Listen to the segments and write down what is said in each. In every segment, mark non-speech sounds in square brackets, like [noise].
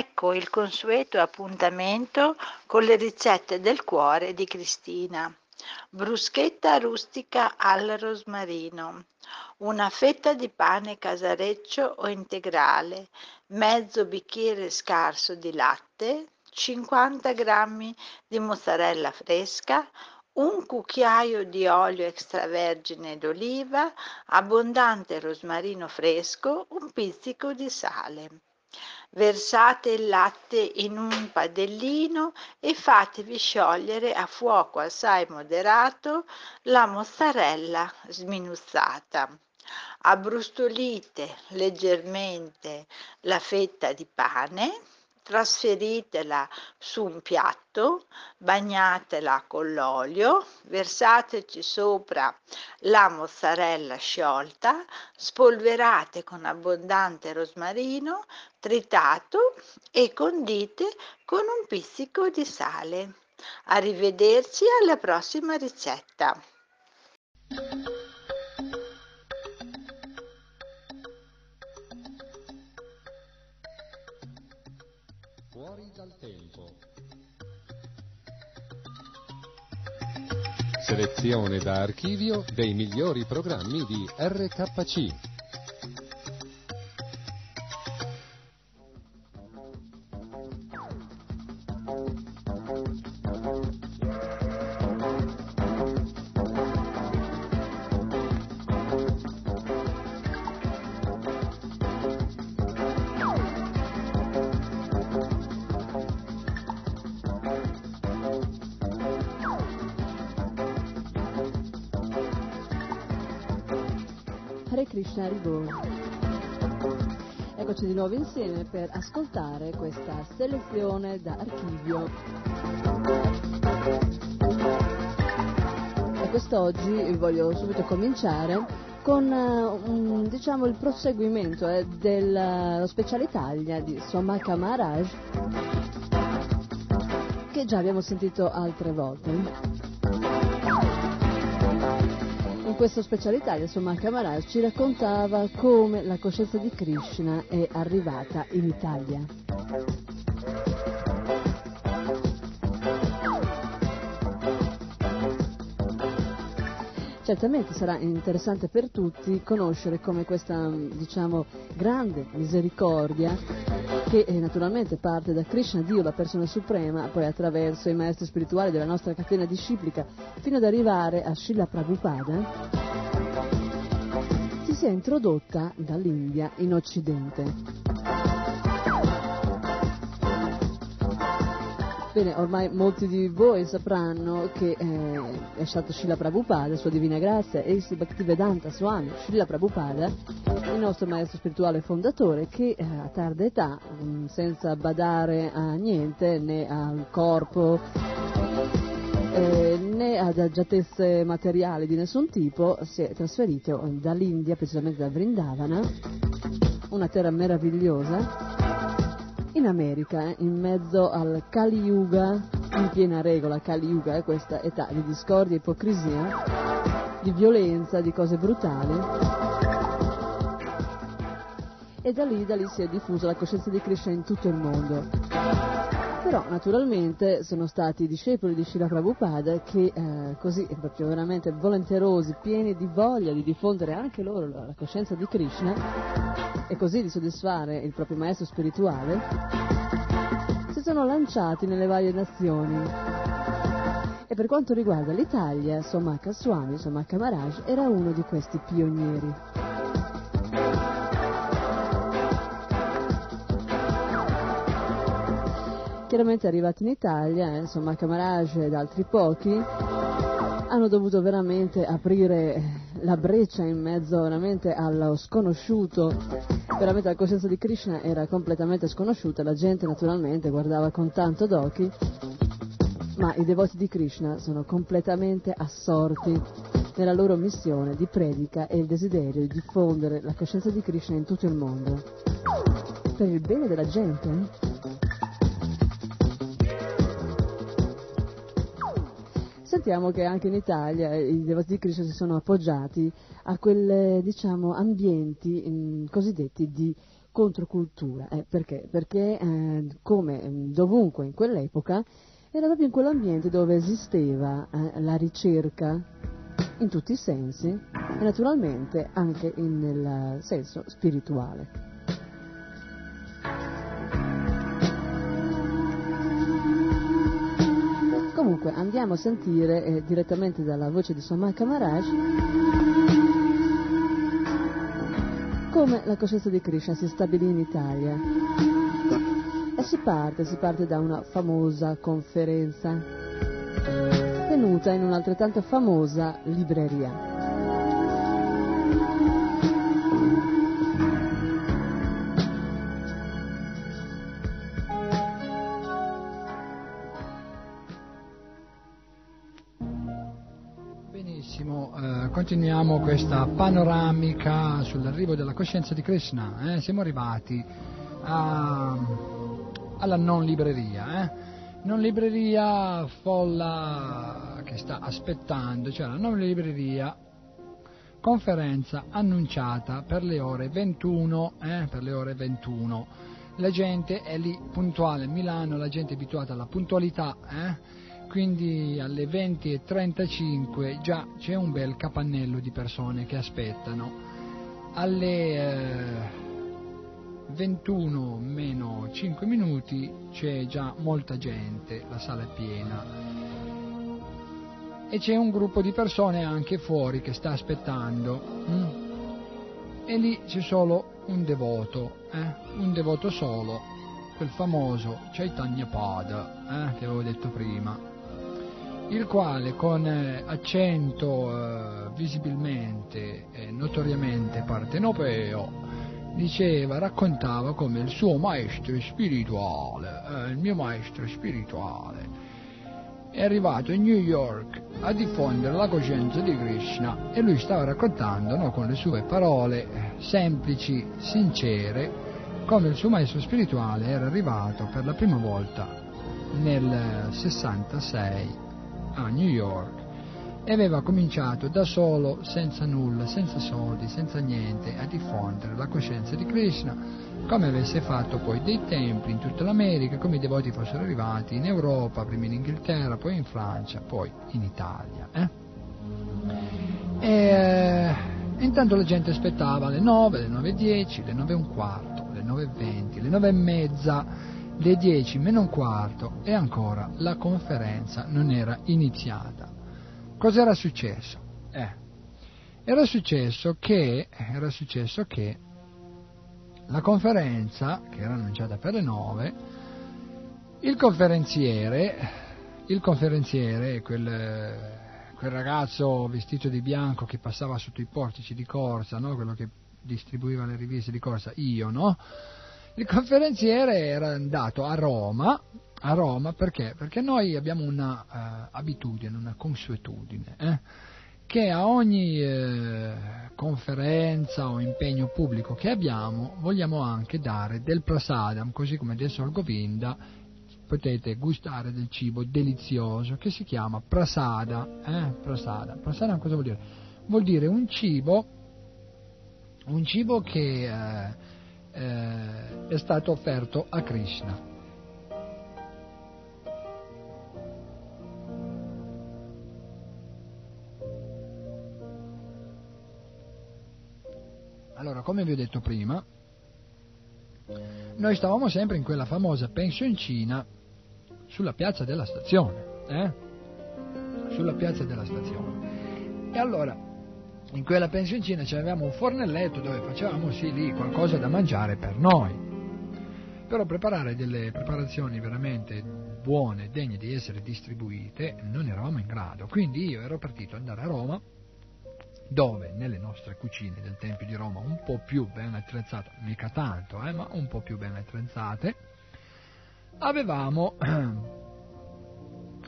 Ecco il consueto appuntamento con le ricette del cuore di Cristina. Bruschetta rustica al rosmarino, una fetta di pane casareccio o integrale, mezzo bicchiere scarso di latte, 50 g di mozzarella fresca, un cucchiaio di olio extravergine d'oliva, abbondante rosmarino fresco, un pizzico di sale. Versate il latte in un padellino e fatevi sciogliere a fuoco assai moderato la mozzarella sminuzzata. Abbrustolite leggermente la fetta di pane trasferitela su un piatto, bagnatela con l'olio, versateci sopra la mozzarella sciolta, spolverate con abbondante rosmarino, tritato e condite con un pizzico di sale. Arrivederci alla prossima ricetta. Fuori dal tempo. Selezione da archivio dei migliori programmi di RKC. Nuovo insieme per ascoltare questa selezione da archivio. E quest'oggi voglio subito cominciare con um, diciamo, il proseguimento eh, dello Special Italia di Somaka Maharaj che già abbiamo sentito altre volte questo specialità, insomma, Kamaraj ci raccontava come la coscienza di Krishna è arrivata in Italia. Certamente sarà interessante per tutti conoscere come questa, diciamo, grande misericordia che eh, naturalmente parte da Krishna, Dio, la persona suprema, poi attraverso i maestri spirituali della nostra catena disciplica, fino ad arrivare a Srila Prabhupada, si sia introdotta dall'India in Occidente. Bene, ormai molti di voi sapranno che eh, è stato Srila Prabhupada, Sua Divina Grazia, e il Bhaktivedanta Swami, Srila Prabhupada, il nostro maestro spirituale fondatore, che eh, a tarda età, mh, mm, senza badare a niente, né al corpo, eh, né ad agiatezze materiali di nessun tipo, si è trasferito dall'India, precisamente da Vrindavana, una terra meravigliosa, in America, eh, in mezzo al Kali Yuga, in piena regola, Kali Yuga è questa età di discordia, ipocrisia, di violenza, di cose brutali. E da lì, da lì si è diffusa la coscienza di Krishna in tutto il mondo. Però naturalmente sono stati discepoli di Srila Prabhupada che eh, così proprio veramente volenterosi, pieni di voglia di diffondere anche loro la coscienza di Krishna e così di soddisfare il proprio maestro spirituale, si sono lanciati nelle varie nazioni. E per quanto riguarda l'Italia, Somaka Swami, Somaka Maharaj, era uno di questi pionieri. Chiaramente arrivati in Italia, eh, insomma Camarage ed altri pochi hanno dovuto veramente aprire la breccia in mezzo veramente allo sconosciuto, veramente la coscienza di Krishna era completamente sconosciuta, la gente naturalmente guardava con tanto d'occhi, ma i devoti di Krishna sono completamente assorti nella loro missione di predica e il desiderio di diffondere la coscienza di Krishna in tutto il mondo, per il bene della gente. Sentiamo che anche in Italia i devoti di Cristo si sono appoggiati a quei diciamo, ambienti mh, mm, cosiddetti di controcultura. Eh, perché? Perché eh, come mm, dovunque in quell'epoca era proprio in quell'ambiente dove esisteva eh, la ricerca in tutti i sensi e naturalmente anche in, nel senso spirituale. Comunque andiamo a sentire eh, direttamente dalla voce di Somaka Maharaj come la coscienza di Krishna si stabilì in Italia. E si parte, si parte da una famosa conferenza tenuta in un'altrettanto famosa libreria. Continuiamo questa panoramica sull'arrivo della coscienza di Krishna. Eh? Siamo arrivati a, alla non libreria. Eh? Non libreria folla che sta aspettando, cioè la non libreria conferenza annunciata per le ore 21, eh? per le ore 21. La gente è lì puntuale, Milano la gente è abituata alla puntualità, eh? Quindi alle 20.35 già c'è un bel capannello di persone che aspettano. Alle eh, 21 meno 5 minuti c'è già molta gente, la sala è piena. E c'è un gruppo di persone anche fuori che sta aspettando. Hm? E lì c'è solo un devoto, eh? un devoto solo, quel famoso Chaitanya Pada, eh? che avevo detto prima il quale con eh, accento eh, visibilmente e notoriamente partenopeo diceva, raccontava come il suo maestro spirituale, eh, il mio maestro spirituale, è arrivato in New York a diffondere la coscienza di Krishna e lui stava raccontando no, con le sue parole semplici, sincere, come il suo maestro spirituale era arrivato per la prima volta nel 66 a New York e aveva cominciato da solo, senza nulla, senza soldi, senza niente, a diffondere la coscienza di Krishna, come avesse fatto poi dei templi in tutta l'America, come i devoti fossero arrivati in Europa, prima in Inghilterra, poi in Francia, poi in Italia. Eh? E, eh, intanto la gente aspettava alle 9, le 9.10, le 9 e un quarto, le 9.20, le 9 e mezza, le 10 meno un quarto e ancora la conferenza non era iniziata. Cos'era successo? Eh, era, successo che, era successo che la conferenza, che era annunciata per le 9, il conferenziere, il conferenziere quel, quel, ragazzo vestito di bianco che passava sotto i portici di corsa, no? quello che distribuiva le riviste di corsa, io, no? Il conferenziere era andato a Roma, a Roma perché? Perché noi abbiamo una uh, abitudine, una consuetudine, eh? che a ogni eh, conferenza o impegno pubblico che abbiamo vogliamo anche dare del prasadam, così come adesso al Govinda potete gustare del cibo delizioso che si chiama prasada. Eh? Prasada. prasada cosa vuol dire? Vuol dire un cibo, un cibo che eh, eh, è stato offerto a Krishna. Allora, come vi ho detto prima, noi stavamo sempre in quella famosa pensioncina sulla piazza della stazione, eh? Sulla piazza della stazione. E allora, in quella pensioncina avevamo un fornelletto dove facevamo sì lì qualcosa da mangiare per noi. Però preparare delle preparazioni veramente buone, degne di essere distribuite, non eravamo in grado. Quindi io ero partito ad andare a Roma, dove nelle nostre cucine del Tempio di Roma, un po' più ben attrezzate, mica tanto, eh, ma un po' più ben attrezzate, avevamo, [clears throat]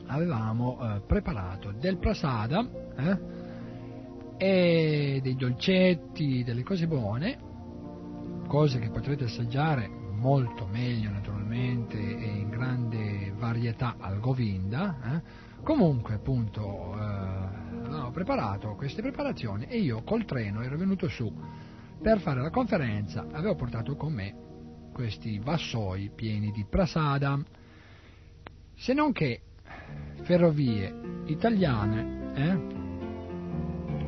avevamo eh, preparato del prasada, eh, e dei dolcetti, delle cose buone, cose che potrete assaggiare molto meglio naturalmente e in grande varietà al Govinda. Eh? Comunque appunto eh, ho preparato queste preparazioni e io col treno ero venuto su per fare la conferenza, avevo portato con me questi vassoi pieni di prasada, se non che ferrovie italiane eh,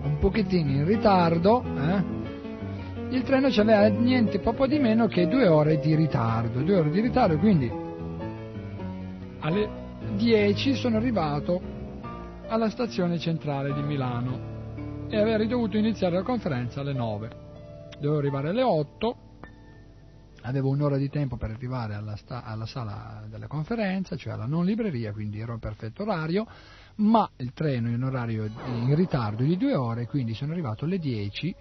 un pochettino in ritardo, eh? il treno aveva niente poco di meno che due ore di ritardo, due ore di ritardo, quindi alle 10 sono arrivato alla stazione centrale di Milano e avrei dovuto iniziare la conferenza alle 9. Dovevo arrivare alle 8, avevo un'ora di tempo per arrivare alla, alla sala della conferenza, cioè alla non libreria, quindi ero in perfetto orario ma il treno in orario in ritardo di due ore, quindi sono arrivato alle 10,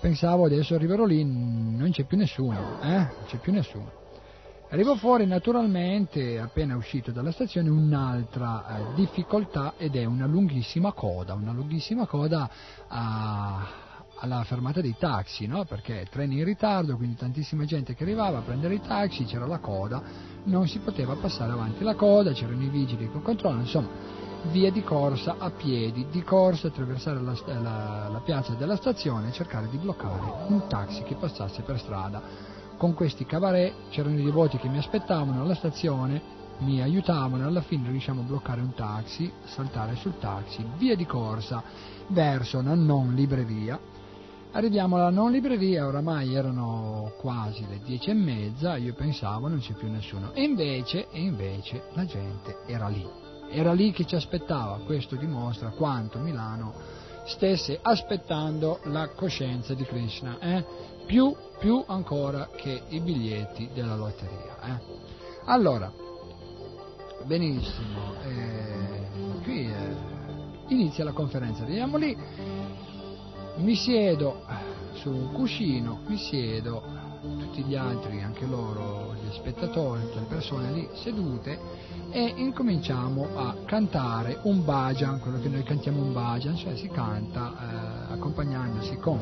pensavo adesso arriverò lì, non c'è più nessuno, eh? Non c'è più nessuno. Arrivò fuori naturalmente, appena uscito dalla stazione, un'altra eh, difficoltà ed è una lunghissima coda, una lunghissima coda a, alla fermata dei taxi, no? perché treni in ritardo, quindi tantissima gente che arrivava a prendere i taxi, c'era la coda, non si poteva passare avanti la coda, c'erano i vigili che controllano, insomma, via di corsa a piedi, di corsa attraversare la, la, la piazza della stazione e cercare di bloccare un taxi che passasse per strada con questi cabaret c'erano i devoti che mi aspettavano alla stazione, mi aiutavano e alla fine riusciamo a bloccare un taxi, saltare sul taxi, via di corsa verso una non libreria. Arriviamo alla non libreria, oramai erano quasi le dieci e mezza, io pensavo non c'è più nessuno. E invece, e invece la gente era lì. Era lì che ci aspettava, questo dimostra quanto Milano stesse aspettando la coscienza di Krishna. Eh? più, più ancora che i biglietti della lotteria. Eh? Allora, benissimo, eh, qui eh, inizia la conferenza, andiamo lì, mi siedo su un cuscino, mi siedo, tutti gli altri, anche loro, gli spettatori, tutte le persone lì sedute e incominciamo a cantare un bhajan, quello che noi cantiamo un bhajan, cioè si canta eh, accompagnandosi con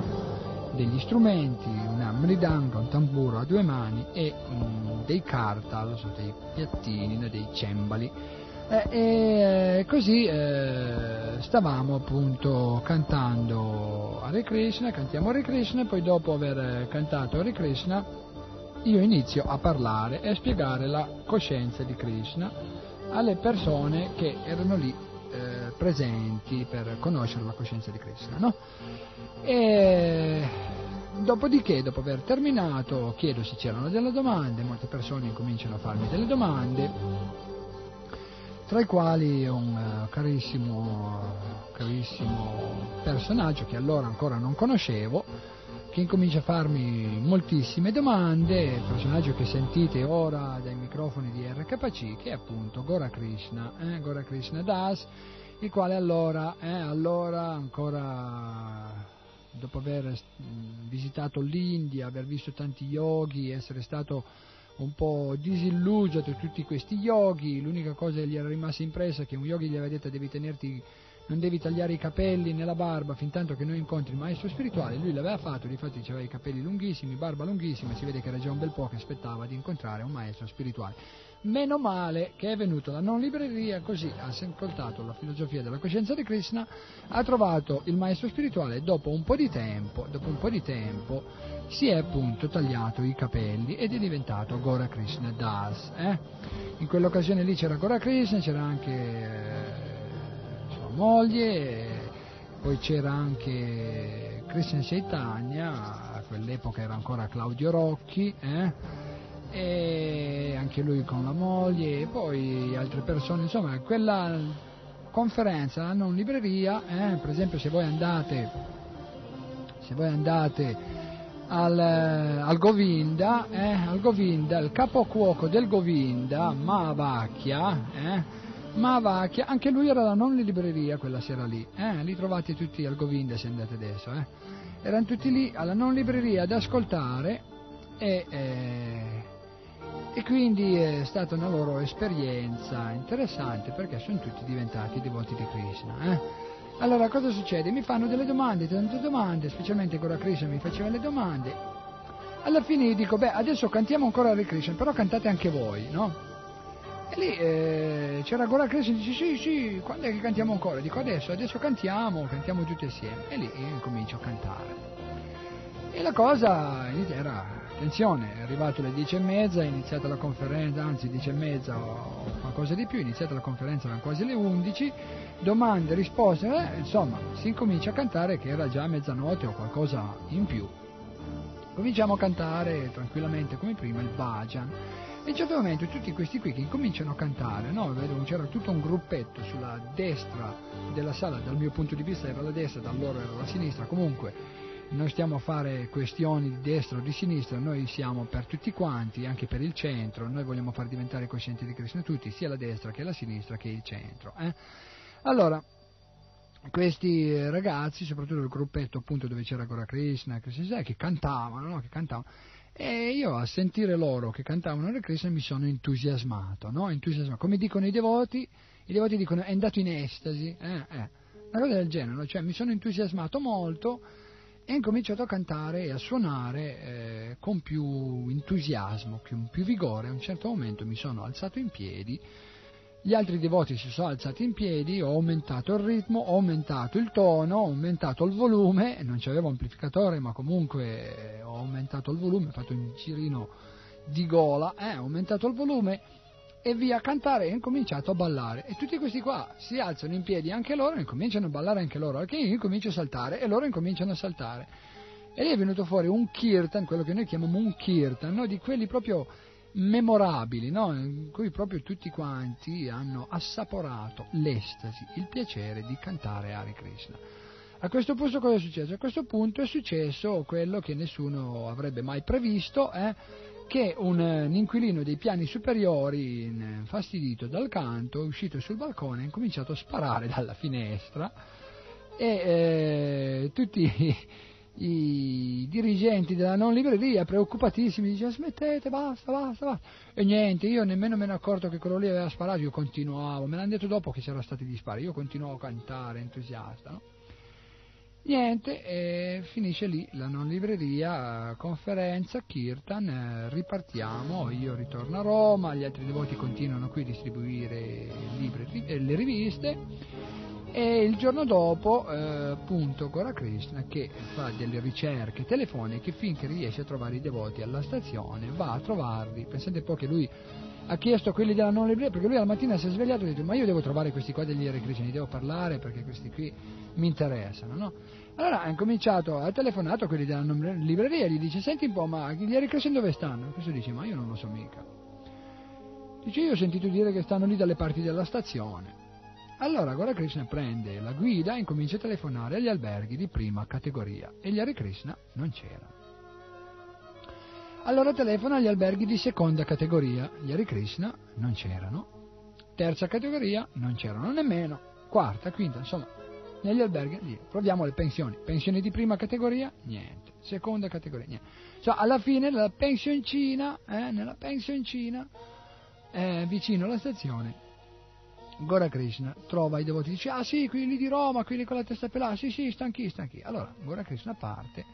degli strumenti, una mridanga, un tamburo a due mani e um, dei kartal, cioè dei piattini, dei cembali. Eh, e così eh, stavamo appunto cantando Hare Krishna, cantiamo Hare Krishna e poi dopo aver cantato Hare Krishna io inizio a parlare e a spiegare la coscienza di Krishna alle persone che erano lì eh, presenti per conoscere la coscienza di Krishna. No? E dopodiché, dopo aver terminato, chiedo se c'erano delle domande, molte persone incominciano a farmi delle domande, tra i quali un uh, carissimo, carissimo personaggio che allora ancora non conoscevo, che incomincia a farmi moltissime domande, il personaggio che sentite ora dai microfoni di RKC, che è appunto Gora Krishna, eh, Gora Krishna Das, il quale allora, eh, allora ancora dopo aver visitato l'India, aver visto tanti yogi, essere stato un po' disilluso da tutti questi yogi, l'unica cosa che gli era rimasta impressa è che un yogi gli aveva detto devi tenerti, non devi tagliare i capelli nella barba fin tanto che non incontri il maestro spirituale, lui l'aveva fatto, difatti aveva i capelli lunghissimi, barba lunghissima, si vede che era già un bel po' che aspettava di incontrare un maestro spirituale. Meno male che è venuto alla non libreria, così ha ascoltato la filosofia della coscienza di Krishna, ha trovato il maestro spirituale e dopo un po' di tempo, dopo un po' di tempo si è appunto tagliato i capelli ed è diventato Gora Krishna Das. Eh? In quell'occasione lì c'era Gora Krishna, c'era anche eh, moglie, poi c'era anche Krishna Chaitanya, a quell'epoca era ancora Claudio Rocchi, eh? e anche lui con la moglie e poi altre persone, insomma quella conferenza hanno una libreria, eh, per esempio se voi andate, se voi andate al, al, Govinda, eh, al Govinda, il capocuoco del Govinda, Mahavakya, eh, Mahavakya, anche lui era la non libreria quella sera lì, eh, li trovate tutti al Govinda se andate adesso, eh. erano tutti lì alla non libreria ad ascoltare e eh, e quindi è stata una loro esperienza interessante perché sono tutti diventati devoti di Krishna. Eh? Allora cosa succede? Mi fanno delle domande, tante domande, specialmente Gora Krishna mi faceva le domande. Alla fine dico, beh, adesso cantiamo ancora Hare Krishna, però cantate anche voi, no? Lì eh, c'era Gora Krishna e dice, sì, sì, quando è che cantiamo ancora? Dico, adesso, adesso cantiamo, cantiamo tutti assieme. E lì io incomincio a cantare. E la cosa era Attenzione, è arrivato alle dieci e mezza, è iniziata la conferenza, anzi dieci e mezza o qualcosa di più, è iniziata la conferenza, erano quasi le undici, domande, risposte, eh, insomma, si incomincia a cantare che era già mezzanotte o qualcosa in più. Cominciamo a cantare tranquillamente come prima il Bhajan. E a un certo momento tutti questi qui che incominciano a cantare, no? c'era tutto un gruppetto sulla destra della sala, dal mio punto di vista era la destra, da loro era la sinistra, comunque non stiamo a fare questioni di destra o di sinistra, noi siamo per tutti quanti, anche per il centro, noi vogliamo far diventare coscienti di Krishna tutti, sia la destra che la sinistra che il centro. Eh? Allora, questi ragazzi, soprattutto il gruppetto appunto dove c'era Gora Krishna, Krishna che cantavano, no? che cantavano E io a sentire loro che cantavano Hare Krishna mi sono entusiasmato, no? entusiasmato. Come dicono i devoti, i devoti dicono è andato in estasi, eh, eh. una cosa del genere, cioè mi sono entusiasmato molto e ho cominciato a cantare e a suonare eh, con più entusiasmo, più, più vigore. A un certo momento mi sono alzato in piedi gli altri devoti si sono alzati in piedi, ho aumentato il ritmo, ho aumentato il tono, ho aumentato il volume, non c'avevo amplificatore ma comunque ho aumentato il volume, ho fatto un girino di gola, eh, ho aumentato il volume e via a cantare e ho incominciato a ballare. E tutti questi qua si alzano in piedi anche loro e incominciano a ballare anche loro, anche io incomincio a saltare e loro incominciano a saltare. E lì è venuto fuori un kirtan, quello che noi chiamiamo un kirtan, no? di quelli proprio memorabili, no? in cui proprio tutti quanti hanno assaporato l'estasi, il piacere di cantare Hare Krishna. A questo punto cosa è successo? A questo punto è successo quello che nessuno avrebbe mai previsto, eh? che un, un, inquilino dei piani superiori, infastidito dal canto, è uscito sul balcone e ha cominciato a sparare dalla finestra e eh, tutti i dirigenti della non libreria preoccupatissimi dicevano smettete basta basta basta e niente io nemmeno me ne accorto che quello lì aveva sparato io continuavo me l'hanno detto dopo che c'erano stati gli spari io continuavo a cantare entusiasta no? Niente e finisce lì la non libreria conferenza Kirtan eh, ripartiamo io ritorno a Roma gli altri devoti continuano qui a distribuire libri, le riviste e il giorno dopo, eh, appunto, Gora Krishna che fa delle ricerche telefoniche finché riesce a trovare i devoti alla stazione, va a trovarli, pensate poi che lui ha chiesto a quelli della non libreria, perché lui alla mattina si è svegliato e ha detto ma io devo trovare questi qua degli Hare Krishna, devo parlare perché questi qui mi interessano, no? Allora ha incominciato, ha telefonato a quelli della libreria e gli dice senti un po' ma gli Hare Krishna dove stanno? Questo dice ma io non lo so mica. Dice io ho sentito dire che stanno lì dalle parti della stazione. Allora Gora Krishna prende la guida e incomincia a telefonare agli alberghi di prima categoria e gli Hare Krishna non c'erano. Allora telefona agli alberghi di seconda categoria, gli Hare Krishna non c'erano. Terza categoria non c'erano nemmeno. Quarta, quinta, insomma, negli alberghi lì. Proviamo le pensioni. Pensioni di prima categoria? Niente. Seconda categoria? Niente. Cioè, alla fine nella pensioncina, eh, nella pensioncina, eh, vicino alla stazione, Gora Krishna trova i devoti, dice ah sì, quelli di Roma, quelli con la testa pelata, sì sì, stanchi, stanchi. Allora Gora Krishna parte,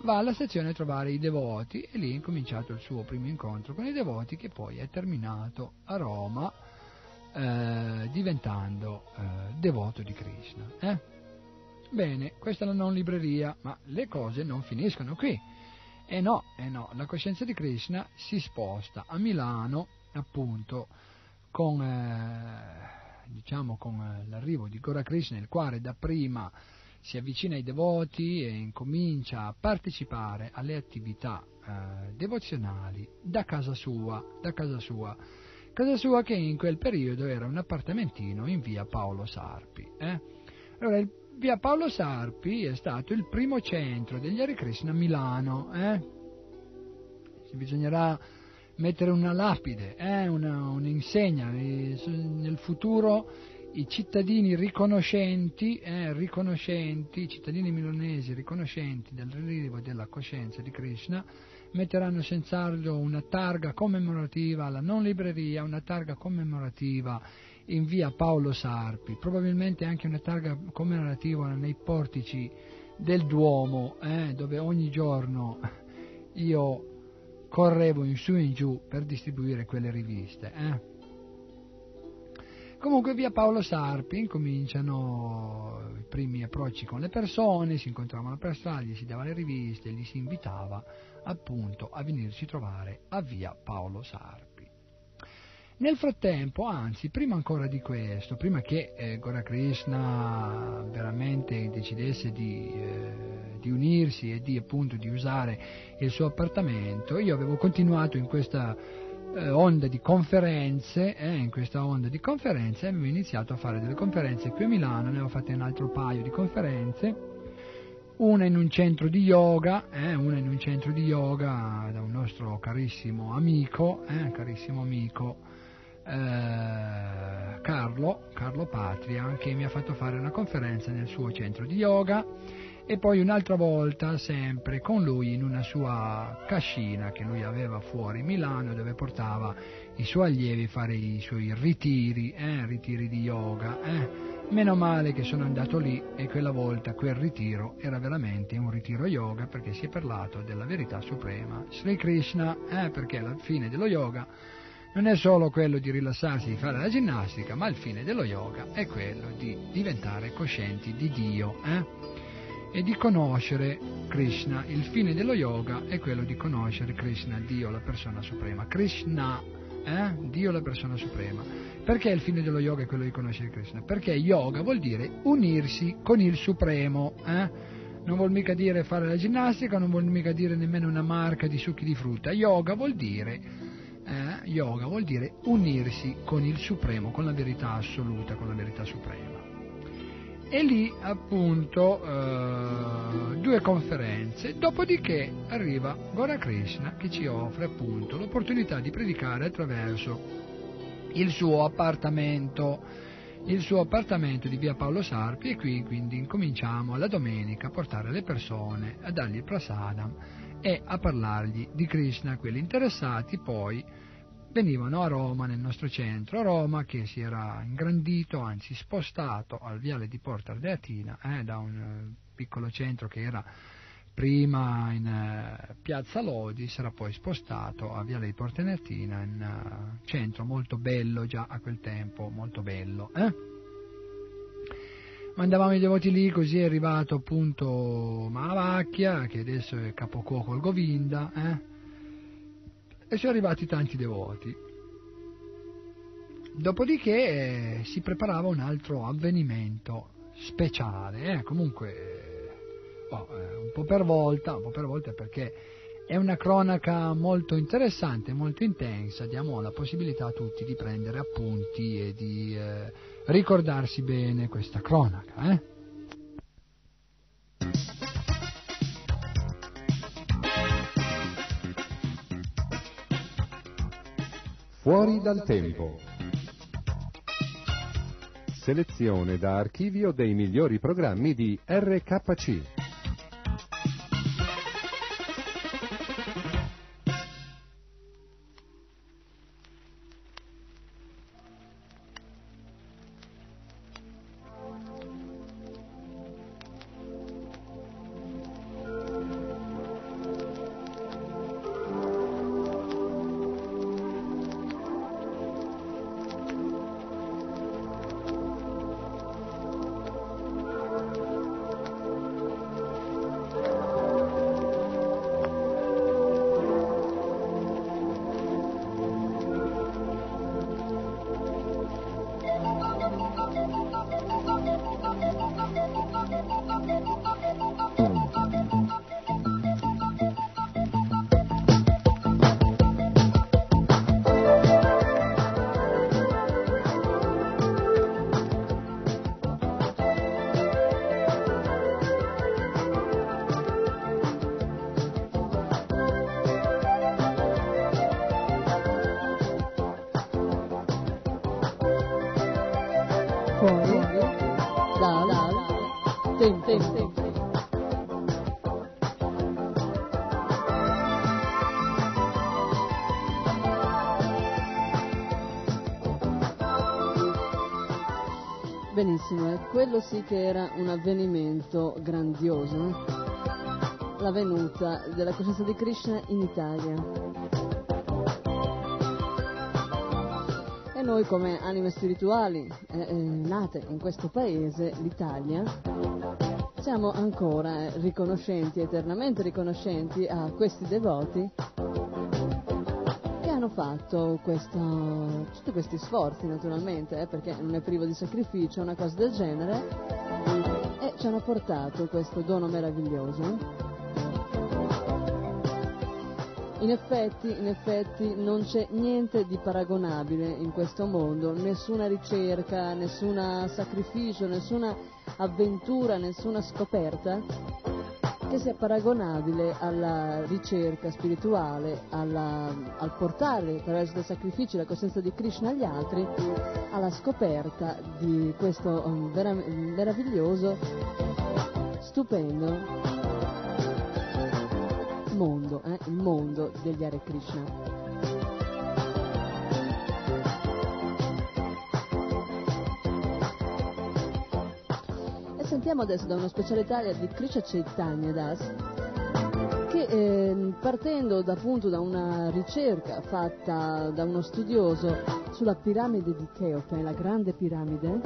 va alla stazione a trovare i devoti e lì è incominciato il suo primo incontro con i devoti che poi è terminato a Roma eh, diventando eh, devoto di Krishna. Eh? Bene, questa è la non libreria, ma le cose non finiscono qui. E no, e no, la coscienza di Krishna si sposta a Milano, appunto, con, eh, diciamo, con eh, l'arrivo di Gora Krishna, il quale dapprima si avvicina ai devoti e incomincia a partecipare alle attività eh, devozionali da casa sua, da casa sua. Casa sua che in quel periodo era un appartamentino in via Paolo Sarpi. Eh? Allora, il, via Paolo Sarpi è stato il primo centro degli Hare Krishna a Milano. Eh? Bisognerà mettere una lapide, eh, una, un'insegna, nel futuro i cittadini riconoscenti, eh, riconoscenti, i cittadini milanesi riconoscenti dell'arrivo della coscienza di Krishna, metteranno senz'altro una targa commemorativa alla non libreria, una targa commemorativa in via Paolo Sarpi, probabilmente anche una targa commemorativa nei portici del Duomo, eh, dove ogni giorno io correvo in su e in giù per distribuire quelle riviste. Eh? Comunque via Paolo Sarpi incominciano i primi approcci con le persone, si incontravano per strada, gli si dava le riviste, gli si invitava appunto a venirci trovare a via Paolo Sarpi. Nel frattempo, anzi, prima ancora di questo, prima che eh, Gora Krishna veramente decidesse di, eh, di, unirsi e di appunto di usare il suo appartamento, io avevo continuato in questa eh, onda di conferenze, eh, in questa onda di conferenze avevo iniziato a fare delle conferenze qui a Milano, ne avevo fatte un altro paio di conferenze, una in un centro di yoga, eh, una in un centro di yoga da un nostro carissimo amico, eh, carissimo amico eh, Carlo, Carlo Patria, che mi ha fatto fare una conferenza nel suo centro di yoga e poi un'altra volta sempre con lui in una sua cascina che lui aveva fuori Milano dove portava i suoi allievi a fare i suoi ritiri, eh, ritiri di yoga. Meno male che sono andato lì e quella volta quel ritiro era veramente un ritiro yoga perché si è parlato della verità suprema, Sri Krishna, eh, perché alla fine dello yoga non è solo quello di rilassarsi, di fare la ginnastica, ma il fine dello yoga è quello di diventare coscienti di Dio eh? e di conoscere Krishna. Il fine dello yoga è quello di conoscere Krishna, Dio, la persona suprema. Krishna, eh? Dio, la persona suprema. Perché il fine dello yoga è quello di conoscere Krishna? Perché yoga vuol dire unirsi con il Supremo. Eh? Non vuol mica dire fare la ginnastica, non vuol mica dire nemmeno una marca di succhi di frutta. Yoga vuol dire, eh, yoga vuol dire unirsi con il Supremo, con la verità assoluta, con la verità suprema. E lì appunto eh, due conferenze, dopodiché arriva Gora Krishna che ci offre appunto l'opportunità di predicare attraverso il suo appartamento il suo appartamento di via Paolo Sarpi e qui quindi incominciamo la domenica a portare le persone a dargli il prasadam e a parlargli di Krishna. Quelli interessati poi venivano a Roma, nel nostro centro, a Roma che si era ingrandito, anzi spostato al viale di Porta Ardeatina, eh, da un eh, piccolo centro che era prima in uh, Piazza Lodi, sarà poi spostato a Viale di Portenertina, in uh, centro molto bello già a quel tempo, molto bello. Eh? Mandavamo i devoti lì, così è arrivato appunto Malavacchia, che adesso è capocuoco al Govinda, eh? e sono arrivati tanti devoti. Dopodiché eh, si preparava un altro avvenimento speciale, eh? comunque oh, un po' per volta, un po' per volta perché è una cronaca molto interessante, molto intensa, diamo la possibilità a tutti di prendere appunti e di eh, ricordarsi bene questa cronaca. Eh? Fuori dal tempo. Selezione da archivio dei migliori programmi di RKC. Quello sì che era un avvenimento grandioso, la venuta della coscienza di Krishna in Italia. E noi come anime spirituali eh, eh, nate in questo paese, l'Italia, siamo ancora riconoscenti, eternamente riconoscenti a questi devoti fatto questo, tutti questi sforzi naturalmente, eh, perché non è privo di sacrificio, una cosa del genere, e ci hanno portato questo dono meraviglioso. In effetti, in effetti non c'è niente di paragonabile in questo mondo, nessuna ricerca, nessun sacrificio, nessuna avventura, nessuna scoperta che sia paragonabile alla ricerca spirituale, alla, al portare attraverso dei sacrifici la coscienza di Krishna agli altri, alla scoperta di questo um, vera, meraviglioso stupendo mondo, eh? il mondo degli Hare Krishna. Sentiamo adesso da una specialità di Krishna Chaitanya Das che eh, partendo da, appunto da una ricerca fatta da uno studioso sulla piramide di Cheope, la grande piramide,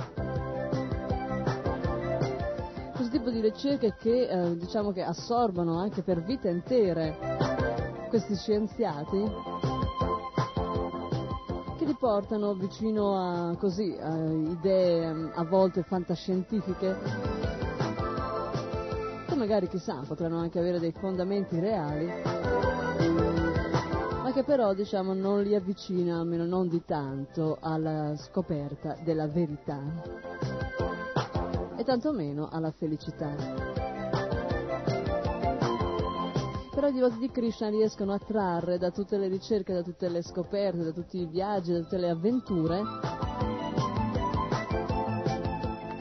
questo tipo di ricerche che eh, diciamo che assorbono anche per vite intere questi scienziati che li portano vicino a così a idee a volte fantascientifiche magari chissà potranno anche avere dei fondamenti reali, ma che però diciamo non li avvicina, almeno non di tanto, alla scoperta della verità e tantomeno alla felicità. Però i devoti di Krishna riescono a trarre da tutte le ricerche, da tutte le scoperte, da tutti i viaggi, da tutte le avventure,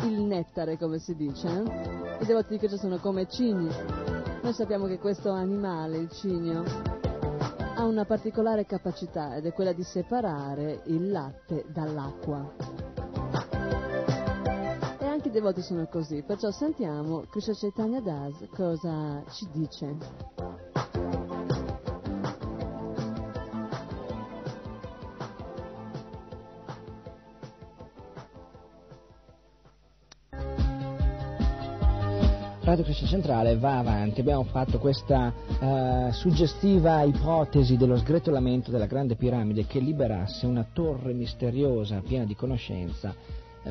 il nettare come si dice, eh? I devoti di Krishna sono come cigni. Noi sappiamo che questo animale, il cigno, ha una particolare capacità ed è quella di separare il latte dall'acqua. E anche i devoti sono così, perciò sentiamo Krishna Chaitanya Das cosa ci dice. Radio Cristian Centrale va avanti. Abbiamo fatto questa uh, suggestiva ipotesi dello sgretolamento della grande piramide che liberasse una torre misteriosa piena di conoscenza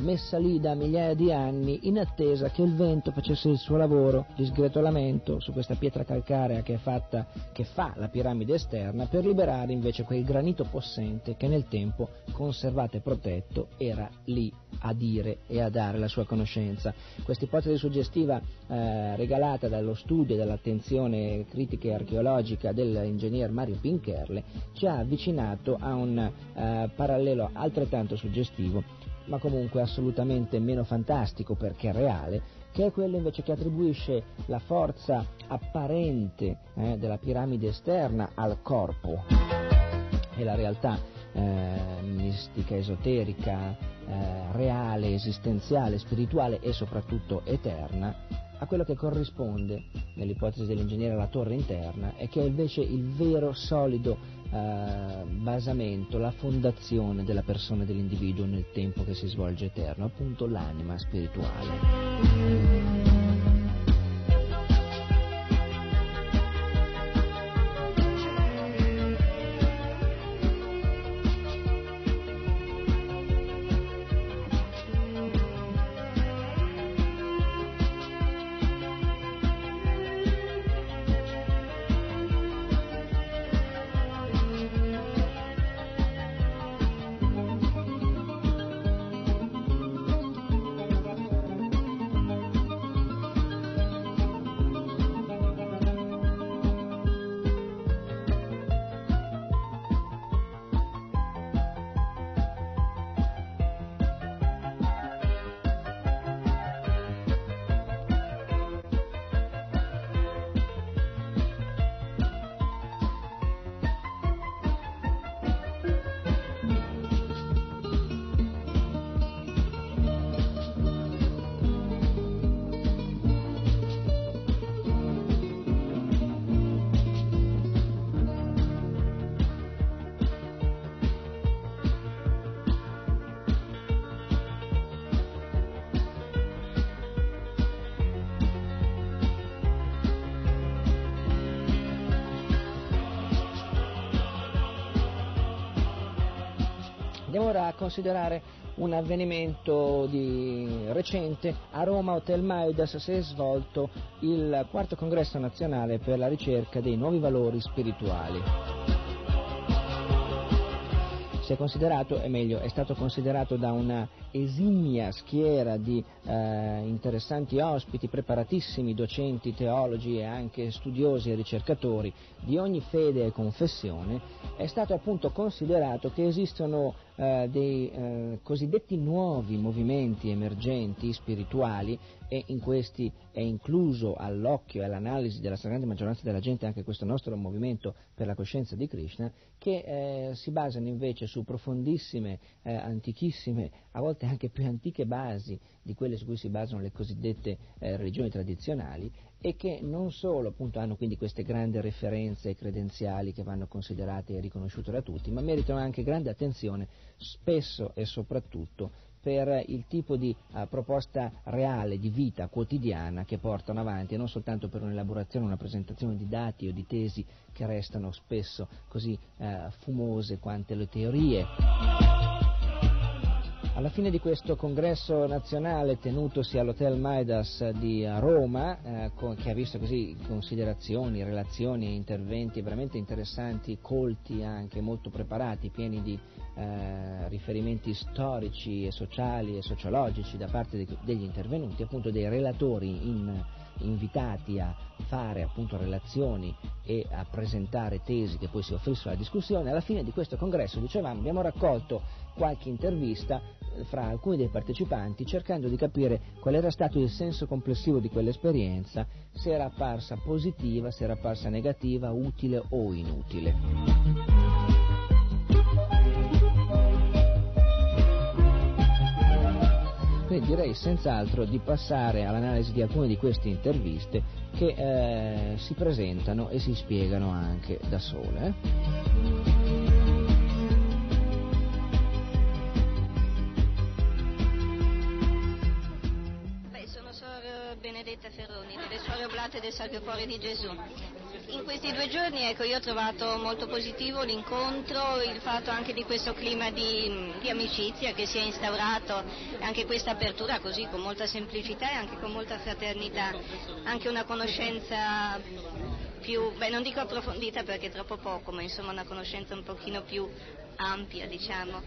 messa lì da migliaia di anni in attesa che il vento facesse il suo lavoro di sgretolamento su questa pietra calcarea che, fatta, che fa la piramide esterna per liberare invece quel granito possente che nel tempo, conservato e protetto, era lì a dire e a dare la sua conoscenza. Questa ipotesi suggestiva eh, regalata dallo studio e dall'attenzione critica e archeologica dell'ingegner Mario Pincherle ci ha avvicinato a un eh, parallelo altrettanto suggestivo ma comunque assolutamente meno fantastico perché reale, che è quello invece che attribuisce la forza apparente eh, della piramide esterna al corpo. E la realtà eh, mistica, esoterica, eh, reale, esistenziale, spirituale e soprattutto eterna a quello che corrisponde nell'ipotesi dell'ingegnere alla torre interna e che è invece il vero solido eh, basamento, la fondazione della persona e dell'individuo nel tempo che si svolge eterno, appunto l'anima spirituale. Considerare un avvenimento di recente a Roma Hotel Maidas si è svolto il quarto congresso nazionale per la ricerca dei nuovi valori spirituali. Si è considerato, è meglio, è stato considerato da una esimia schiera di eh, interessanti ospiti, preparatissimi docenti, teologi e anche studiosi e ricercatori di ogni fede e confessione, è stato appunto considerato che esistono eh, dei eh, cosiddetti nuovi movimenti emergenti spirituali e in questi è incluso all'occhio e all'analisi della stragrande maggioranza della gente anche questo nostro movimento per la coscienza di Krishna, che eh, si basano invece su profondissime, eh, antichissime, a volte anche più antiche basi di quelle su cui si basano le cosiddette eh, religioni tradizionali e che non solo appunto, hanno quindi queste grandi referenze credenziali che vanno considerate e riconosciute da tutti, ma meritano anche grande attenzione spesso e soprattutto per il tipo di uh, proposta reale di vita quotidiana che portano avanti e non soltanto per un'elaborazione, una presentazione di dati o di tesi che restano spesso così uh, fumose quante le teorie. Alla fine di questo congresso nazionale tenutosi all'Hotel Maidas di Roma, eh, con, che ha visto così considerazioni, relazioni e interventi veramente interessanti, colti anche, molto preparati, pieni di eh, riferimenti storici e sociali e sociologici da parte de- degli intervenuti, appunto dei relatori in, invitati a fare appunto relazioni e a presentare tesi che poi si offrissero alla discussione, alla fine di questo congresso, dicevamo, abbiamo raccolto qualche intervista eh, fra alcuni dei partecipanti cercando di capire qual era stato il senso complessivo di quell'esperienza, se era apparsa positiva, se era apparsa negativa, utile o inutile. Quindi direi senz'altro di passare all'analisi di alcune di queste interviste che eh, si presentano e si spiegano anche da sole. Oblate del Sacro Cuore di Gesù. In questi due giorni ecco, io ho trovato molto positivo l'incontro, il fatto anche di questo clima di, di amicizia che si è instaurato, anche questa apertura così con molta semplicità e anche con molta fraternità, anche una conoscenza più, beh non dico approfondita perché è troppo poco, ma insomma una conoscenza un pochino più ampia diciamo.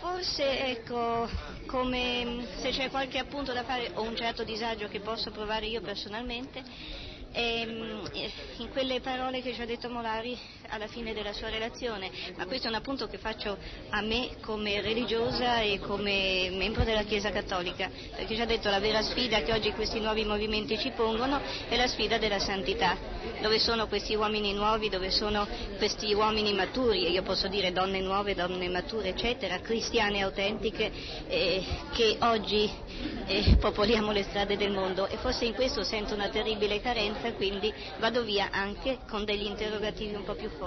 Forse ecco, come se c'è qualche appunto da fare o un certo disagio che posso provare io personalmente, ehm, in quelle parole che ci ha detto Molari alla fine della sua relazione, ma questo è un appunto che faccio a me come religiosa e come membro della Chiesa Cattolica, perché ha detto la vera sfida che oggi questi nuovi movimenti ci pongono è la sfida della santità, dove sono questi uomini nuovi, dove sono questi uomini maturi, e io posso dire donne nuove, donne mature, eccetera, cristiane autentiche, eh, che oggi eh, popoliamo le strade del mondo e forse in questo sento una terribile carenza, quindi vado via anche con degli interrogativi un po' più forti.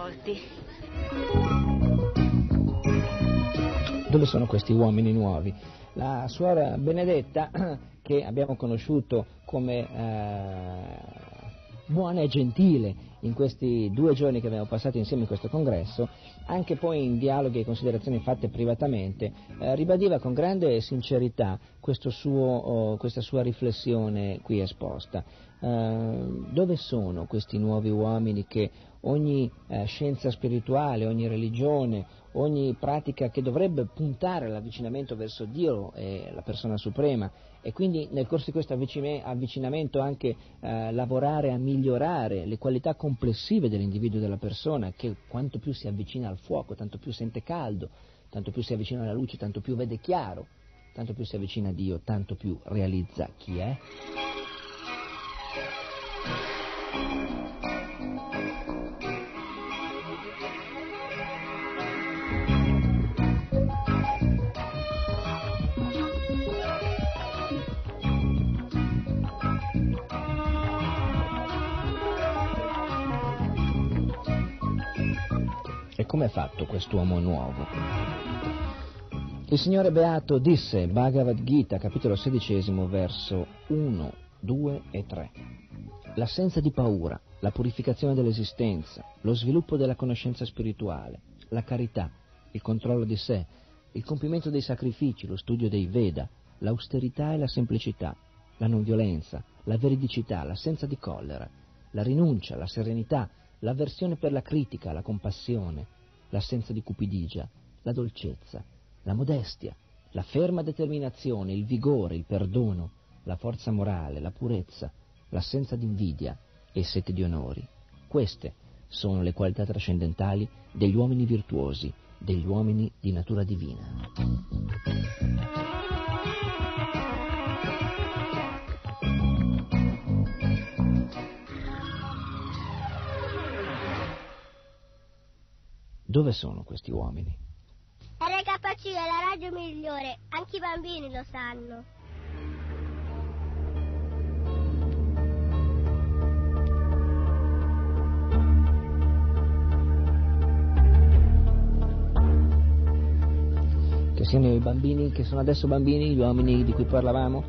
Dove sono questi uomini nuovi? La suora Benedetta, [clears throat] che abbiamo conosciuto come eh, buona e gentile in questi due giorni che abbiamo passato insieme in questo congresso, anche poi in dialoghi e considerazioni fatte privatamente, eh, ribadiva con grande sincerità suo, oh, questa sua riflessione qui esposta. Eh, dove sono questi nuovi uomini che ogni eh, scienza spirituale, ogni religione, ogni pratica che dovrebbe puntare all'avvicinamento verso Dio e la persona suprema e quindi nel corso di questo avvicinamento anche eh, lavorare a migliorare le qualità complessive dell'individuo e della persona che quanto più si avvicina al fuoco, tanto più sente caldo, tanto più si avvicina alla luce, tanto più vede chiaro, tanto più si avvicina a Dio, tanto più realizza chi è. Come è fatto quest'uomo nuovo? Il Signore Beato disse, Bhagavad Gita, capitolo sedicesimo, verso 1, 2 e 3. L'assenza di paura, la purificazione dell'esistenza, lo sviluppo della conoscenza spirituale, la carità, il controllo di sé, il compimento dei sacrifici, lo studio dei Veda, l'austerità e la semplicità, la non violenza, la veridicità, l'assenza di collera, la rinuncia, la serenità, l'avversione per la critica, la compassione, l'assenza di cupidigia, la dolcezza, la modestia, la ferma determinazione, il vigore, il perdono, la forza morale, la purezza, l'assenza di invidia e sete di onori. Queste sono le qualità trascendentali degli uomini virtuosi, degli uomini di natura divina. Dove sono questi uomini? RKC è la radio migliore, anche i bambini lo sanno. Che siano i bambini che sono adesso bambini, gli uomini di cui parlavamo,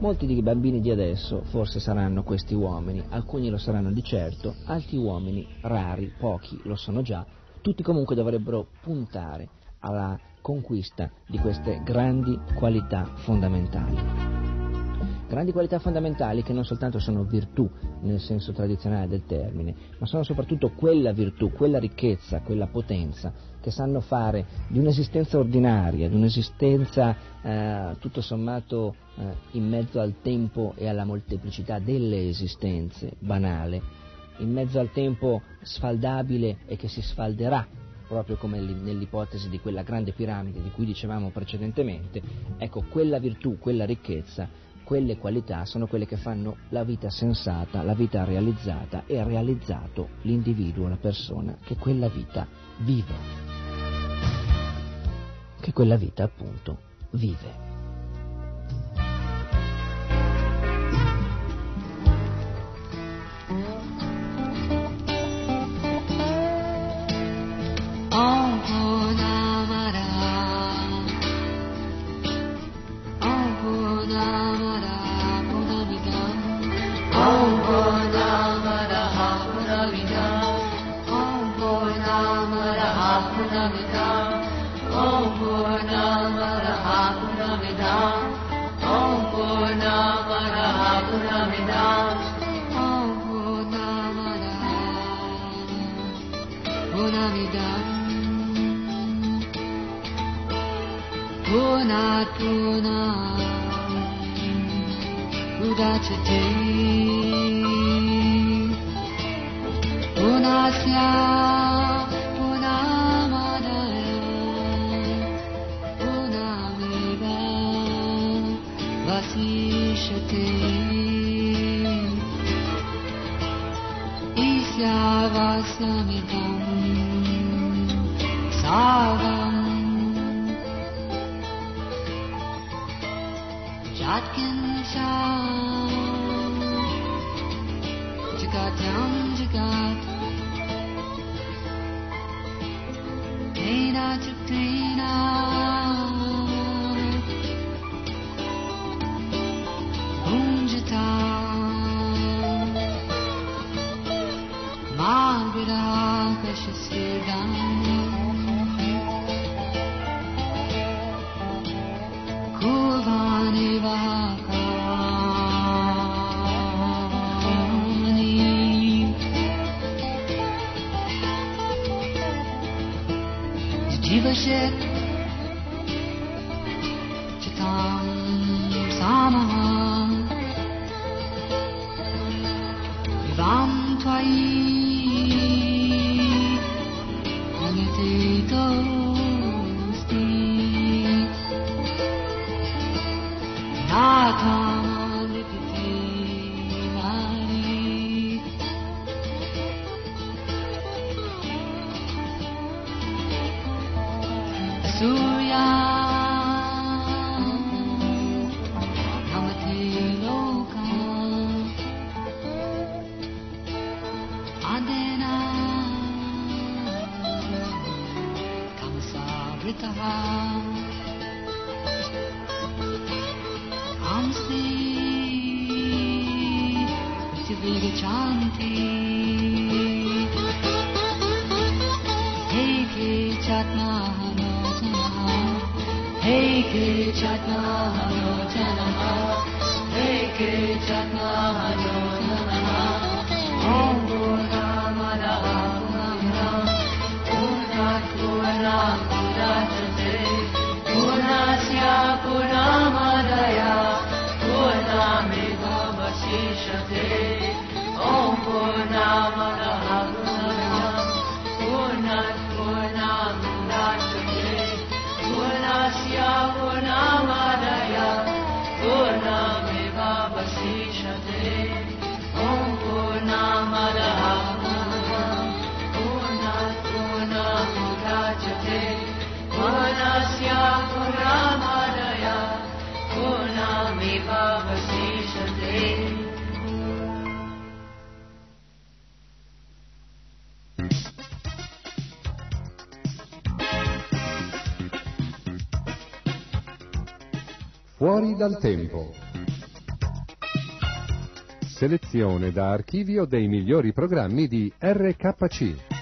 molti dei bambini di adesso forse saranno questi uomini, alcuni lo saranno di certo, altri uomini rari, pochi lo sono già, tutti comunque dovrebbero puntare alla conquista di queste grandi qualità fondamentali. Grandi qualità fondamentali che non soltanto sono virtù nel senso tradizionale del termine, ma sono soprattutto quella virtù, quella ricchezza, quella potenza che sanno fare di un'esistenza ordinaria, di un'esistenza eh, tutto sommato eh, in mezzo al tempo e alla molteplicità delle esistenze, banale, in mezzo al tempo sfaldabile e che si sfalderà, proprio come nell'ipotesi di quella grande piramide di cui dicevamo precedentemente, ecco, quella virtù, quella ricchezza, quelle qualità sono quelle che fanno la vita sensata, la vita realizzata e ha realizzato l'individuo, la persona che quella vita vive, che quella vita appunto vive. Saturday. Unasya, unamanaya, unamiva, vasishate. Isya vasamidam, savam. Jatkin Shah. Fuori dal tempo. Selezione da archivio dei migliori programmi di RKC.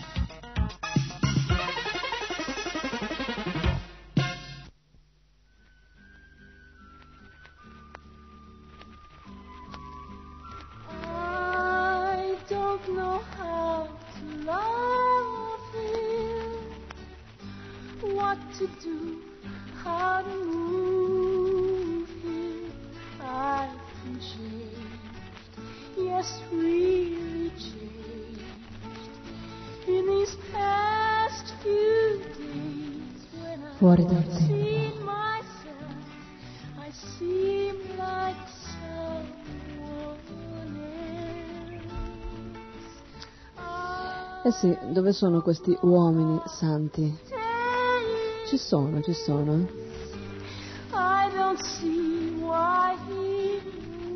Sì, dove sono questi uomini santi? Ci sono, ci sono.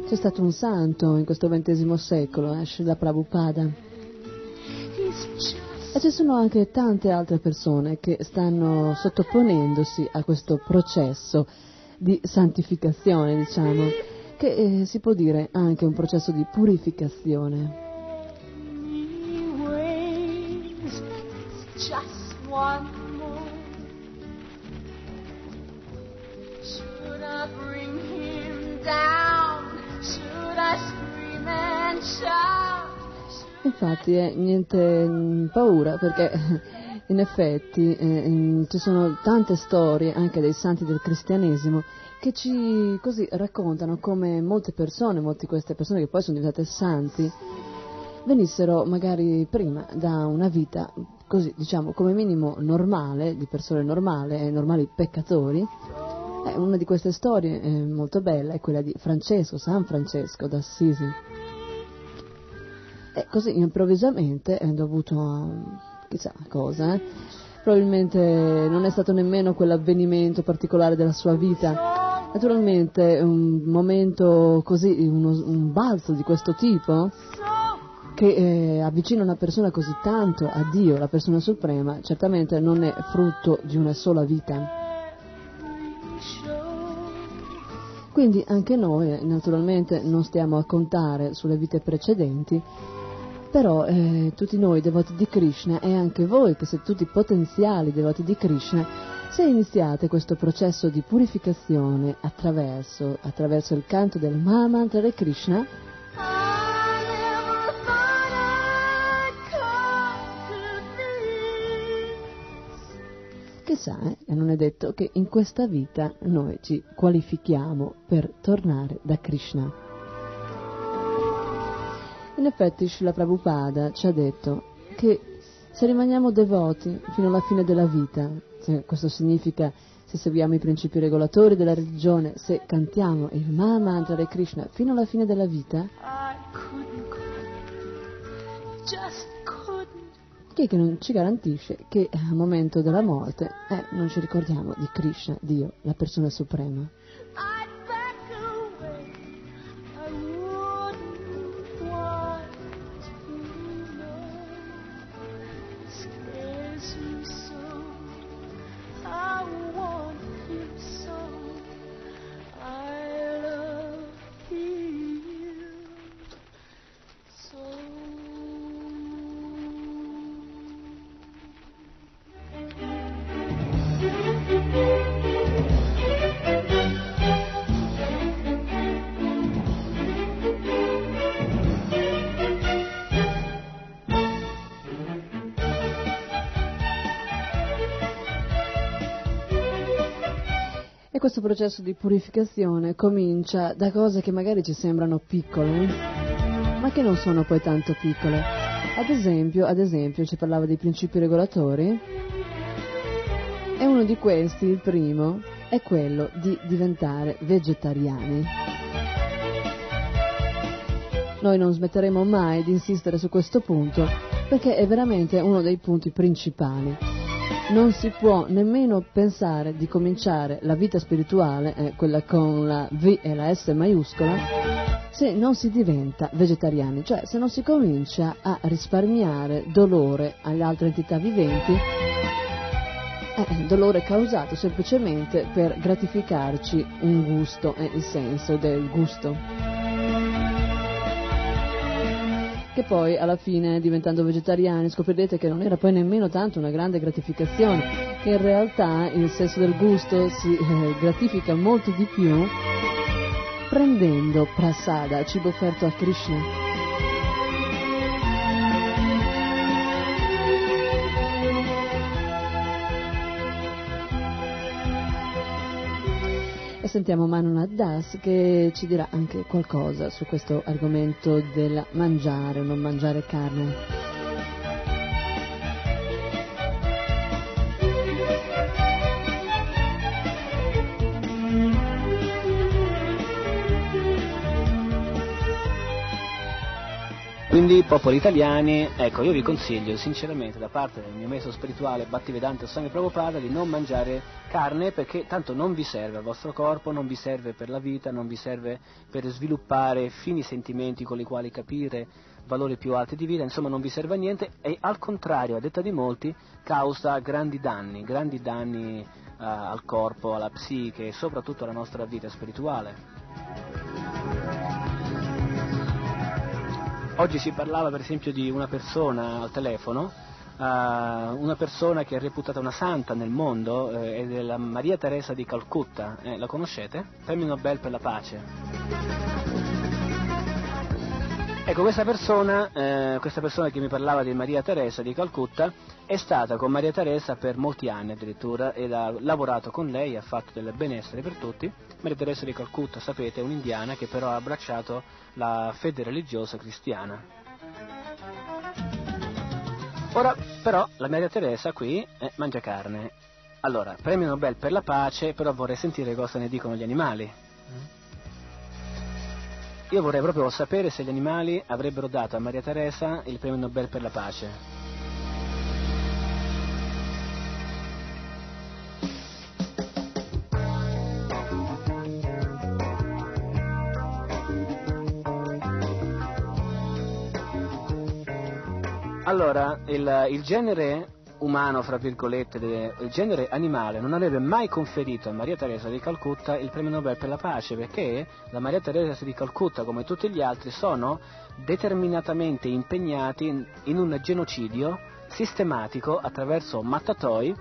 C'è stato un santo in questo XX secolo, eh, Srila Prabhupada. E ci sono anche tante altre persone che stanno sottoponendosi a questo processo di santificazione, diciamo, che eh, si può dire anche un processo di purificazione. Infatti è niente mh, paura perché [laughs] in effetti eh, mh, ci sono tante storie anche dei santi del cristianesimo che ci così raccontano come molte persone, molte di queste persone che poi sono diventate santi, venissero magari prima da una vita così diciamo come minimo normale, di persone normali, normali peccatori. Eh, una di queste storie eh, molto bella è quella di Francesco, San Francesco d'Assisi. E così improvvisamente è dovuto a chissà cosa, eh, probabilmente non è stato nemmeno quell'avvenimento particolare della sua vita. Naturalmente un momento così, uno- un balzo di questo tipo che eh, avvicina una persona così tanto a Dio, la persona suprema, certamente non è frutto di una sola vita. Quindi anche noi eh, naturalmente non stiamo a contare sulle vite precedenti, però eh, tutti noi devoti di Krishna e anche voi che siete tutti potenziali devoti di Krishna, se iniziate questo processo di purificazione attraverso, attraverso il canto del Mahamantra di Krishna, chissà, eh, non è detto che in questa vita noi ci qualifichiamo per tornare da Krishna. In effetti Srila Prabhupada ci ha detto che se rimaniamo devoti fino alla fine della vita, se questo significa se seguiamo i principi regolatori della religione, se cantiamo il Maha Mantra di Krishna fino alla fine della vita, chi è che non ci garantisce che al momento della morte eh, non ci ricordiamo di Krishna, Dio, la persona suprema. Questo processo di purificazione comincia da cose che magari ci sembrano piccole, ma che non sono poi tanto piccole. Ad esempio, ad esempio, ci parlava dei principi regolatori, e uno di questi, il primo, è quello di diventare vegetariani. Noi non smetteremo mai di insistere su questo punto perché è veramente uno dei punti principali. Non si può nemmeno pensare di cominciare la vita spirituale, eh, quella con la V e la S maiuscola, se non si diventa vegetariani, cioè se non si comincia a risparmiare dolore alle altre entità viventi è dolore causato semplicemente per gratificarci un gusto, è il senso del gusto. Che poi alla fine diventando vegetariani scoprirete che non era poi nemmeno tanto una grande gratificazione, che in realtà il senso del gusto si eh, gratifica molto di più prendendo prasada, cibo offerto a Krishna. E sentiamo Manu Das che ci dirà anche qualcosa su questo argomento del mangiare o non mangiare carne. Quindi, popoli italiani, ecco, io vi consiglio sinceramente da parte del mio maestro spirituale Battivedanta Swami Prabhupada di non mangiare carne perché tanto non vi serve al vostro corpo, non vi serve per la vita, non vi serve per sviluppare fini sentimenti con i quali capire valori più alti di vita, insomma non vi serve a niente e al contrario, a detta di molti, causa grandi danni, grandi danni uh, al corpo, alla psiche e soprattutto alla nostra vita spirituale. Oggi si parlava per esempio di una persona al telefono, uh, una persona che è reputata una santa nel mondo, eh, è della Maria Teresa di Calcutta, eh, la conoscete? Premio Nobel per la pace. Ecco, questa persona, eh, questa persona che mi parlava di Maria Teresa di Calcutta è stata con Maria Teresa per molti anni addirittura ed ha lavorato con lei, ha fatto del benessere per tutti. Maria Teresa di Calcutta, sapete, è un'indiana che però ha abbracciato la fede religiosa cristiana. Ora però la Maria Teresa qui eh, mangia carne. Allora, premio Nobel per la pace, però vorrei sentire cosa ne dicono gli animali. Io vorrei proprio sapere se gli animali avrebbero dato a Maria Teresa il premio Nobel per la pace. Allora, il, il genere umano, fra virgolette, il genere animale non avrebbe mai conferito a Maria Teresa di Calcutta il premio Nobel per la pace perché la Maria Teresa di Calcutta, come tutti gli altri, sono determinatamente impegnati in, in un genocidio sistematico attraverso mattatoi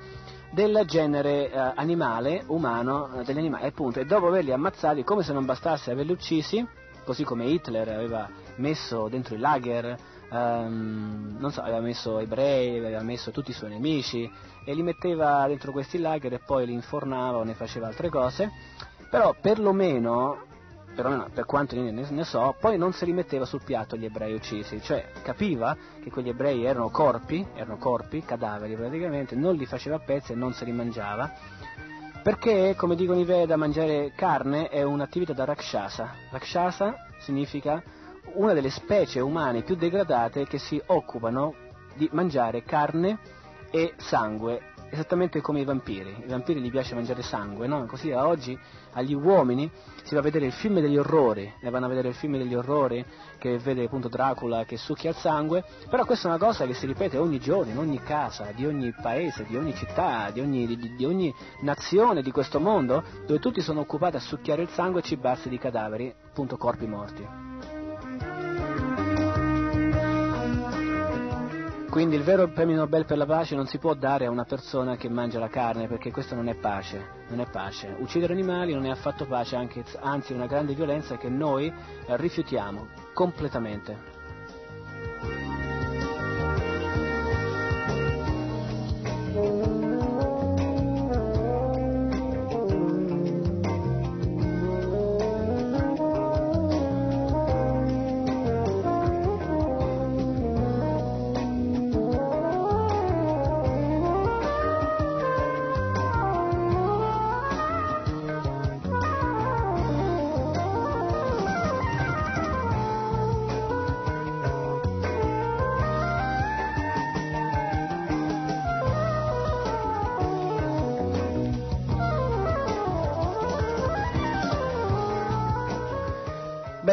del genere eh, animale, umano, eh, degli animali, appunto, e dopo averli ammazzati, come se non bastasse averli uccisi, così come Hitler aveva messo dentro i lager um, non so, aveva messo ebrei, aveva messo tutti i suoi nemici e li metteva dentro questi lager e poi li infornava o ne faceva altre cose, però perlomeno, perlomeno per quanto ne, ne so, poi non se li metteva sul piatto gli ebrei uccisi, cioè capiva che quegli ebrei erano corpi, erano corpi, cadaveri praticamente, non li faceva a pezzi e non se li mangiava, perché, come dicono i Veda, mangiare carne è un'attività da Rakshasa. Rakshasa significa una delle specie umane più degradate che si occupano di mangiare carne e sangue, esattamente come i vampiri. I vampiri gli piace mangiare sangue, no? Così a oggi agli uomini si va a vedere il film degli orrori, ne vanno a vedere il film degli orrori che vede appunto Dracula che succhia il sangue, però questa è una cosa che si ripete ogni giorno, in ogni casa, di ogni paese, di ogni città, di ogni, di, di ogni nazione di questo mondo, dove tutti sono occupati a succhiare il sangue e cibarsi di cadaveri, appunto corpi morti. Quindi il vero premio Nobel per la pace non si può dare a una persona che mangia la carne, perché questo non è pace, non è pace. Uccidere animali non è affatto pace, anche, anzi è una grande violenza che noi eh, rifiutiamo completamente.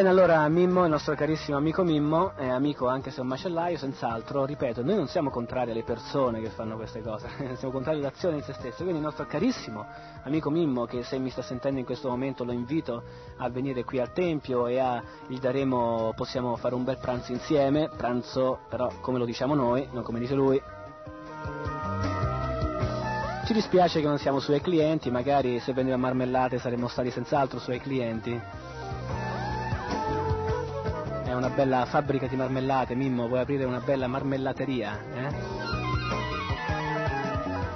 Bene, allora Mimmo, il nostro carissimo amico Mimmo, è amico anche se è un macellaio, senz'altro, ripeto, noi non siamo contrari alle persone che fanno queste cose, [laughs] siamo contrari all'azione in se stesso, quindi il nostro carissimo amico Mimmo, che se mi sta sentendo in questo momento lo invito a venire qui al Tempio e a, gli daremo, possiamo fare un bel pranzo insieme, pranzo però come lo diciamo noi, non come dice lui. Ci dispiace che non siamo suoi clienti, magari se veniva marmellate saremmo stati senz'altro suoi clienti. È una bella fabbrica di marmellate, Mimmo, vuoi aprire una bella marmellateria? Eh?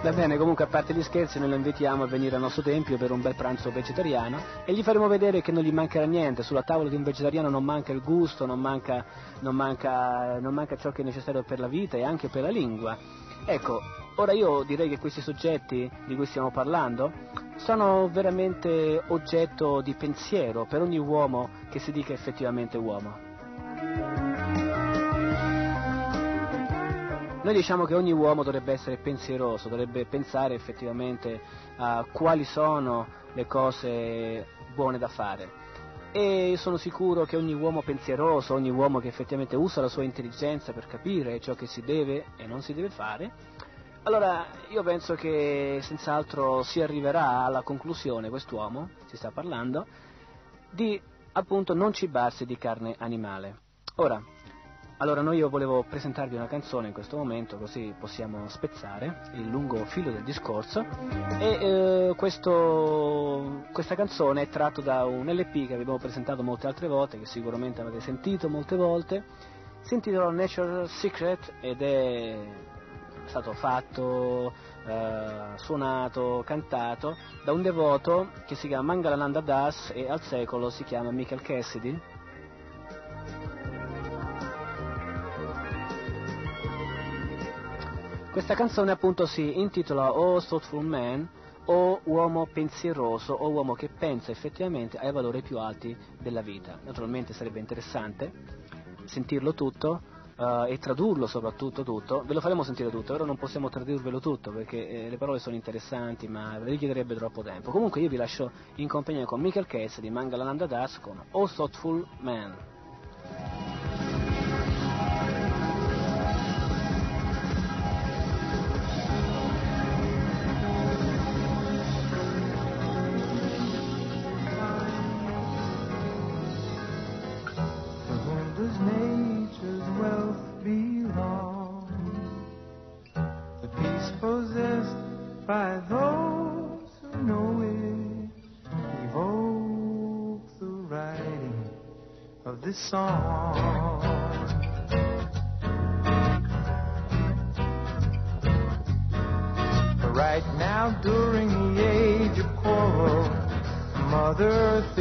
Va bene, comunque a parte gli scherzi noi lo invitiamo a venire al nostro tempio per un bel pranzo vegetariano e gli faremo vedere che non gli mancherà niente, sulla tavola di un vegetariano non manca il gusto, non manca, non manca, non manca ciò che è necessario per la vita e anche per la lingua. Ecco, ora io direi che questi soggetti di cui stiamo parlando sono veramente oggetto di pensiero per ogni uomo che si dica effettivamente uomo. Noi diciamo che ogni uomo dovrebbe essere pensieroso, dovrebbe pensare effettivamente a quali sono le cose buone da fare. E sono sicuro che ogni uomo pensieroso, ogni uomo che effettivamente usa la sua intelligenza per capire ciò che si deve e non si deve fare, allora io penso che senz'altro si arriverà alla conclusione, quest'uomo, si sta parlando, di appunto non cibarsi di carne animale. Ora, allora noi io volevo presentarvi una canzone in questo momento così possiamo spezzare il lungo filo del discorso. E eh, questo, questa canzone è tratto da un LP che abbiamo presentato molte altre volte, che sicuramente avete sentito molte volte, si intitola Natural Secret ed è stato fatto, eh, suonato, cantato da un devoto che si chiama Mangalananda Das e al secolo si chiama Michael Cassidy Questa canzone appunto si intitola Oh Thoughtful Man o uomo pensieroso o uomo che pensa effettivamente ai valori più alti della vita. Naturalmente sarebbe interessante sentirlo tutto uh, e tradurlo soprattutto tutto. Ve lo faremo sentire tutto, ora non possiamo tradurvelo tutto perché eh, le parole sono interessanti ma richiederebbe troppo tempo. Comunque io vi lascio in compagnia con Michael Case di Mangalananda Das con Oh Thoughtful Man. Song. Right now, during the age of coral, Mother Earth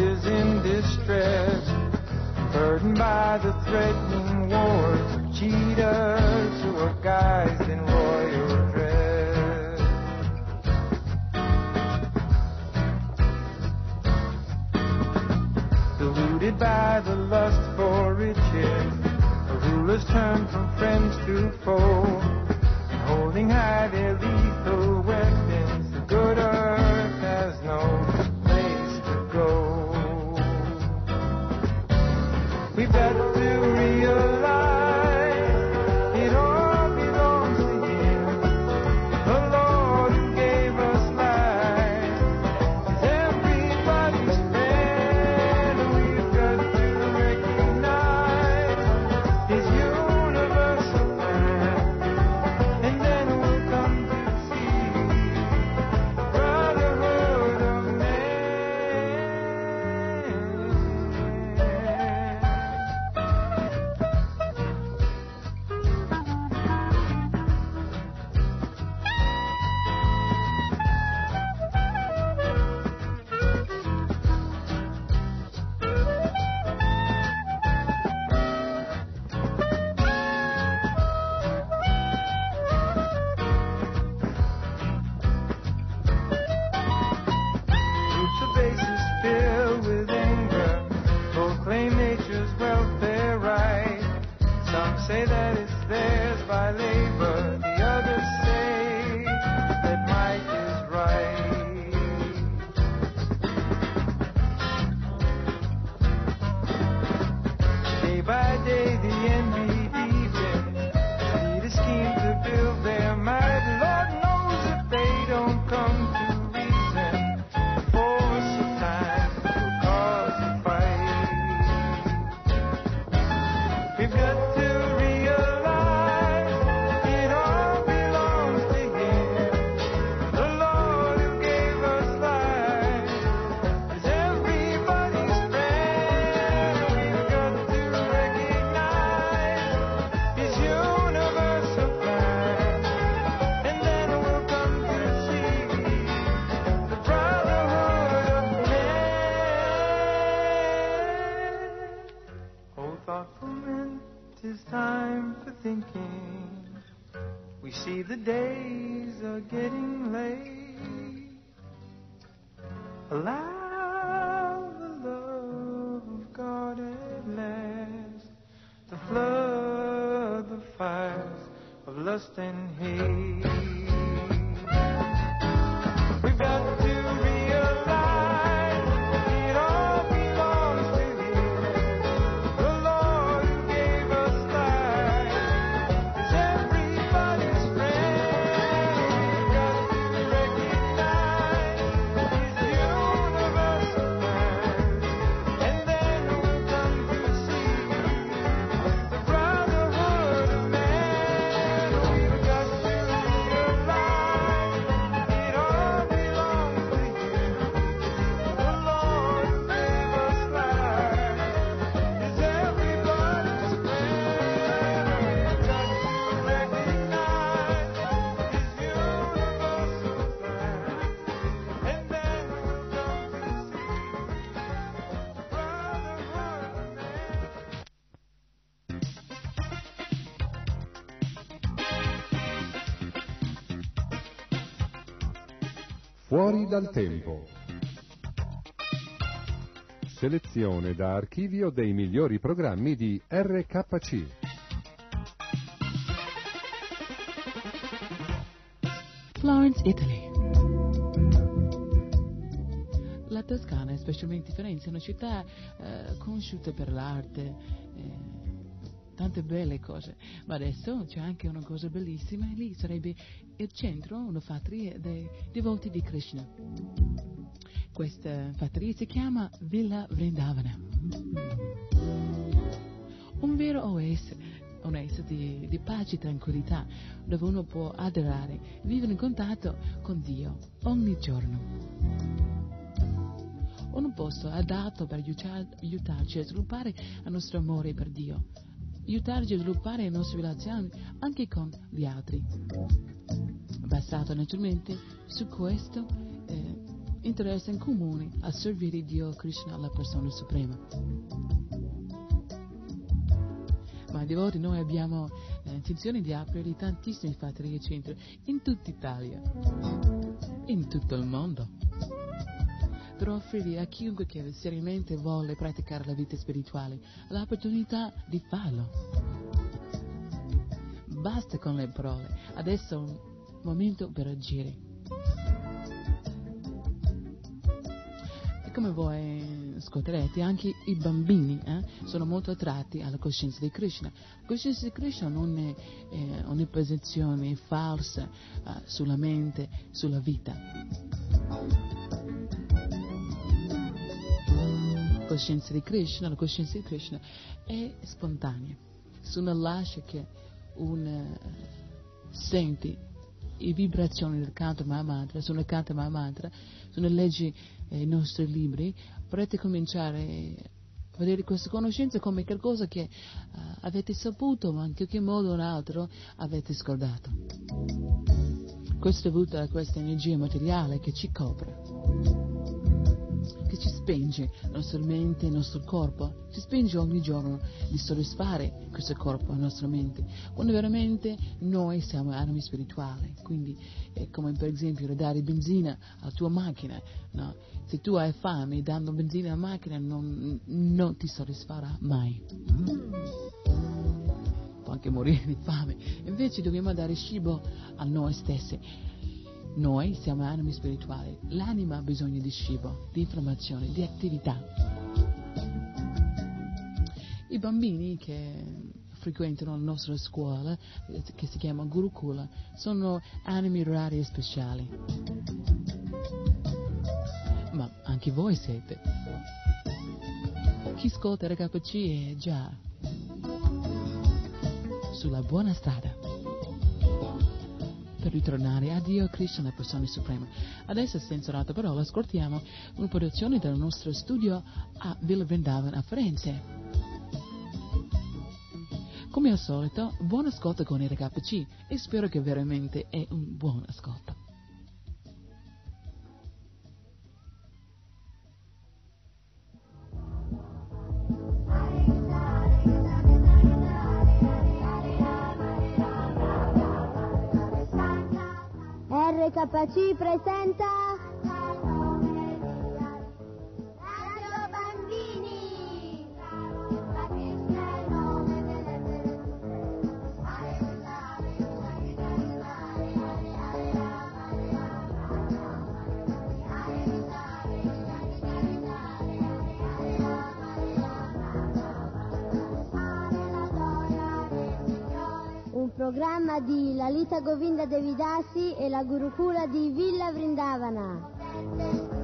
Fuori dal tempo. Selezione da archivio dei migliori programmi di RKC. Florence, Italy. La Toscana, specialmente Firenze, è una città eh, conosciuta per l'arte, eh, tante belle cose, ma adesso c'è anche una cosa bellissima, e lì sarebbe il centro, una fattoria dei devoti di Krishna. Questa fattoria si chiama Villa Vrindavana. Un vero oasis, oasis di, di pace e tranquillità, dove uno può adorare, vivere in contatto con Dio ogni giorno un posto adatto per aiutar- aiutarci a sviluppare il nostro amore per Dio, aiutarci a sviluppare le nostre relazioni anche con gli altri, basato naturalmente su questo eh, interesse in comune a servire Dio Krishna, la persona suprema. Ma di volte noi abbiamo eh, intenzione di aprire tantissime fattorie centri in tutta Italia, in tutto il mondo per offrire a chiunque che seriamente vuole praticare la vita spirituale l'opportunità di farlo. Basta con le parole, adesso è un momento per agire. E come voi ascolterete, anche i bambini eh, sono molto attratti alla coscienza di Krishna. La coscienza di Krishna non è eh, un'imposizione falsa eh, sulla mente, sulla vita. Coscienza di Krishna, la coscienza di Krishna è spontanea. Se uno lascia che uno senti le vibrazioni del canto Mahamantra, se uno canta Mahamantra, se uno legge eh, i nostri libri, potrete cominciare a vedere questa conoscenza come qualcosa che eh, avete saputo, ma in qualche modo o un altro avete scordato. Questo è dovuto a questa energia materiale che ci copre che ci spinge la nostra mente, il nostro corpo, ci spinge ogni giorno di soddisfare questo corpo, la nostra mente, quando veramente noi siamo animi spirituali, quindi è come per esempio dare benzina alla tua macchina, no? se tu hai fame dando benzina alla macchina non, non ti soddisfarà mai. Può anche morire di fame, invece dobbiamo dare cibo a noi stessi. Noi siamo animi spirituali, l'anima ha bisogno di cibo, di informazione, di attività. I bambini che frequentano la nostra scuola, eh, che si chiama Gurukula, sono animi rari e speciali. Ma anche voi siete. Chi ascolta RKC è già sulla buona strada per ritornare a Dio Krishna, la persona suprema. Adesso, senza altra parola, ascoltiamo una produzione del nostro studio a Villa Vrindavan a Firenze. Come al solito, buon ascolto con RKC e spero che veramente è un buon ascolto. RKC presenta programma di Lalita Govinda Devidasi e la Gurukula di Villa Vrindavana.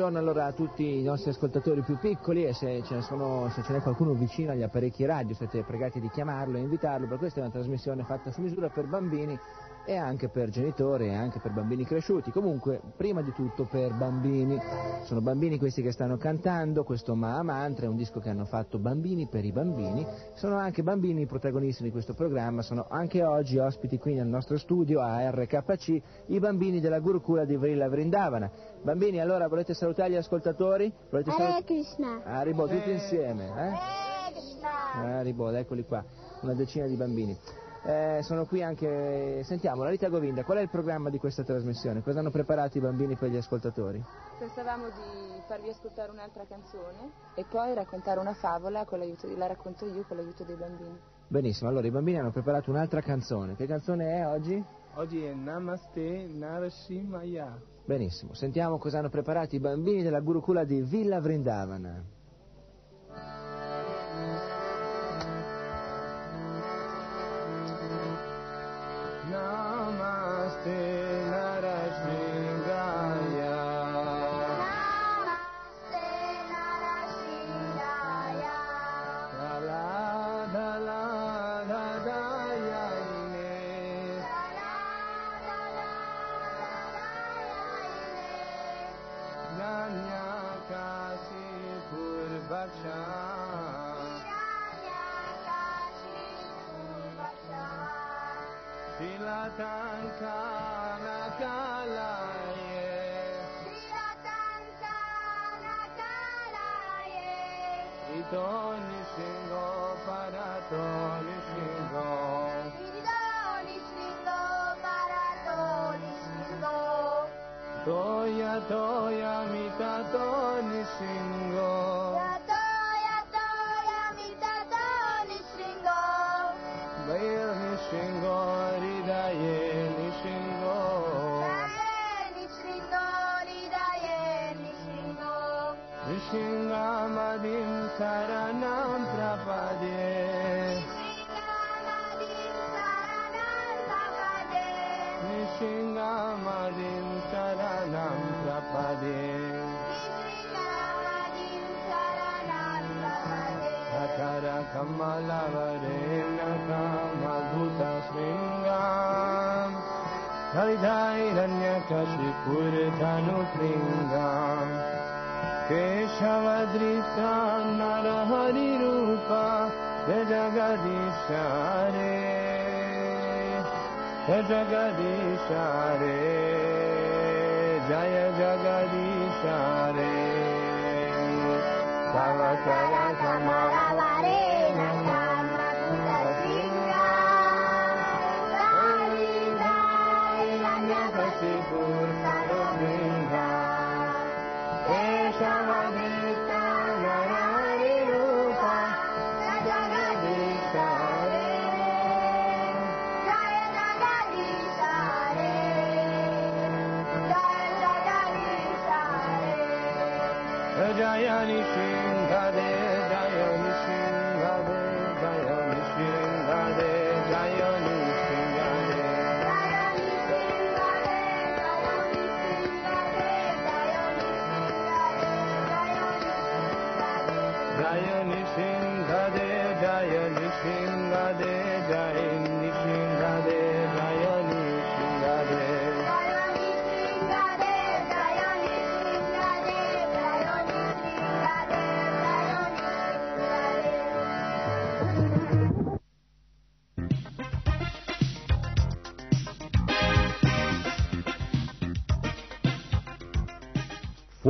Buongiorno allora a tutti i nostri ascoltatori più piccoli e se ce sono, se ce n'è qualcuno vicino agli apparecchi radio siete pregati di chiamarlo e invitarlo, per questa è una trasmissione fatta su misura per bambini e anche per genitori e anche per bambini cresciuti, comunque prima di tutto per bambini. Sono bambini questi che stanno cantando questo Maha Mantra, è un disco che hanno fatto bambini per i bambini, sono anche bambini i protagonisti di questo programma, sono anche oggi ospiti qui nel nostro studio a RKC i bambini della Gurukula di Vrilla Vrindavana. Bambini, allora volete salutare gli ascoltatori? Volete Hare salut- Krishna Haribo, tutti insieme, eh? Hare Krishna Haribo, eccoli qua, una decina di bambini. Eh, sono qui anche, sentiamo, la Rita Govinda, qual è il programma di questa trasmissione? Cosa hanno preparato i bambini per gli ascoltatori? Pensavamo di farvi ascoltare un'altra canzone e poi raccontare una favola con l'aiuto di, la racconto io con l'aiuto dei bambini. Benissimo, allora i bambini hanno preparato un'altra canzone. Che canzone è oggi? Oggi è Namaste Narasimhaya. Benissimo, sentiamo cosa hanno preparato i bambini della Gurukula di Villa Vrindavana. Santa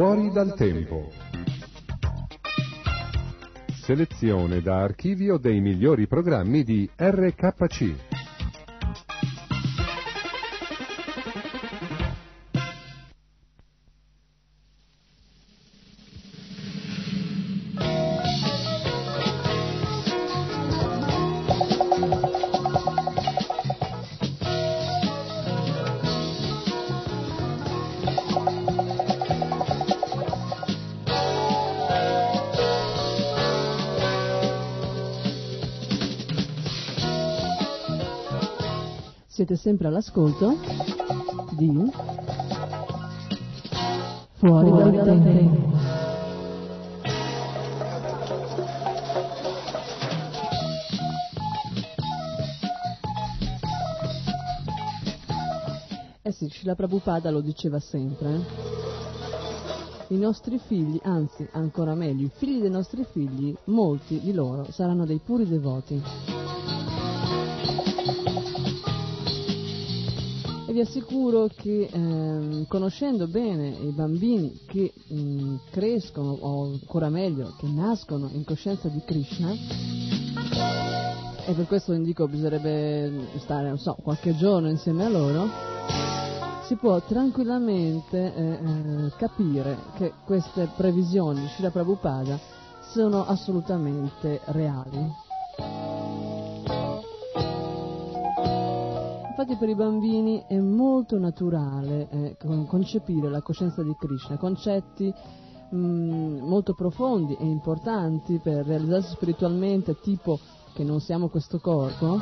Fuori dal tempo. Selezione da archivio dei migliori programmi di RKC. Sempre all'ascolto di Fuori, dal, tempo. Eh sì, Srila Prabhupada lo diceva sempre. eh. I nostri figli, anzi ancora meglio, i figli dei nostri figli, molti di loro saranno dei puri devoti. Vi assicuro che ehm, conoscendo bene i bambini che mm, crescono, o ancora meglio, che nascono in coscienza di Krishna, e per questo indico bisognerebbe stare, non so, qualche giorno insieme a loro, si può tranquillamente eh, eh, capire che queste previsioni di Srila Prabhupada sono assolutamente reali. Infatti per i bambini è molto naturale eh, con- concepire la coscienza di Krishna, concetti mh, molto profondi e importanti per realizzarsi spiritualmente, tipo che non siamo questo corpo,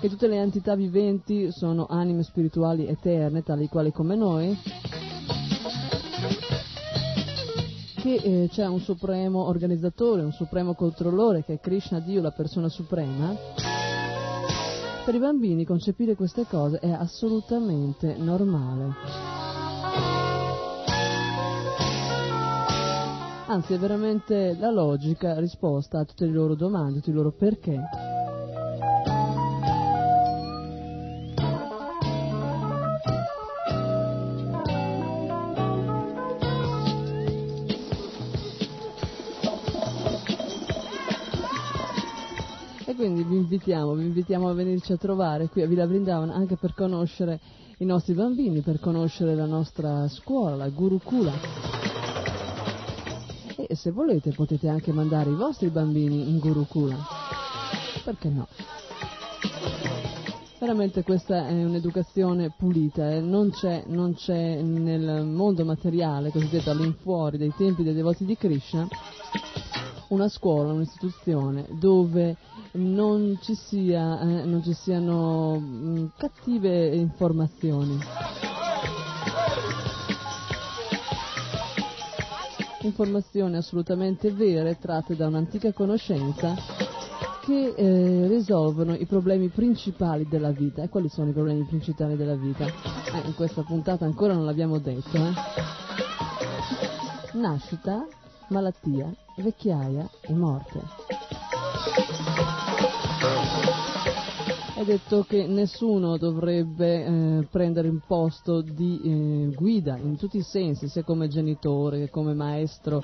che tutte le entità viventi sono anime spirituali eterne, tali quali come noi, che eh, c'è un supremo organizzatore, un supremo controllore che è Krishna Dio, la persona suprema. Per i bambini concepire queste cose è assolutamente normale. Anzi, è veramente la logica risposta a tutte le loro domande, a tutti i loro perché. Invitiamo, vi invitiamo a venirci a trovare qui a Villa Brindavana anche per conoscere i nostri bambini, per conoscere la nostra scuola, la Gurukula. E se volete potete anche mandare i vostri bambini in Gurukula. Perché no? Veramente questa è un'educazione pulita, eh, non, c'è, non c'è nel mondo materiale, cosiddetto all'infuori dei tempi dei devoti di Krishna, una scuola, un'istituzione dove non ci, sia, eh, non ci siano mh, cattive informazioni. Informazioni assolutamente vere tratte da un'antica conoscenza che eh, risolvono i problemi principali della vita. E quali sono i problemi principali della vita? Eh, in questa puntata ancora non l'abbiamo detto. Eh? nascita, malattia, vecchiaia e morte. È detto che nessuno dovrebbe eh, prendere il posto di eh, guida in tutti i sensi, sia come genitore, che come maestro,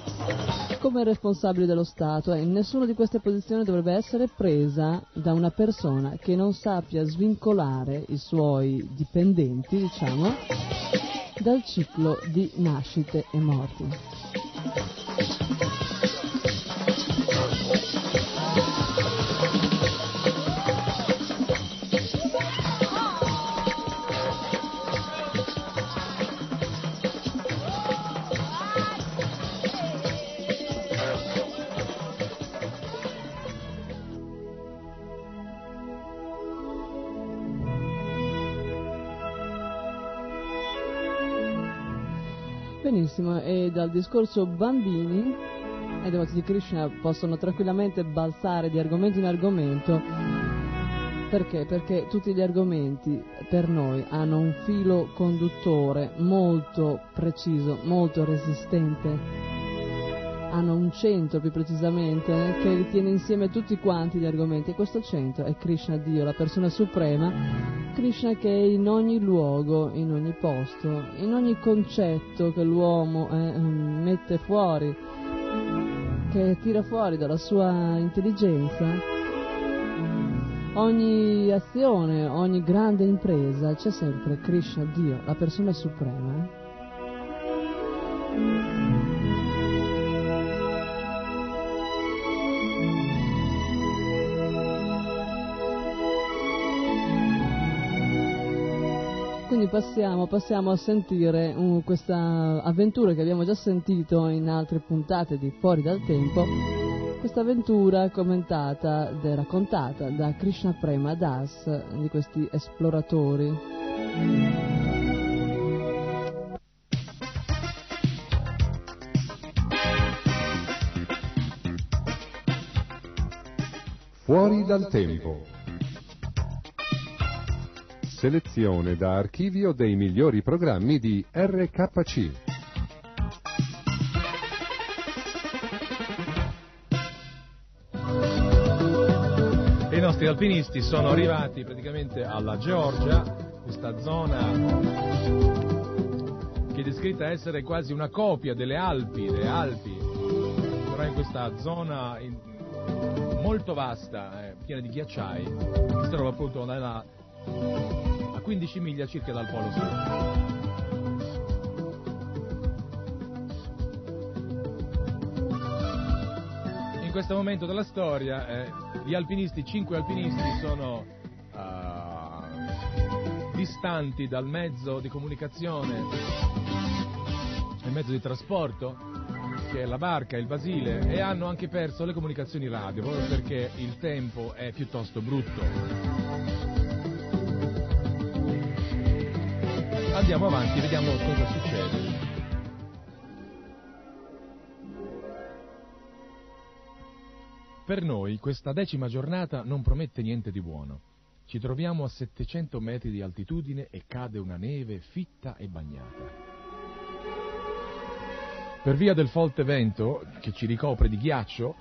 come responsabile dello Stato e nessuna di queste posizioni dovrebbe essere presa da una persona che non sappia svincolare i suoi dipendenti, diciamo, dal ciclo di nascite e morti. Benissimo, e dal discorso bambini ai devoti di Krishna possono tranquillamente balzare di argomento in argomento. Perché? Perché tutti gli argomenti per noi hanno un filo conduttore molto preciso, molto resistente. Hanno un centro più precisamente che tiene insieme tutti quanti gli argomenti. E questo centro è Krishna Dio, la persona suprema. Krishna che è in ogni luogo, in ogni posto, in ogni concetto che l'uomo eh, mette fuori, che tira fuori dalla sua intelligenza, ogni azione, ogni grande impresa, c'è sempre Krishna, Dio, la persona suprema. Quindi passiamo, passiamo a sentire uh, questa avventura che abbiamo già sentito in altre puntate di Fuori dal Tempo, questa avventura commentata e raccontata da Krishna Prema Das di questi esploratori. Fuori dal tempo. Selezione da archivio dei migliori programmi di RKC. I nostri alpinisti sono arrivati praticamente alla Georgia, questa zona che è descritta essere quasi una copia delle Alpi, le Alpi, però in questa zona molto vasta, eh, piena di ghiacciai, si trova appunto nella- a 15 miglia circa dal Polo Sud. In questo momento della storia eh, gli alpinisti, cinque alpinisti sono eh, distanti dal mezzo di comunicazione, il mezzo di trasporto, che è la barca, il Basile, e hanno anche perso le comunicazioni radio, proprio perché il tempo è piuttosto brutto. Andiamo avanti, vediamo cosa succede. Per noi questa decima giornata non promette niente di buono. Ci troviamo a 700 metri di altitudine e cade una neve fitta e bagnata. Per via del forte vento che ci ricopre di ghiaccio,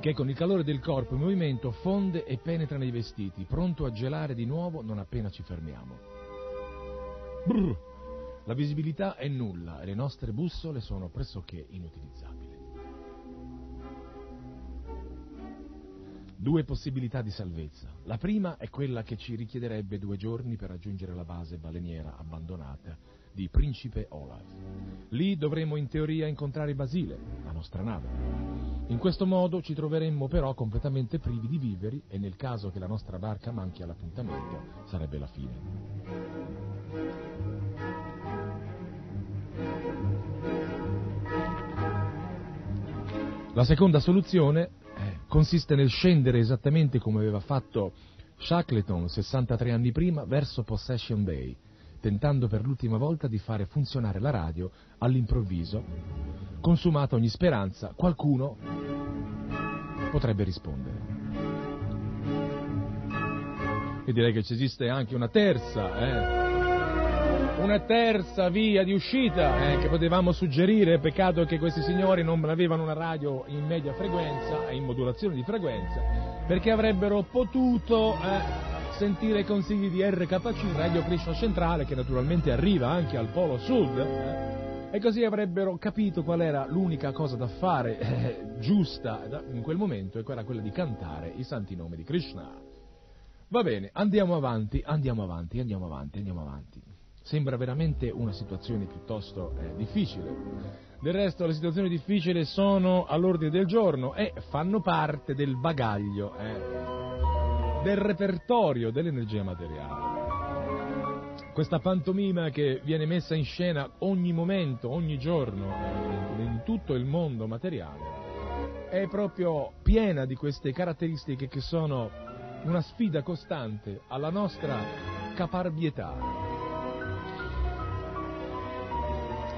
che con il calore del corpo in movimento fonde e penetra nei vestiti, pronto a gelare di nuovo non appena ci fermiamo. Brr. La visibilità è nulla e le nostre bussole sono pressoché inutilizzabili. Due possibilità di salvezza. La prima è quella che ci richiederebbe due giorni per raggiungere la base baleniera abbandonata di Principe Olaf. Lì dovremmo in teoria incontrare Basile, la nostra nave. In questo modo ci troveremmo però completamente privi di viveri e nel caso che la nostra barca manchi all'appuntamento sarebbe la fine. La seconda soluzione eh, consiste nel scendere esattamente come aveva fatto Shackleton 63 anni prima verso Possession Bay, tentando per l'ultima volta di fare funzionare la radio all'improvviso. Consumata ogni speranza, qualcuno potrebbe rispondere. E direi che ci esiste anche una terza, eh? una terza via di uscita eh, che potevamo suggerire, peccato che questi signori non avevano una radio in media frequenza, in modulazione di frequenza, perché avrebbero potuto eh, sentire i consigli di RKC, Radio Krishna Centrale, che naturalmente arriva anche al Polo Sud, eh, e così avrebbero capito qual era l'unica cosa da fare eh, giusta in quel momento, e quella quella di cantare i santi nomi di Krishna. Va bene, andiamo avanti, andiamo avanti, andiamo avanti, andiamo avanti. Sembra veramente una situazione piuttosto eh, difficile. Del resto le situazioni difficili sono all'ordine del giorno e fanno parte del bagaglio, eh, del repertorio dell'energia materiale. Questa pantomima che viene messa in scena ogni momento, ogni giorno, in tutto il mondo materiale, è proprio piena di queste caratteristiche che sono una sfida costante alla nostra caparbietà,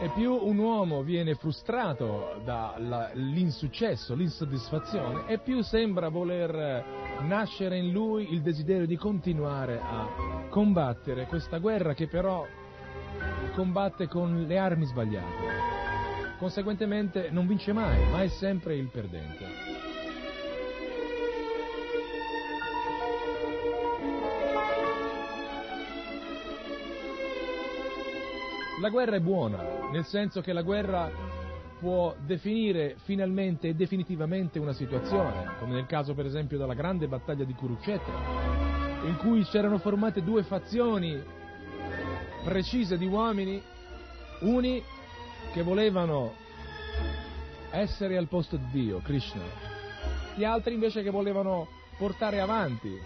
e più un uomo viene frustrato dall'insuccesso, l'insoddisfazione, e più sembra voler nascere in lui il desiderio di continuare a combattere questa guerra che però combatte con le armi sbagliate. Conseguentemente non vince mai, ma è sempre il perdente. La guerra è buona, nel senso che la guerra può definire finalmente e definitivamente una situazione, come nel caso per esempio della grande battaglia di Kurukshetra, in cui c'erano formate due fazioni precise di uomini, uni che volevano essere al posto di Dio, Krishna, gli altri invece che volevano portare avanti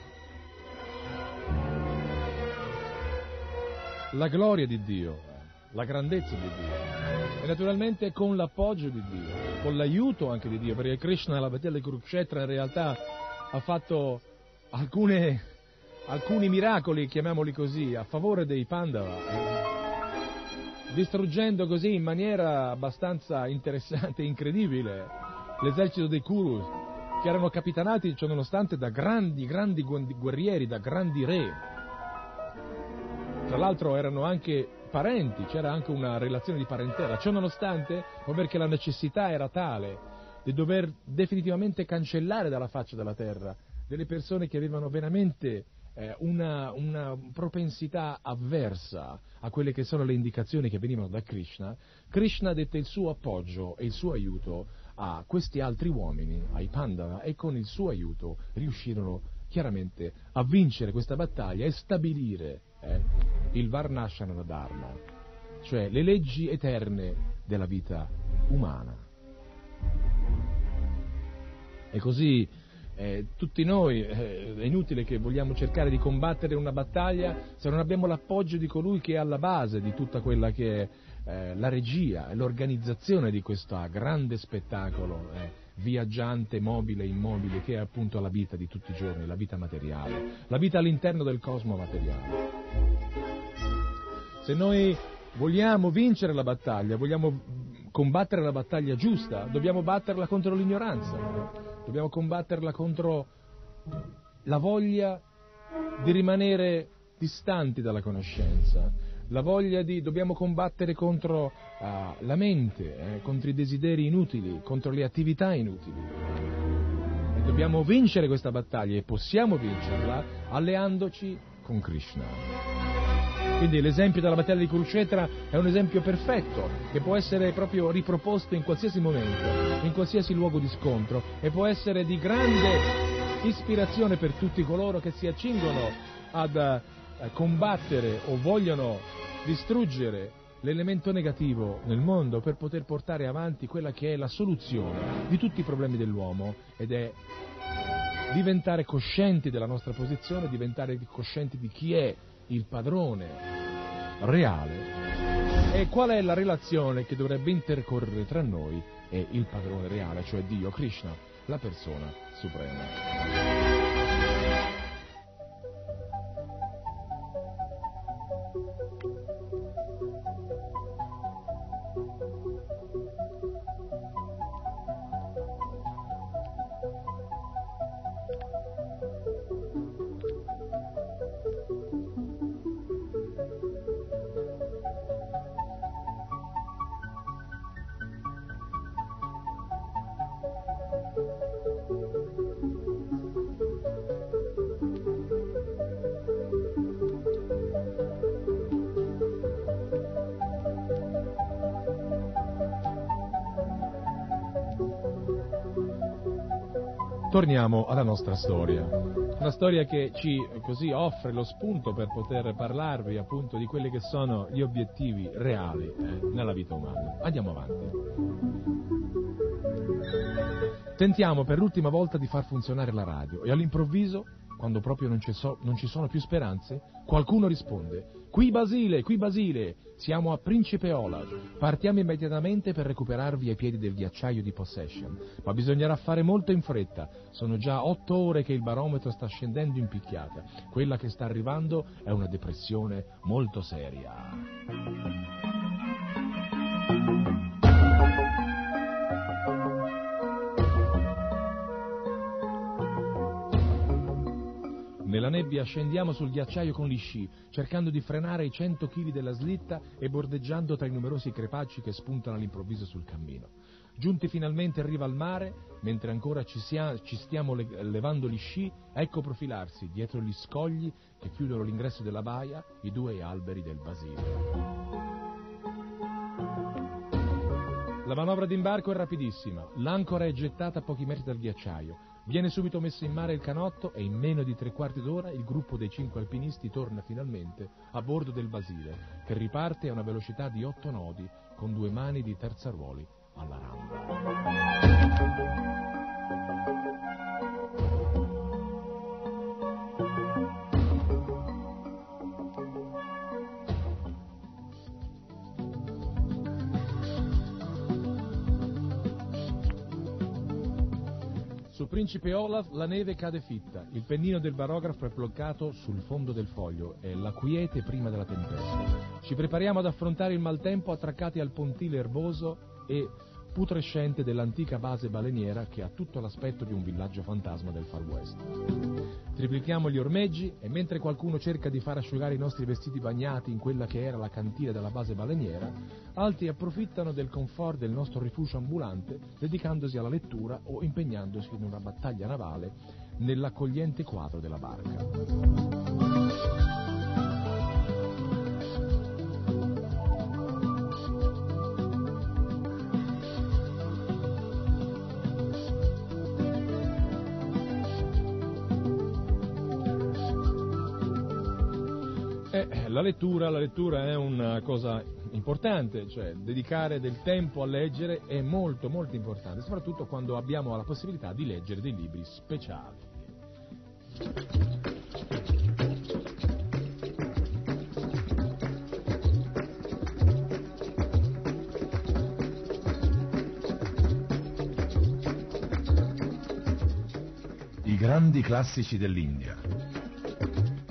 la gloria di Dio, la grandezza di Dio e naturalmente con l'appoggio di Dio, con l'aiuto anche di Dio, perché Krishna alla battaglia di Kurukshetra in realtà ha fatto alcune, alcuni miracoli, chiamiamoli così, a favore dei Pandava, distruggendo così in maniera abbastanza interessante e incredibile l'esercito dei Kurus, che erano capitanati, ciononostante, da grandi, grandi guerrieri, da grandi re. Tra l'altro erano anche parenti, c'era anche una relazione di parentela. Ciò nonostante, o perché la necessità era tale di dover definitivamente cancellare dalla faccia della terra delle persone che avevano veramente eh, una, una, propensità avversa a quelle che sono le indicazioni che venivano da Krishna, Krishna dette il suo appoggio e il suo aiuto a questi altri uomini, ai Pandava, e con il suo aiuto riuscirono chiaramente a vincere questa battaglia e stabilire eh, il Varnashana Dharma, cioè le leggi eterne della vita umana. E così eh, tutti noi eh, è inutile che vogliamo cercare di combattere una battaglia se non abbiamo l'appoggio di colui che è alla base di tutta quella che è eh, la regia e l'organizzazione di questo grande spettacolo eh, viaggiante, mobile, immobile, che è appunto la vita di tutti i giorni, la vita materiale, la vita all'interno del cosmo materiale. Se noi vogliamo vincere la battaglia, vogliamo combattere la battaglia giusta, dobbiamo batterla contro l'ignoranza, dobbiamo combatterla contro la voglia di rimanere distanti dalla conoscenza, la voglia di dobbiamo combattere contro uh, la mente, eh, contro i desideri inutili, contro le attività inutili. E dobbiamo vincere questa battaglia e possiamo vincerla alleandoci con Krishna. Quindi l'esempio della battaglia di Kurukshetra è un esempio perfetto che può essere proprio riproposto in qualsiasi momento, in qualsiasi luogo di scontro e può essere di grande ispirazione per tutti coloro che si accingono ad eh, combattere o vogliono distruggere l'elemento negativo nel mondo per poter portare avanti quella che è la soluzione di tutti i problemi dell'uomo ed è diventare coscienti della nostra posizione, diventare coscienti di chi è il padrone reale e qual è la relazione che dovrebbe intercorrere tra noi e il padrone reale, cioè Dio, Krishna, la persona suprema. Torniamo alla nostra storia. Una storia che ci così offre lo spunto per poter parlarvi appunto di quelli che sono gli obiettivi reali eh, nella vita umana. Andiamo avanti. Tentiamo per l'ultima volta di far funzionare la radio e all'improvviso, quando proprio non ci, so- non ci sono più speranze, qualcuno risponde Qui Basile, qui Basile, siamo a Principe Olaf. Partiamo immediatamente per recuperarvi ai piedi del ghiacciaio di Possession, ma bisognerà fare molto in fretta. Sono già otto ore che il barometro sta scendendo in picchiata. Quella che sta arrivando è una depressione molto seria. Nella nebbia scendiamo sul ghiacciaio con gli sci, cercando di frenare i 100 kg della slitta e bordeggiando tra i numerosi crepacci che spuntano all'improvviso sul cammino. Giunti finalmente in riva al mare, mentre ancora ci, sia, ci stiamo le, levando gli sci, ecco profilarsi, dietro gli scogli che chiudono l'ingresso della baia, i due alberi del Basile. La manovra d'imbarco è rapidissima, l'ancora è gettata a pochi metri dal ghiacciaio, Viene subito messo in mare il canotto e in meno di tre quarti d'ora il gruppo dei cinque alpinisti torna finalmente a bordo del Basile, che riparte a una velocità di otto nodi con due mani di terzaruoli alla randa. Su Principe Olaf la neve cade fitta, il pennino del barografo è bloccato sul fondo del foglio, è la quiete prima della tempesta. Ci prepariamo ad affrontare il maltempo attraccati al pontile erboso e putrescente dell'antica base baleniera che ha tutto l'aspetto di un villaggio fantasma del Far West. Triplichiamo gli ormeggi e mentre qualcuno cerca di far asciugare i nostri vestiti bagnati in quella che era la cantina della base baleniera, altri approfittano del comfort del nostro rifugio ambulante dedicandosi alla lettura o impegnandosi in una battaglia navale nell'accogliente quadro della barca. La lettura, la lettura è una cosa importante, cioè dedicare del tempo a leggere è molto molto importante, soprattutto quando abbiamo la possibilità di leggere dei libri speciali. I grandi classici dell'India.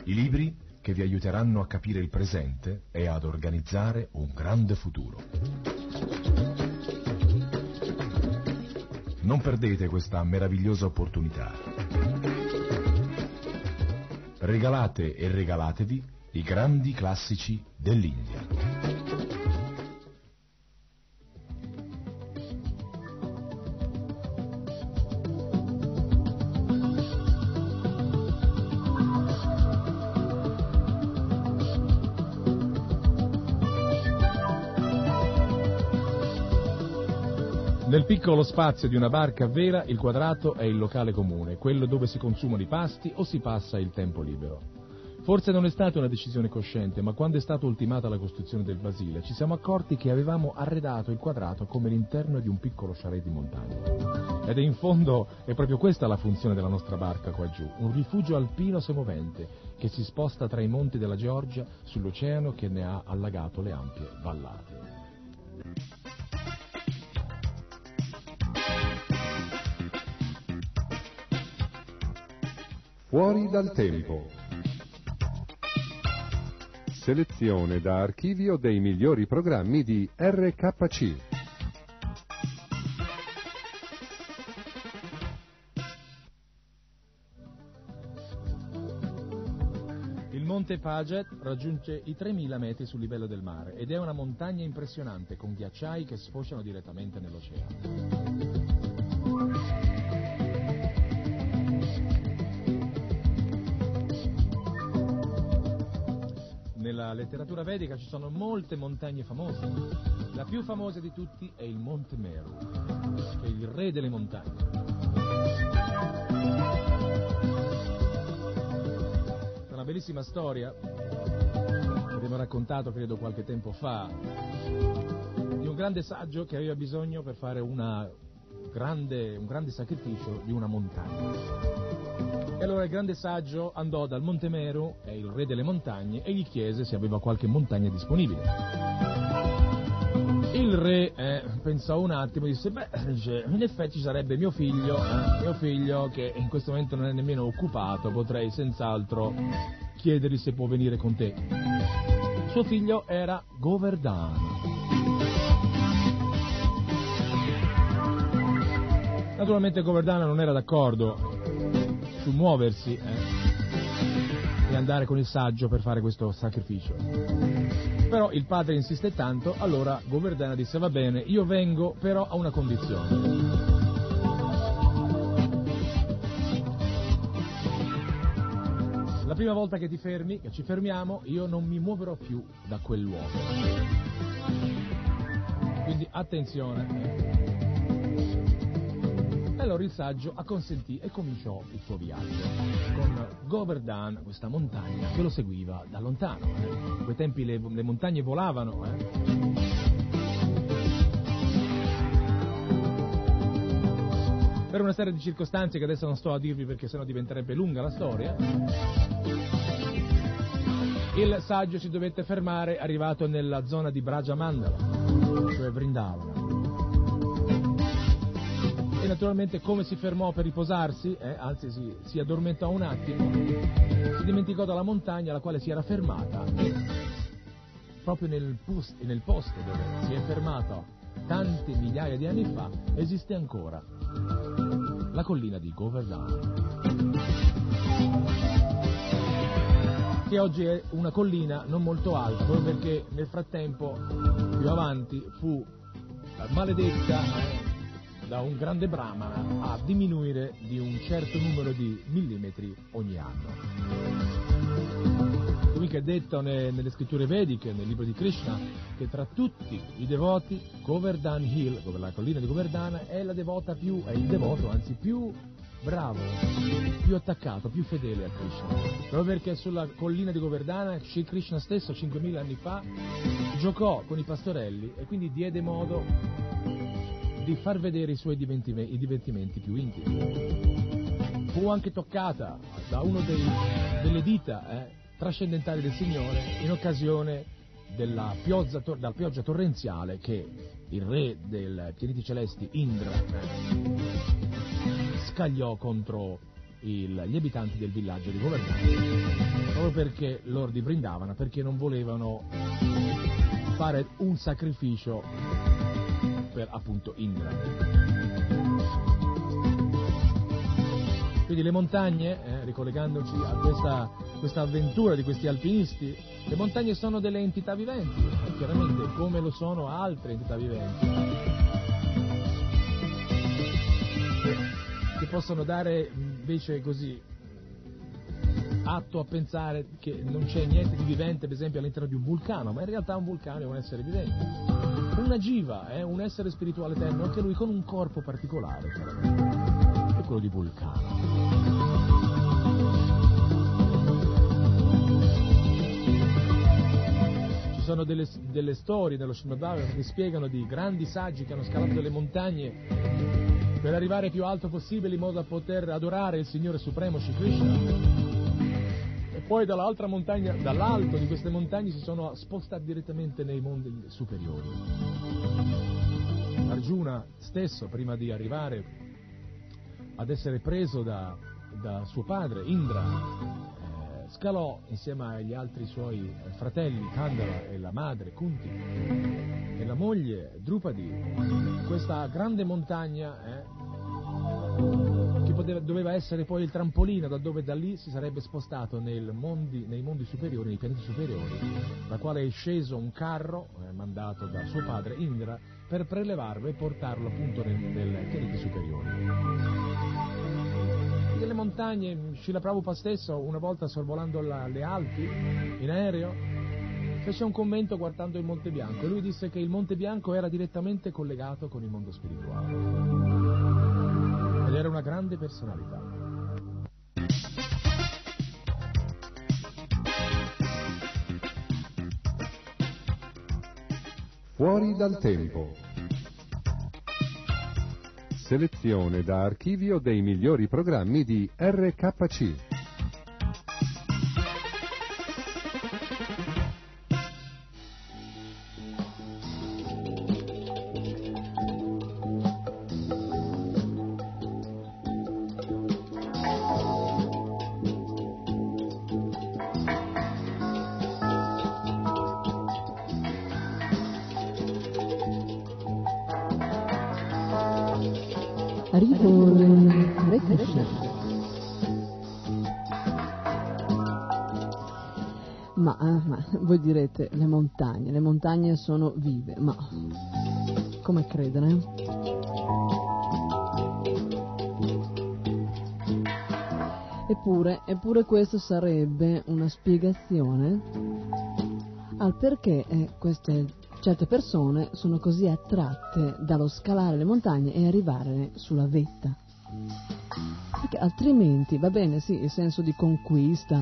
I libri che vi aiuteranno a capire il presente e ad organizzare un grande futuro. Non perdete questa meravigliosa opportunità. Regalate e regalatevi i grandi classici dell'India. Piccolo spazio di una barca a vela il quadrato è il locale comune, quello dove si consumano i pasti o si passa il tempo libero. Forse non è stata una decisione cosciente, ma quando è stata ultimata la costruzione del Basile ci siamo accorti che avevamo arredato il quadrato come l'interno di un piccolo chalet di montagna. Ed è in fondo è proprio questa la funzione della nostra barca qua giù, un rifugio alpino semovente che si sposta tra i monti della Georgia sull'oceano che ne ha allagato le ampie vallate. Fuori dal tempo. Selezione da archivio dei migliori programmi di RKC. Il monte Paget raggiunge i 3000 metri sul livello del mare ed è una montagna impressionante con ghiacciai che sfociano direttamente nell'oceano. Nella letteratura vedica ci sono molte montagne famose. La più famosa di tutti è il Monte Meru, che è il re delle montagne. È una bellissima storia che abbiamo raccontato credo qualche tempo fa di un grande saggio che aveva bisogno per fare una grande- un grande sacrificio di una montagna. E allora il grande saggio andò dal Monte Meru, è il re delle montagne, e gli chiese se aveva qualche montagna disponibile. Il re eh, pensò un attimo e disse, beh, in effetti ci sarebbe mio figlio, eh, mio figlio che in questo momento non è nemmeno occupato, potrei senz'altro chiedergli se può venire con te. Suo figlio era Govardhana. Naturalmente Govardhana non era d'accordo su muoversi eh, e andare con il saggio per fare questo sacrificio. Però il padre insiste tanto, allora Govardhana disse va bene, io vengo però a una condizione. La prima volta che ti fermi, che ci fermiamo, io non mi muoverò più da quel luogo. Quindi attenzione. Allora il saggio acconsentì e cominciò il suo viaggio con Govardhan, questa montagna che lo seguiva da lontano. eh. In quei tempi le, le montagne volavano. eh. Per una serie di circostanze che adesso non sto a dirvi perché sennò diventerebbe lunga la storia, il saggio si dovette fermare arrivato nella zona di Brajamandala, cioè Vrindavana. E naturalmente come si fermò per riposarsi, eh, anzi si, si addormentò un attimo, si dimenticò dalla montagna alla quale si era fermata, proprio nel, pus- nel posto dove si è fermato tanti migliaia di anni fa, esiste ancora la collina di Govardhana. che oggi è una collina non molto alta, perché nel frattempo, più avanti, fu maledetta eh, da un grande brahmana a diminuire di un certo numero di millimetri ogni anno. Lui che è detto ne- nelle scritture vediche, nel libro di Krishna, che tra tutti i devoti Govardhan Hill, la collina di Govardhana, è la devota più, è il devoto anzi più bravo, più attaccato, più fedele a Krishna. Proprio perché sulla collina di Govardhana Sri Krishna stesso 5.000 anni fa giocò con i pastorelli e quindi diede modo di far vedere i suoi i divertimenti più intimi. Fu anche toccata da dei- delle dita eh, trascendentali del Signore in occasione della pioggia, della pioggia torrenziale che il re dei pianeti celesti, Indra, scagliò contro il- gli abitanti del villaggio di Govardhana, proprio perché loro di Brindavana, perché non volevano fare un sacrificio per appunto Indra. Quindi le montagne, eh, ricollegandoci a questa, questa avventura di questi alpinisti, le montagne sono delle entità viventi, eh, chiaramente come lo sono altre entità viventi, che, che possono dare invece così atto a pensare che non c'è niente di vivente, per esempio, all'interno di un vulcano, ma in realtà un vulcano è un essere vivente. Una jiva è un essere spirituale eterno, anche lui con un corpo particolare, chiaramente, è quello di vulcano. Ci sono delle, delle storie nello Srimad Bhagavatam che spiegano di grandi saggi che hanno scalato delle montagne per arrivare più alto possibile in modo da poter adorare il Signore Supremo Shri Krishna. Poi dall'altra montagna, dall'alto di queste montagne si sono spostati direttamente nei mondi superiori. Arjuna stesso, prima di arrivare ad essere preso da, da suo padre, Indra, eh, scalò insieme agli altri suoi fratelli, Kandava e la madre, Kunti, e la moglie, Drupadi, questa grande montagna eh, doveva essere poi il trampolino da dove da lì si sarebbe spostato mondi- nei mondi superiori, nei pianeti superiori, da quale è sceso un carro eh, mandato da suo padre Indra per prelevarlo e portarlo appunto nel- pianeti superiori. Delle montagne, Srila Prabhupada stesso, una volta sorvolando la- le Alpi in aereo, fece un commento guardando il Monte Bianco e lui disse che il Monte Bianco era direttamente collegato con il mondo spirituale ed era una grande personalità. Fuori dal tempo. Selezione da archivio dei migliori programmi di RKC. Montagne, sono vive, ma come credere? Eppure, eppure questo sarebbe una spiegazione al perché eh, queste certe persone sono così attratte dallo scalare le montagne e arrivare sulla vetta. Perché altrimenti va bene, sì, il senso di conquista,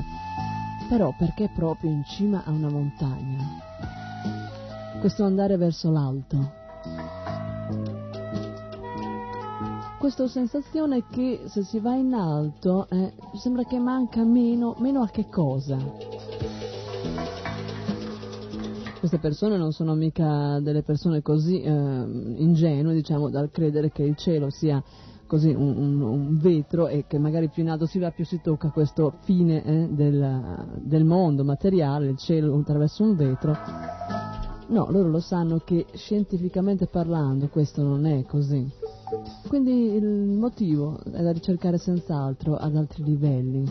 però perché proprio in cima a una montagna? Questo andare verso l'alto. Questa sensazione che se si va in alto eh, sembra che manca meno, meno a che cosa? queste persone non sono mica delle persone così eh, ingenue, diciamo, dal credere che il cielo sia così un, un, un, vetro e che magari più in alto si va più si tocca questo fine eh, del, del mondo materiale, il cielo attraverso un vetro. No, loro lo sanno che scientificamente parlando questo non è così. Quindi il motivo è da ricercare senz'altro ad altri livelli.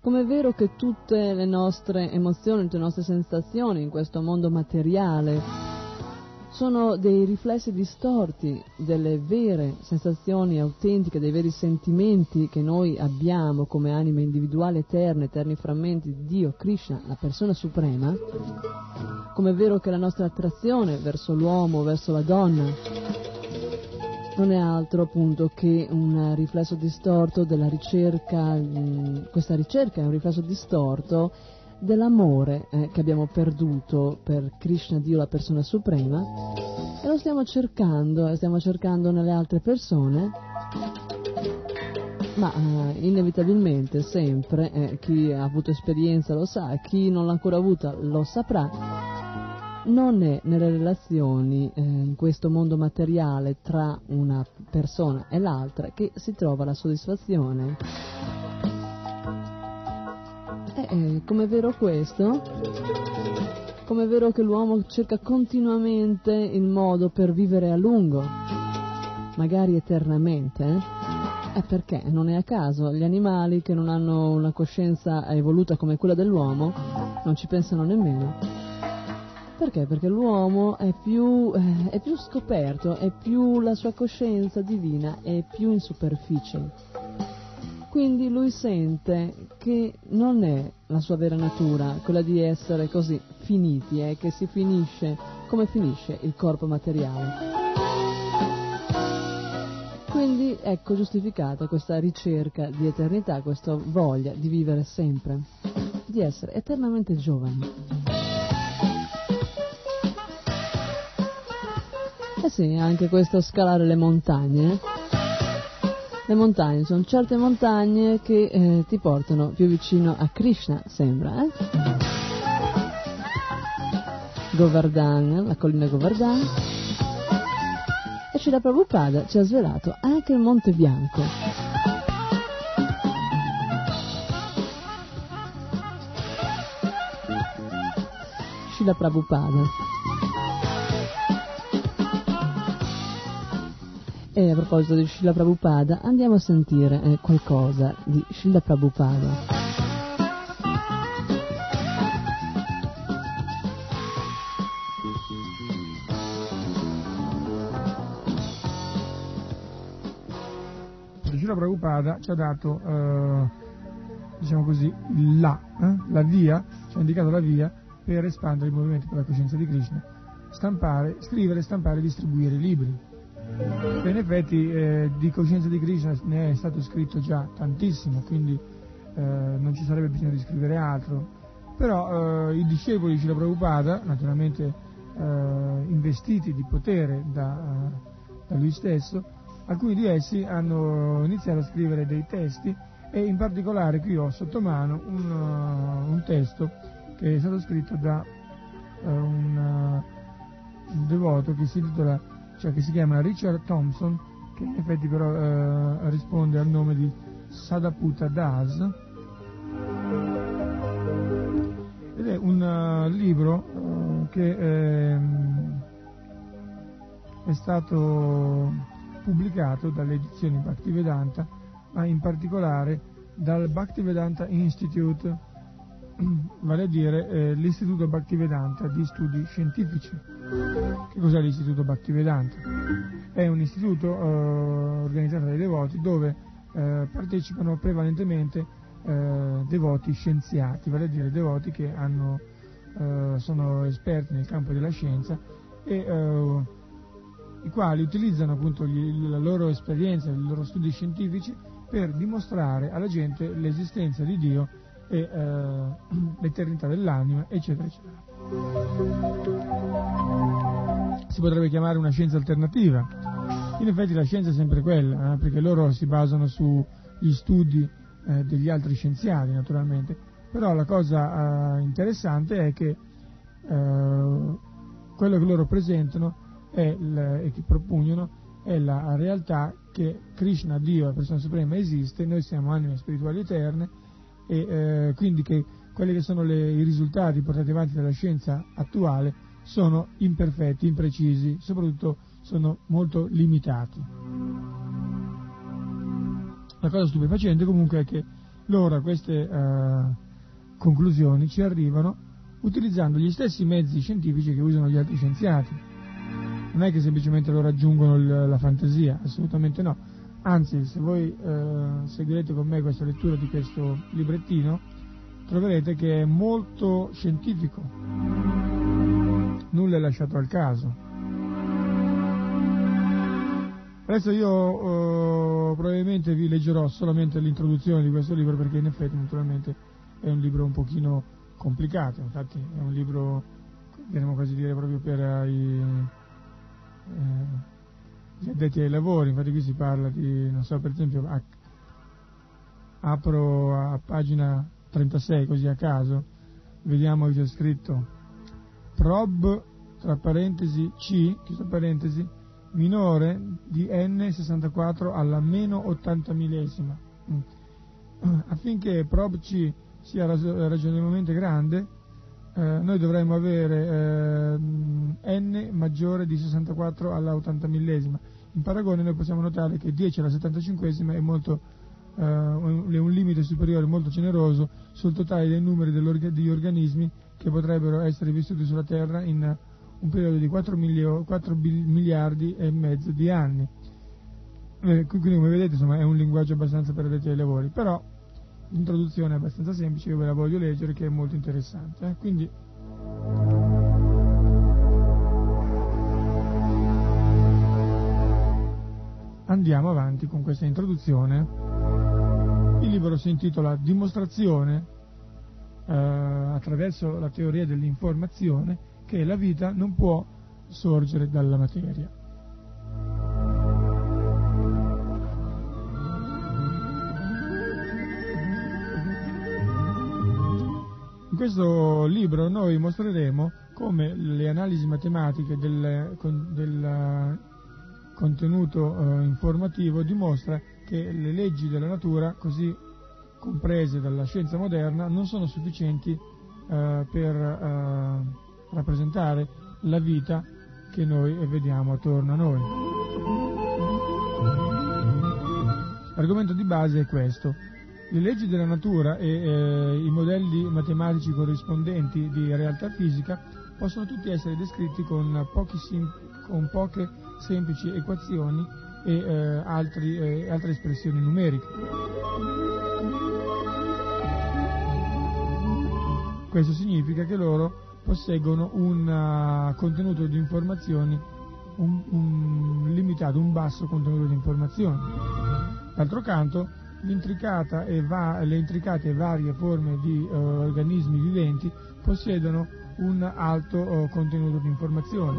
Come è vero che tutte le nostre emozioni, tutte le nostre sensazioni in questo mondo materiale sono dei riflessi distorti delle vere sensazioni autentiche, dei veri sentimenti che noi abbiamo come anime individuali eterne, eterni frammenti di Dio, Krishna, la persona suprema, come è vero che la nostra attrazione verso l'uomo, verso la donna, non è altro appunto che un riflesso distorto della ricerca, mh, questa ricerca è un riflesso distorto dell'amore eh, che abbiamo perduto per Krishna, Dio, la persona suprema, e lo stiamo cercando, e stiamo cercando nelle altre persone, ma eh, inevitabilmente sempre eh, chi ha avuto esperienza lo sa, chi non l'ha ancora avuta lo saprà non è nelle relazioni eh, in questo mondo materiale tra una persona e l'altra che si trova la soddisfazione. Eh, eh, come è vero questo? Come è vero che l'uomo cerca continuamente il modo per vivere a lungo, magari eternamente? Eh? perché non è a caso, gli animali che non hanno una coscienza evoluta come quella dell'uomo non ci pensano nemmeno. Perché? Perché l'uomo è più, eh, è più scoperto, è più la sua coscienza divina, è più in superficie. Quindi lui sente che non è la sua vera natura quella di essere così finiti, eh, che si finisce come finisce il corpo materiale. Quindi ecco giustificata questa ricerca di eternità, questa voglia di vivere sempre, di essere eternamente giovani. Eh sì, anche questo scalare le montagne. Le montagne, sono certe montagne che eh, ti portano più vicino a Krishna, sembra, eh? Govardhan, la collina Govardhan. E Shila Prabhupada ci ha svelato anche il Monte Bianco. Shila Prabhupada. E a proposito di Srila Prabhupada, andiamo a sentire eh, qualcosa di Srila Prabhupada. Srila Prabhupada ci ha dato, eh, diciamo così, la, eh, la via, ci ha indicato la via per espandere il movimento per la coscienza di Krishna, stampare, scrivere, stampare e distribuire libri in effetti eh, di coscienza di Krishna ne è stato scritto già tantissimo, quindi eh, non ci sarebbe bisogno di scrivere altro. Però eh, i discepoli di Srila Prabhupada, naturalmente eh, investiti di potere da, da lui stesso, alcuni di essi hanno iniziato a scrivere dei testi e in particolare qui ho sotto mano un, uh, un testo che è stato scritto da uh, un, uh, un, devoto che si, intitola, cioè che si chiama Richard Thompson, che in effetti però risponde al nome di Sadaputa Das, ed è un libro che ehm, è stato pubblicato dalle edizioni Bhaktivedanta, ma in particolare dal Bhaktivedanta Institute, [clears throat] vale a dire eh, l'Istituto Bhaktivedanta di Studi Scientifici. Che cos'è l'Istituto Bhaktivedanta? È un istituto eh, organizzato dai devoti dove eh, partecipano prevalentemente eh, devoti scienziati, vale a dire devoti che hanno, eh, sono esperti nel campo della scienza e eh, i quali utilizzano appunto gli, la loro esperienza, i loro studi scientifici per dimostrare alla gente l'esistenza di Dio e eh, [clears throat] l'eternità dell'anima, eccetera, eccetera. Si potrebbe chiamare una scienza alternativa. In effetti la scienza è sempre quella, eh, perché loro si basano sugli studi eh, degli altri scienziati, naturalmente. Però la cosa eh, interessante è che eh, quello che loro presentano il, e che propugnano è la realtà che Krishna, Dio, la persona suprema, esiste, noi siamo anime spirituali eterne e eh, quindi che quelli che sono le, i risultati portati avanti dalla scienza attuale sono imperfetti, imprecisi, soprattutto sono molto limitati. La cosa stupefacente comunque è che loro a queste eh, conclusioni ci arrivano utilizzando gli stessi mezzi scientifici che usano gli altri scienziati non è che semplicemente loro aggiungono il, la fantasia, assolutamente no. Anzi, se voi eh, seguirete con me questa lettura di questo librettino, troverete che è molto scientifico, nulla è lasciato al caso. Adesso io eh, probabilmente vi leggerò solamente l'introduzione di questo libro perché in effetti naturalmente è un libro un pochino complicato, infatti è un libro, potremmo quasi dire proprio per i eh, gli addetti ai lavori, infatti qui si parla di, non so, per esempio, a, apro a pagina 36 così a caso, vediamo che c'è scritto prob, tra parentesi C, chiusa parentesi, minore di n64 alla meno 80 millesima. Mm. [clears throat] Affinché prob C sia ragionevolmente grande, eh, noi dovremmo avere eh, n maggiore di 64 alla 80 millesima. In paragone noi possiamo notare che 10 alla 75 è molto, eh, un limite superiore molto generoso sul totale dei numeri degli organismi che potrebbero essere vissuti sulla Terra in un periodo di 4, milio, 4 miliardi e mezzo di anni. Eh, quindi come vedete insomma, è un linguaggio abbastanza per addetti ai lavori, però l'introduzione è abbastanza semplice, io ve la voglio leggere che è molto interessante. Eh? Quindi andiamo avanti con questa introduzione. Il libro si intitola Dimostrazione eh, attraverso la teoria dell'informazione che la vita non può sorgere dalla materia. In questo libro noi mostreremo come le analisi matematiche del, del contenuto eh, informativo dimostra che le leggi della natura, così comprese dalla scienza moderna, non sono sufficienti eh, per eh, rappresentare la vita che noi vediamo attorno a noi. L'argomento di base è questo. Le leggi della natura e eh, i modelli matematici corrispondenti di realtà fisica possono tutti essere descritti con, sim- con poche semplici equazioni e eh, altri, eh, altre espressioni numeriche. Questo significa che loro posseggono un uh, contenuto di informazioni un, un limitato, un basso contenuto di informazioni. D'altro canto, va, le intricate e varie forme di eh, organismi viventi possiedono un alto eh, contenuto di informazioni.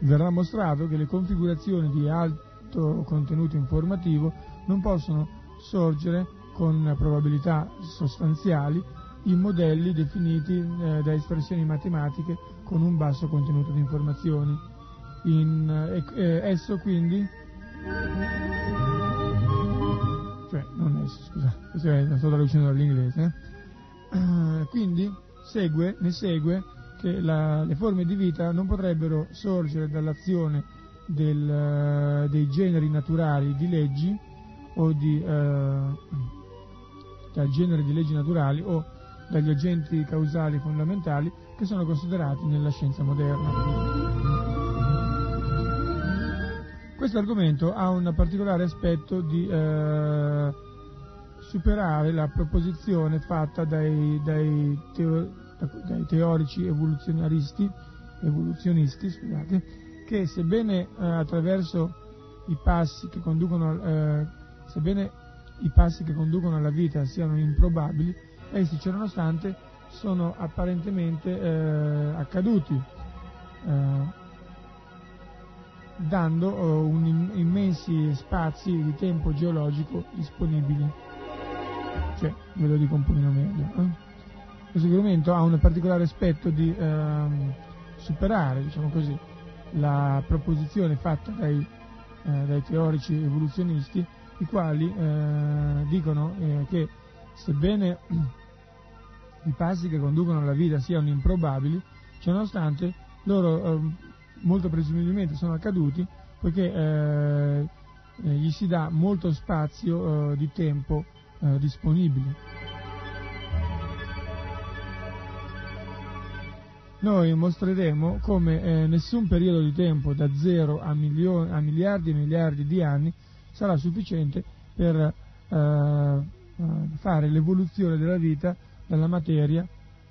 Verrà mostrato che le configurazioni di alto contenuto informativo non possono sorgere con probabilità sostanziali in modelli definiti eh, da espressioni matematiche con un basso contenuto di informazioni. In, eh, eh, esso quindi cioè non esso scusa cioè, sto traducendo dall'inglese eh? [clears throat] quindi segue, ne segue che la, le forme di vita non potrebbero sorgere dall'azione del, dei generi naturali di leggi o di eh, dal genere di leggi naturali o dagli agenti causali fondamentali che sono considerati nella scienza moderna. Questo argomento ha un particolare aspetto di eh, superare la proposizione fatta dai, dai, teo, dai teorici evoluzionaristi, evoluzionisti scusate, che sebbene eh, attraverso i passi che conducono eh, sebbene i passi che conducono alla vita siano improbabili, essi ciononostante sono apparentemente eh, accaduti, eh, dando eh, un immensi spazi di tempo geologico disponibili. Cioè, ve lo dico un pochino meglio. Eh? Questo argomento ha un particolare aspetto di ehm, superare, diciamo così, la proposizione fatta dai, eh, dai teorici evoluzionisti i quali eh, dicono eh, che sebbene [clears throat] i passi che conducono alla vita siano improbabili, ciononostante loro eh, molto presumibilmente sono accaduti poiché eh, eh, gli si dà molto spazio eh, di tempo disponibile. Noi mostreremo come nessun periodo di tempo da 0 a, milioni, a miliardi e miliardi di anni sarà sufficiente per eh, eh, fare l'evoluzione della vita dalla materia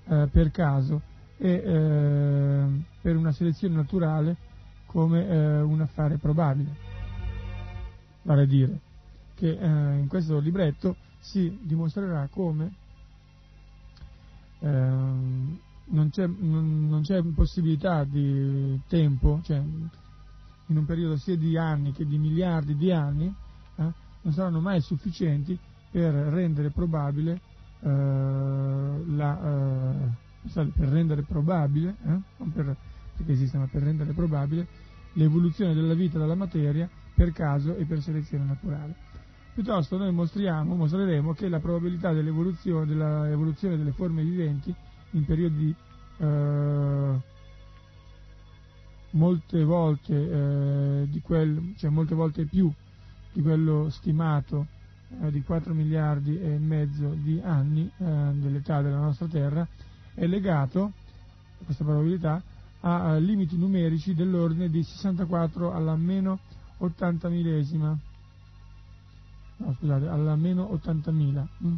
eh, per caso e eh, per una selezione naturale come eh, un affare probabile. Vale a dire che eh, in questo libretto si dimostrerà come non c'è, non, non c'è possibilità di tempo, cioè in un periodo sia di anni che di miliardi di anni, eh, non saranno mai sufficienti per rendere probabile eh, la, eh, per rendere probabile, eh, non per, perché esiste, ma per rendere probabile l'evoluzione della vita dalla materia per caso e per selezione naturale. Piuttosto noi mostriamo, mostreremo che la probabilità dell'evoluzione, dell'evoluzione delle forme viventi in periodi eh, molte volte, eh, di quel, cioè molte volte più di quello stimato eh, di 4 miliardi e mezzo di anni eh, dell'età della nostra Terra, è legato, questa probabilità, a, a limiti numerici dell'ordine di 64 alla meno 80 millesima, no scusate, alla meno 80.000. Mm?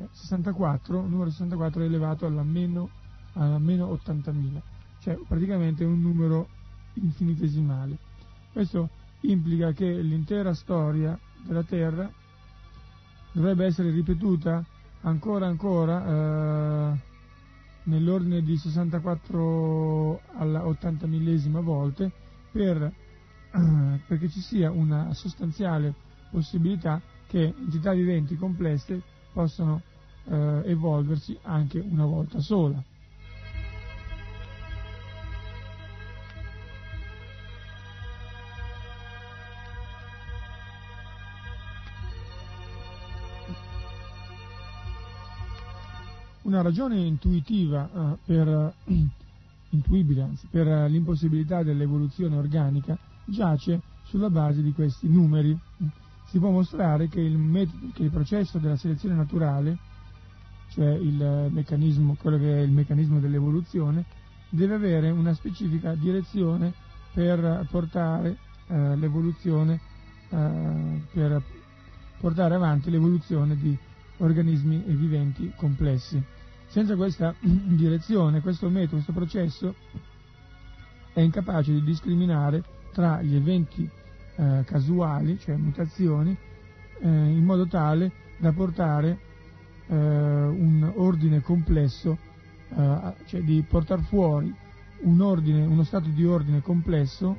Cioè 64, il numero 64 è elevato alla meno, alla meno 80.000 cioè praticamente un numero infinitesimale. Questo implica che l'intera storia della Terra dovrebbe essere ripetuta ancora ancora eh, nell'ordine di 64 alla 80 millesima volte per, eh, perché ci sia una sostanziale possibilità che entità viventi complesse possano eh, evolversi anche una volta sola. una ragione intuitiva eh, per, [clears throat] intuibile anzi, per l'impossibilità dell'evoluzione organica giace sulla base di questi numeri. Si può mostrare che il, metodo, che il processo della selezione naturale, cioè quello che è il meccanismo dell'evoluzione, deve avere una specifica direzione per portare eh, l'evoluzione, eh, per portare avanti l'evoluzione di organismi viventi complessi. Senza questa [clears throat] direzione, questo metodo, questo processo è incapace di discriminare tra gli eventi eh, casuali, cioè mutazioni, eh, in modo tale da portare eh, un ordine complesso, eh, cioè di portare fuori un ordine, uno stato di ordine complesso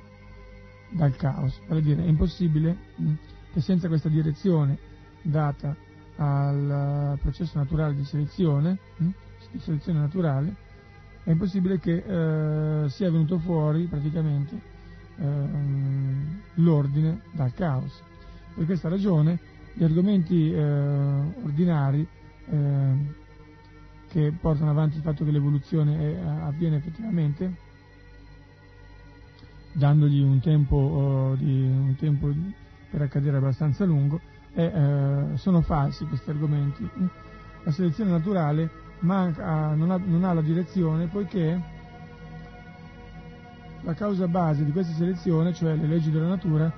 dal caos. Vale dire, è impossibile mh, che senza questa direzione data al processo naturale di selezione, mh, di selezione naturale, è impossibile che eh, sia venuto fuori praticamente eh, l'ordine dal caos. Per questa ragione gli argomenti eh, ordinari eh, che portano avanti il fatto che l'evoluzione è, avviene effettivamente, dandogli un tempo, di, un tempo per accadere abbastanza lungo, è, eh, sono falsi questi argomenti. La selezione naturale manca, non, ha, non ha la direzione poiché la causa base di questa selezione, cioè le leggi della natura,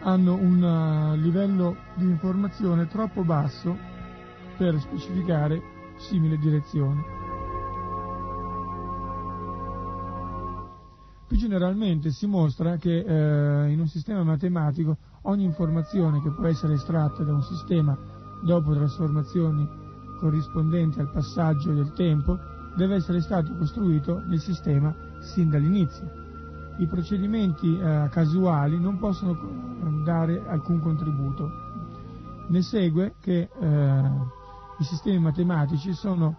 hanno un uh, livello di informazione troppo basso per specificare simile direzione. Più generalmente si mostra che eh, in un sistema matematico ogni informazione che può essere estratta da un sistema dopo trasformazioni corrispondenti al passaggio del tempo deve essere stato costruito nel sistema sin dall'inizio. I procedimenti eh, casuali non possono dare alcun contributo. Ne segue che eh, i sistemi matematici sono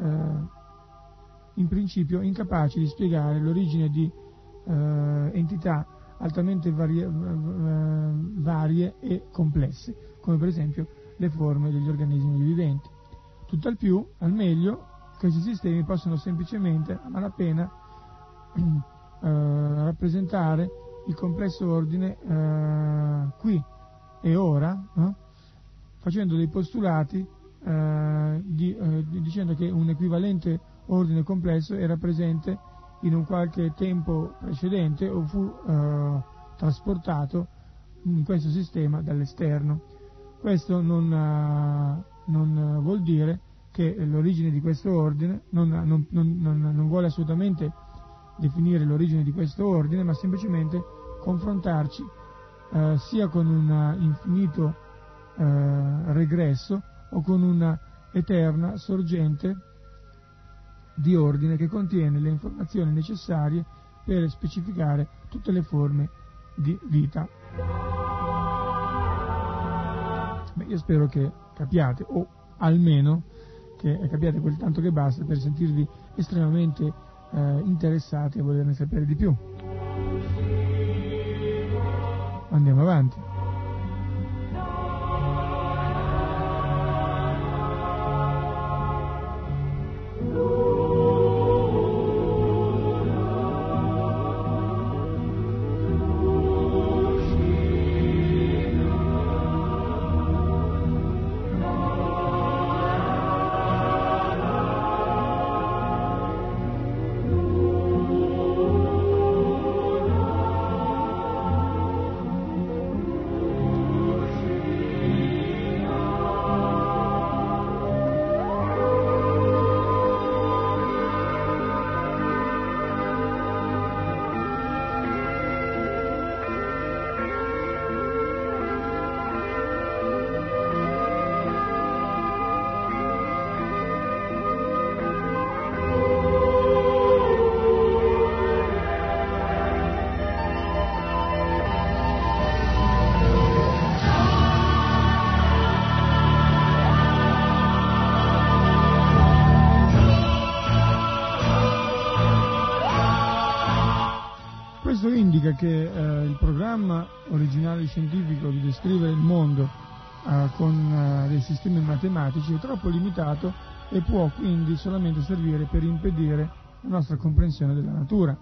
eh, in principio incapaci di spiegare l'origine di eh, entità altamente varie, eh, varie e complesse, come per esempio le forme degli organismi viventi. Tutt'al più, al meglio, questi sistemi possono semplicemente, a malapena, [clears throat] eh, rappresentare il complesso ordine eh, qui e ora, eh, facendo dei postulati eh, di, eh, dicendo che un equivalente ordine complesso era presente in un qualche tempo precedente o fu eh, trasportato in questo sistema dall'esterno. Questo non, non vuol dire che l'origine di questo ordine non, non, non, vuole assolutamente definire l'origine di questo ordine, ma semplicemente confrontarci eh, sia con un infinito eh, regresso o con una eterna sorgente di ordine che contiene le informazioni necessarie per specificare tutte le forme di vita. Beh, io spero che capiate, o almeno che capiate quel tanto che basta per sentirvi estremamente eh, interessati a volerne sapere di più. Andiamo avanti. Che eh, il programma originale scientifico di descrivere il mondo eh, con eh, dei sistemi matematici è troppo limitato e può quindi solamente servire per impedire la nostra comprensione della natura.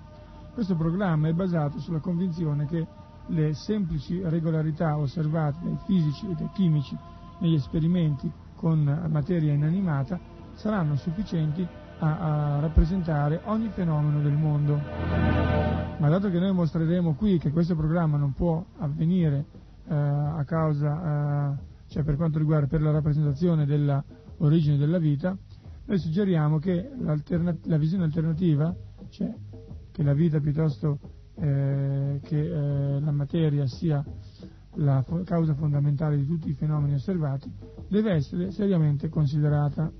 Questo programma è basato sulla convinzione che le semplici regolarità osservate dai fisici e dai chimici negli esperimenti con materia inanimata saranno sufficienti a, a rappresentare ogni fenomeno del mondo. Ma dato che noi mostreremo qui che questo programma non può avvenire eh, a causa, eh, cioè per quanto riguarda per la rappresentazione dell'origine della vita, Noi suggeriamo che la visione alternativa, cioè che la vita piuttosto eh, che eh, la materia sia la fo- causa fondamentale di tutti i fenomeni osservati, deve essere seriamente considerata.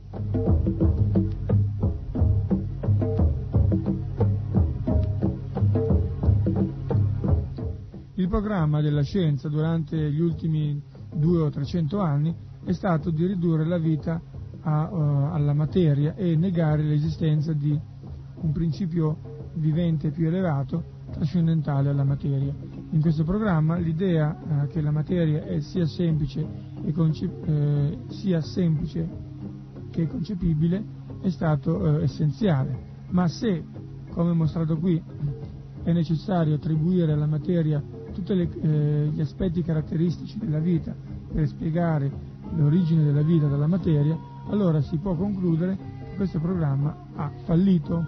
Programma della scienza durante gli ultimi due o trecento anni è stato di ridurre la vita a, uh, alla materia e negare l'esistenza di un principio vivente più elevato trascendentale alla materia. In questo programma l'idea eh, che la materia è sia semplice, concep- eh, sia semplice che concepibile è stato eh, essenziale, ma se, come mostrato qui, è necessario attribuire alla materia tutti eh, gli aspetti caratteristici della vita per spiegare l'origine della vita dalla materia, allora si può concludere che questo programma ha fallito.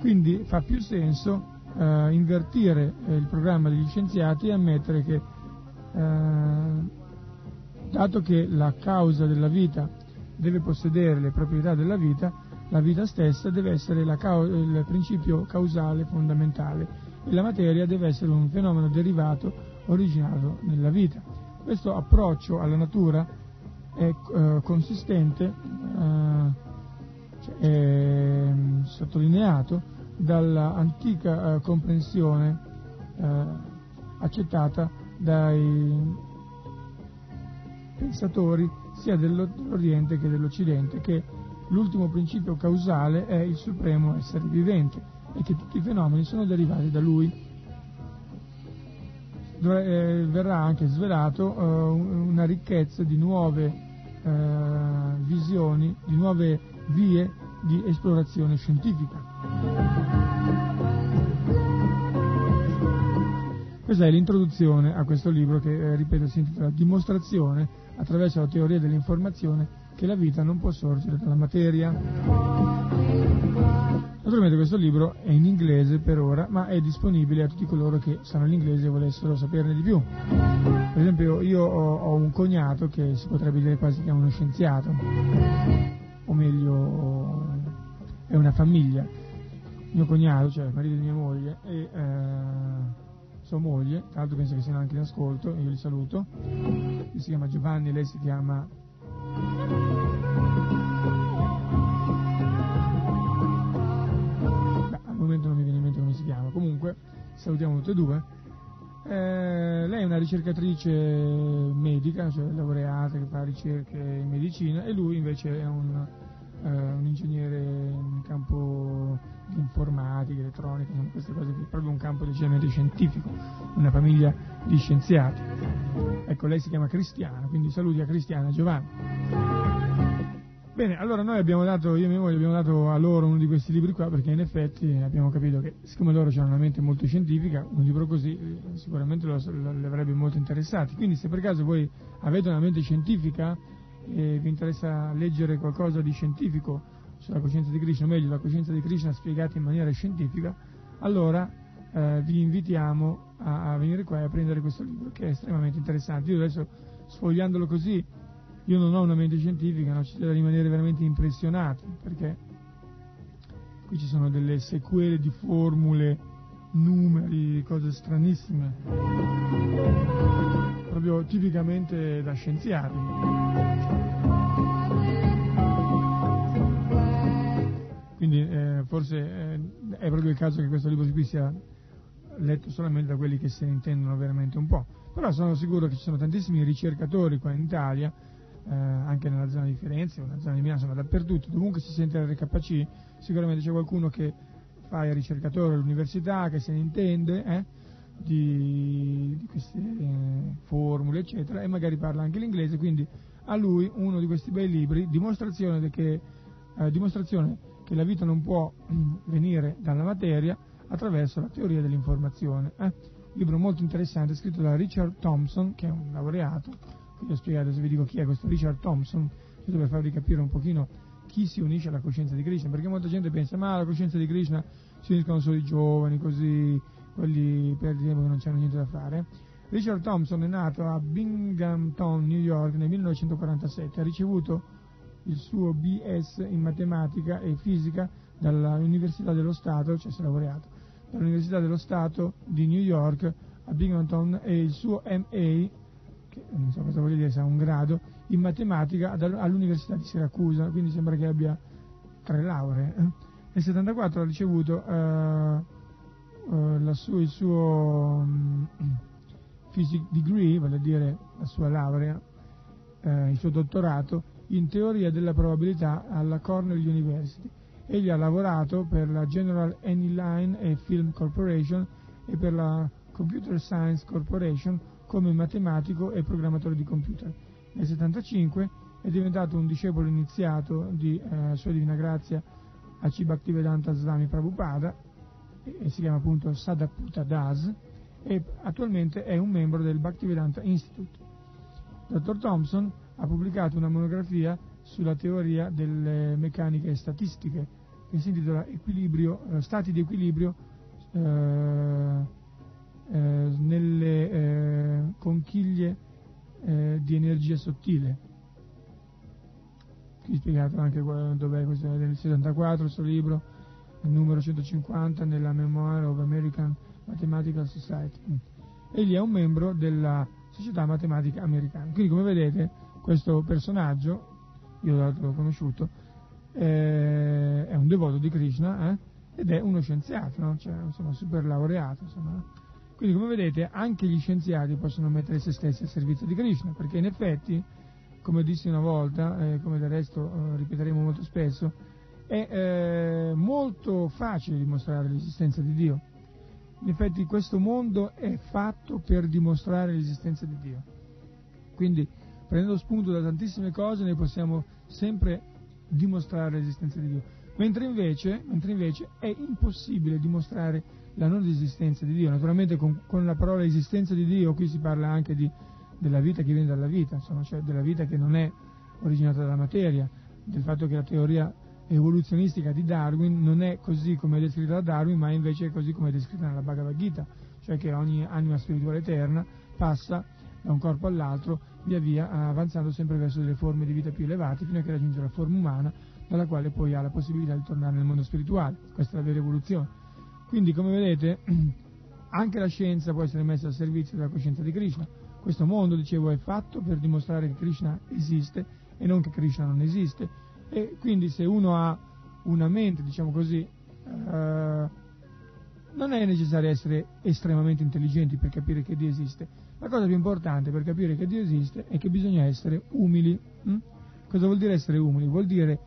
Quindi fa più senso eh, invertire eh, il programma degli scienziati e ammettere che, eh, dato che la causa della vita deve possedere le proprietà della vita, la vita stessa deve essere causa, il principio causale fondamentale la materia deve essere un fenomeno derivato originato nella vita. Questo approccio alla natura è eh, consistente, eh, cioè è mm, sottolineato dall'antica eh, comprensione eh, accettata dai pensatori sia dell'Oriente che dell'Occidente, che l'ultimo principio causale è il supremo essere vivente e che tutti i fenomeni sono derivati da lui. Dove, eh, verrà anche svelato eh, una ricchezza di nuove eh, visioni, di nuove vie di esplorazione scientifica. Questa è l'introduzione a questo libro che, eh, ripeto, si intitola Dimostrazione attraverso la teoria dell'informazione che la vita non può sorgere dalla materia. Naturalmente questo libro è in inglese per ora, ma è disponibile a tutti coloro che sanno l'inglese e volessero saperne di più. Per esempio io ho, ho un cognato che si potrebbe dire quasi che è uno scienziato, o meglio è una famiglia. Mio cognato, cioè il marito di mia moglie, e eh, sua moglie, tra l'altro penso che siano anche in ascolto, io li saluto. Lui si chiama Giovanni, lei si chiama salutiamo tutte e due. Eh, lei è una ricercatrice medica, cioè laureata che fa ricerche in medicina e lui invece è un eh, un ingegnere in campo di informatica, elettronica, queste cose qui, proprio un campo decisamente scientifico, una famiglia di scienziati. Ecco, lei si chiama Cristiana, quindi saluti a Cristiana Giovanni. Bene, allora noi abbiamo dato, io e mia moglie abbiamo dato a loro uno di questi libri qua perché in effetti abbiamo capito che siccome loro hanno una mente molto scientifica, un libro così eh, sicuramente lo, lo, li avrebbe molto interessati. Quindi se per caso voi avete una mente scientifica, e vi interessa leggere qualcosa di scientifico sulla coscienza di Krishna, o meglio la coscienza di Krishna spiegata in maniera scientifica, allora eh, vi invitiamo a, a, venire qua e a prendere questo libro che è estremamente interessante. Io adesso sfogliandolo così, io non ho una mente scientifica, no? c'è da rimanere veramente impressionati perché qui ci sono delle sequele di formule, numeri, cose stranissime, proprio tipicamente da scienziati. Quindi eh, forse eh, è proprio il caso che questo libro qui sia letto solamente da quelli che se ne intendono veramente un po'. Però sono sicuro che ci sono tantissimi ricercatori qua in Italia, eh, anche nella zona di Firenze, nella zona di Milano, insomma dappertutto, dovunque si sente l'RKC, sicuramente c'è qualcuno che fa il ricercatore all'università, che se ne intende eh, di, di, queste eh, formule, eccetera, e magari parla anche l'inglese, quindi a lui uno di questi bei libri, dimostrazione che, eh, dimostrazione che la vita non può mm, venire dalla materia attraverso la teoria dell'informazione. Eh? Libro molto interessante scritto da Richard Thompson, che è un laureato, quindi ho spiegato se vi dico chi è questo Richard Thompson, giusto per farvi capire un pochino chi si unisce alla coscienza di Krishna, perché molta gente pensa ma la coscienza di Krishna si uniscono solo i giovani, così quelli per tempo che non c'hanno niente da fare. Richard Thompson è nato a Binghamton, New York nel 1947, ha ricevuto il suo BS in matematica e fisica dall'Università dello Stato, cioè si è laureato, dall'Università dello Stato di New York a Binghamton e il suo MA, che non so cosa voglia dire, se ha un grado, in matematica all'Università di Siracusa, quindi sembra che abbia tre lauree. Nel 74 ha ricevuto uh, uh, su, il suo um, physics degree, vale a dire la sua laurea, uh, il suo dottorato in teoria della probabilità alla Cornell University. Egli ha lavorato per la General Anyline e Film Corporation e per la Computer Science Corporation come matematico e programmatore di computer. Nel 1975 è diventato un discepolo iniziato di eh, Sua Divina Grazia Aci Bhaktivedanta Swami Prabhupada e, e, si chiama appunto Sadaputa Das e attualmente è un membro del Bhaktivedanta Institute. Dr. Thompson ha pubblicato una monografia sulla teoria delle meccaniche statistiche che si intitola eh, Stati di equilibrio eh, nelle eh, conchiglie eh, di energia sottile. Qui spiegato anche dov'è questo, nel 74 il suo libro, il numero 150 nella Memoir of American Mathematical Society. Egli è un membro della Società Matematica Americana. Quindi come vedete questo personaggio, io l'ho conosciuto, eh, è un devoto di Krishna eh, ed è uno scienziato, no? cioè, insomma, super laureato. Insomma. Quindi come vedete anche gli scienziati possono mettere se stessi al servizio di Krishna, perché in effetti, come dissi una volta, eh, come del resto eh, ripeteremo molto spesso, è eh, molto facile dimostrare l'esistenza di Dio. In effetti questo mondo è fatto per dimostrare l'esistenza di Dio. Quindi prendendo spunto da tantissime cose noi possiamo sempre dimostrare l'esistenza di Dio. Mentre invece, mentre invece è impossibile dimostrare la non esistenza di Dio. Naturalmente con, con, la parola esistenza di Dio qui si parla anche di, della vita che viene dalla vita, insomma, cioè della vita che non è originata dalla materia, del fatto che la teoria evoluzionistica di Darwin non è così come è descritta da Darwin, ma invece è così come è descritta nella Bhagavad Gita, cioè che ogni anima spirituale eterna passa da un corpo all'altro, via via avanzando sempre verso delle forme di vita più elevate, fino a che raggiunge la forma umana, dalla quale poi ha la possibilità di tornare nel mondo spirituale. Questa è la vera evoluzione. Quindi, come vedete, [clears throat] anche la scienza può essere messa al servizio della coscienza di Krishna. Questo mondo, dicevo, è fatto per dimostrare che Krishna esiste e non che Krishna non esiste. E quindi se uno ha una mente, diciamo così, eh, non è necessario essere estremamente intelligenti per capire che Dio esiste. La cosa più importante per capire che Dio esiste è che bisogna essere umili. Hm? Cosa vuol dire essere umili? Vuol dire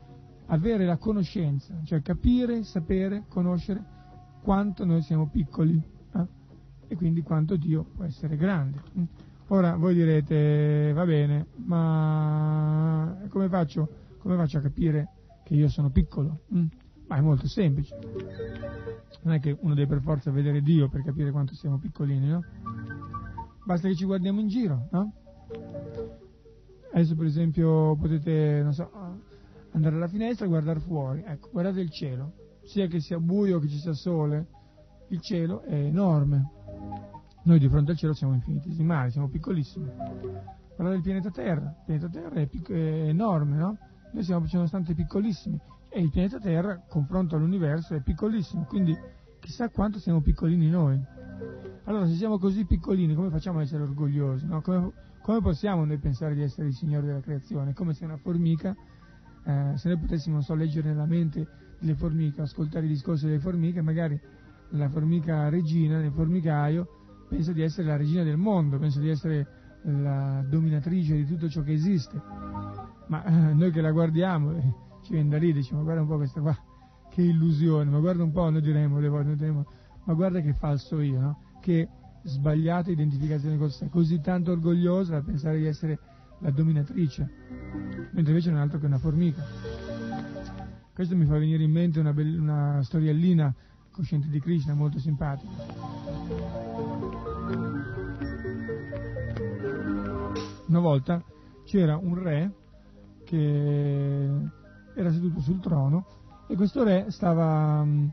avere la conoscenza, cioè capire, sapere, conoscere quanto noi siamo piccoli eh? e quindi quanto Dio può essere grande. Ora voi direte, va bene, ma come faccio, come faccio a capire che io sono piccolo? Hm? Ma è molto semplice. Non è che uno deve per forza vedere Dio per capire quanto siamo piccolini, no? Basta che ci guardiamo in giro, no? Adesso per esempio potete, non so, andare alla finestra e guardare fuori. Ecco, guardate il cielo. Sia che sia buio che ci sia sole, il cielo è enorme. Noi di fronte al cielo siamo infinitesimali, siamo piccolissimi. Guardate il pianeta Terra, il pianeta Terra è, pic- è enorme, no? Noi siamo nonostante piccolissimi e il pianeta Terra, confronto all'universo, è piccolissimo, quindi chissà quanto siamo piccolini noi. Allora, se siamo così piccolini, come facciamo ad essere orgogliosi? No? Come, come, possiamo noi pensare di essere i signori della creazione? Come se una formica, eh, se noi potessimo, non so, leggere nella mente delle formiche, ascoltare i discorsi delle formiche, magari la formica regina nel formicaio pensa di essere la regina del mondo, pensa di essere la dominatrice di tutto ciò che esiste. Ma eh, noi che la guardiamo eh, ci viene da ridere, diciamo, guarda un po' questa qua, che illusione, ma guarda un po', noi diremo, noi diremo ma guarda che falso io, no? Che sbagliata identificazione con sé, così tanto orgogliosa da pensare di essere la dominatrice, mentre invece non è altro che una formica. Questo mi fa venire in mente una, be- una storiellina cosciente di Krishna molto simpatica. Una volta c'era un re che era seduto sul trono e questo re stava mh,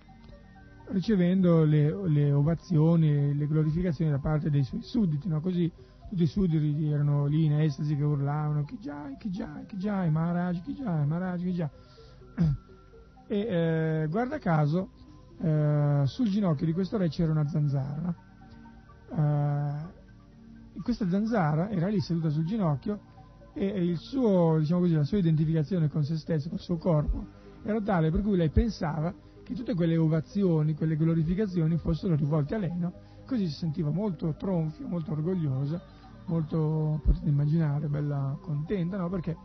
ricevendo le, le, ovazioni le glorificazioni da parte dei suoi sudditi, no? così tutti i sudditi erano lì in estasi che urlavano Kijai, Kijai, Kijai, Maharaj, Kijai, Maharaj, Kijai. [clears throat] E eh, guarda caso, eh, sul ginocchio di questo re c'era una zanzara. Eh, questa zanzara era lì seduta sul ginocchio e il suo, diciamo così, la sua identificazione con se stesso, con il suo corpo, era tale per cui lei pensava che tutte quelle ovazioni, quelle glorificazioni fossero rivolte a lei, no? Così si sentiva molto tronfia, molto orgogliosa, molto, potete immaginare, bella contenta, no? Perché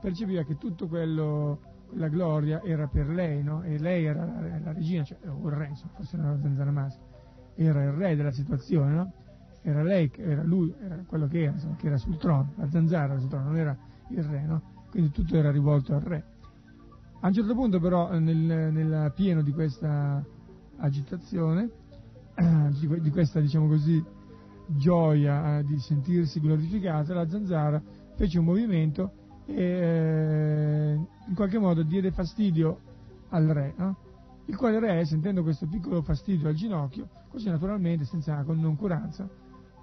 percepiva che tutto quello, quella gloria era per lei, no? E lei era la, la regina, cioè, o il re, insomma, forse era una zanzara maschera, era il re della situazione, no? Era lei, era lui, era quello che era, insomma, che era sul trono, la zanzara era sul trono, non era il re, no? Quindi tutto era rivolto al re. A un certo punto però, nel, nel pieno di questa agitazione, [clears throat] di, di questa, diciamo così, gioia eh, di sentirsi glorificata, la zanzara fece un movimento e eh, in qualche modo diede fastidio al re, no? il quale re, sentendo questo piccolo fastidio al ginocchio, così naturalmente, senza noncuranza,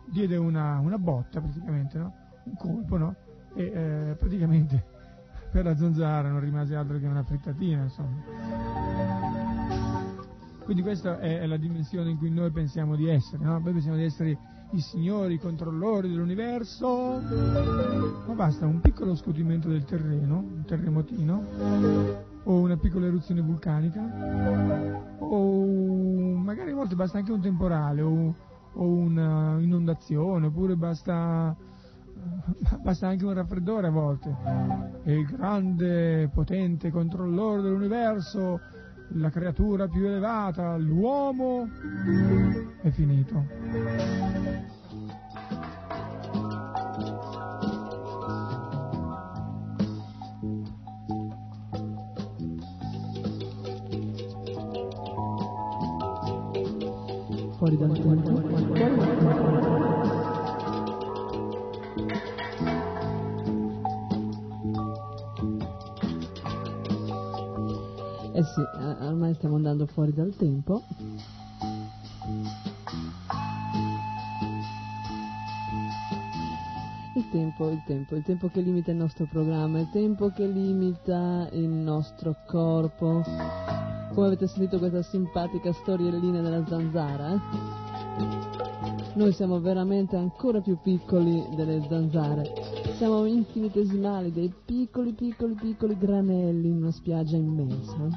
diede una, una botta praticamente, no? un colpo, no? e eh, praticamente [laughs] per la zanzara non rimase altro che una frittatina, insomma. Quindi questa è la dimensione in cui noi pensiamo di essere, no? Noi pensiamo di essere i signori, controllori dell'universo, ma basta un piccolo scuotimento del terreno, un terremotino, o una piccola eruzione vulcanica, o magari a volte basta anche un temporale, o, o un'inondazione, oppure basta, [laughs] basta anche un raffreddore a volte. E il grande, potente controllore dell'universo la creatura più elevata, l'uomo, è finito. Fuori dal tempo. Eh sì, eh, ormai stiamo andando fuori dal tempo. Il tempo, il tempo, il tempo che limita il nostro programma, il tempo che limita il nostro corpo. Come avete sentito questa simpatica storiellina della zanzara? Noi siamo veramente ancora più piccoli delle zanzare. Siamo infinitesimali, dei piccoli, piccoli, piccoli granelli in una spiaggia immensa.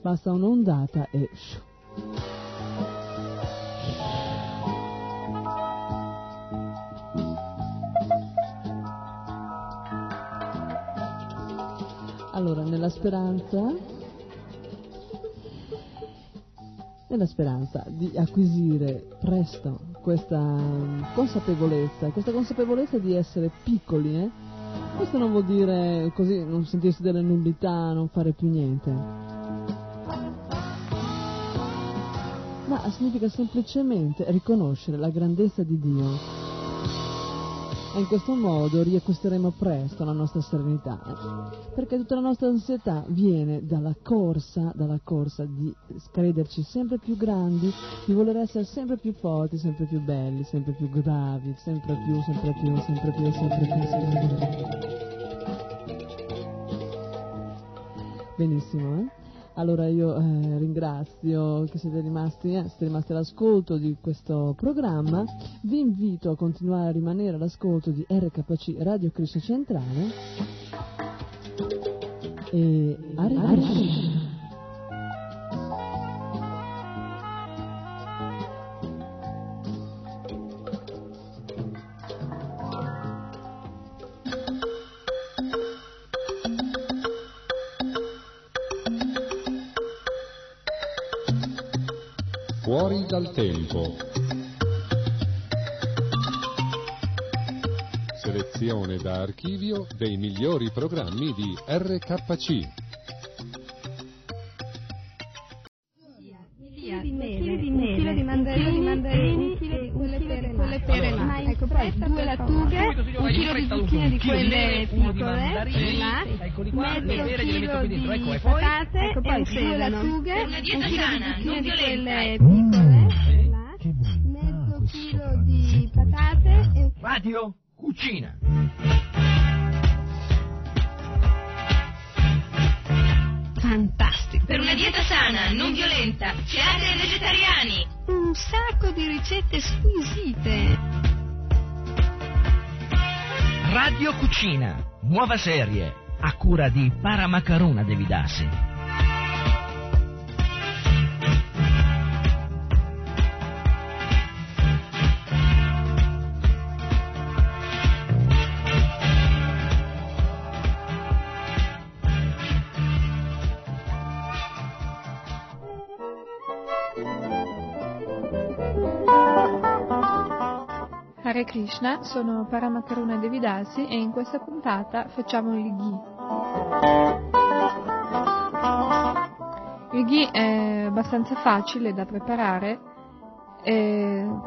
Basta un'ondata e... Allora, nella speranza nella speranza di acquisire presto questa consapevolezza, questa consapevolezza di essere piccoli, eh? Questo non vuol dire così non sentirsi delle nullità, non fare più niente. Ma significa semplicemente riconoscere la grandezza di Dio. E in questo modo riacquisteremo presto la nostra serenità, perché tutta la nostra ansietà viene dalla corsa, dalla corsa di crederci sempre più grandi, di voler essere sempre più forti, sempre più belli, sempre più bravi, sempre più, sempre più, sempre più, sempre più, sempre più. Benissimo, eh? Allora io eh, ringrazio che siete rimasti, eh, siete rimasti all'ascolto di questo programma, vi invito a continuare a rimanere all'ascolto di RKC Radio Cristo Centrale e arrivederci. Fuori dal tempo. Selezione da archivio dei migliori programmi di RKC. chili di mele, chilo di quelle quelle pere là. Ecco, poi due lattughe, un chilo di zucchine di quelle piccole, là, mezzo chilo di patate e due lattughe, un chilo di zucchine di quelle piccole, là, mezzo chilo di patate Radio Cucina. Fantastico. Per una dieta sana, non violenta, fiate ai vegetariani. Un sacco di ricette squisite. Radio Cucina, nuova serie, a cura di Paramacaruna Devidasi. Krishna, sono Paramakaruna Devidasi e in questa puntata facciamo il ghee. Il ghee è abbastanza facile da preparare,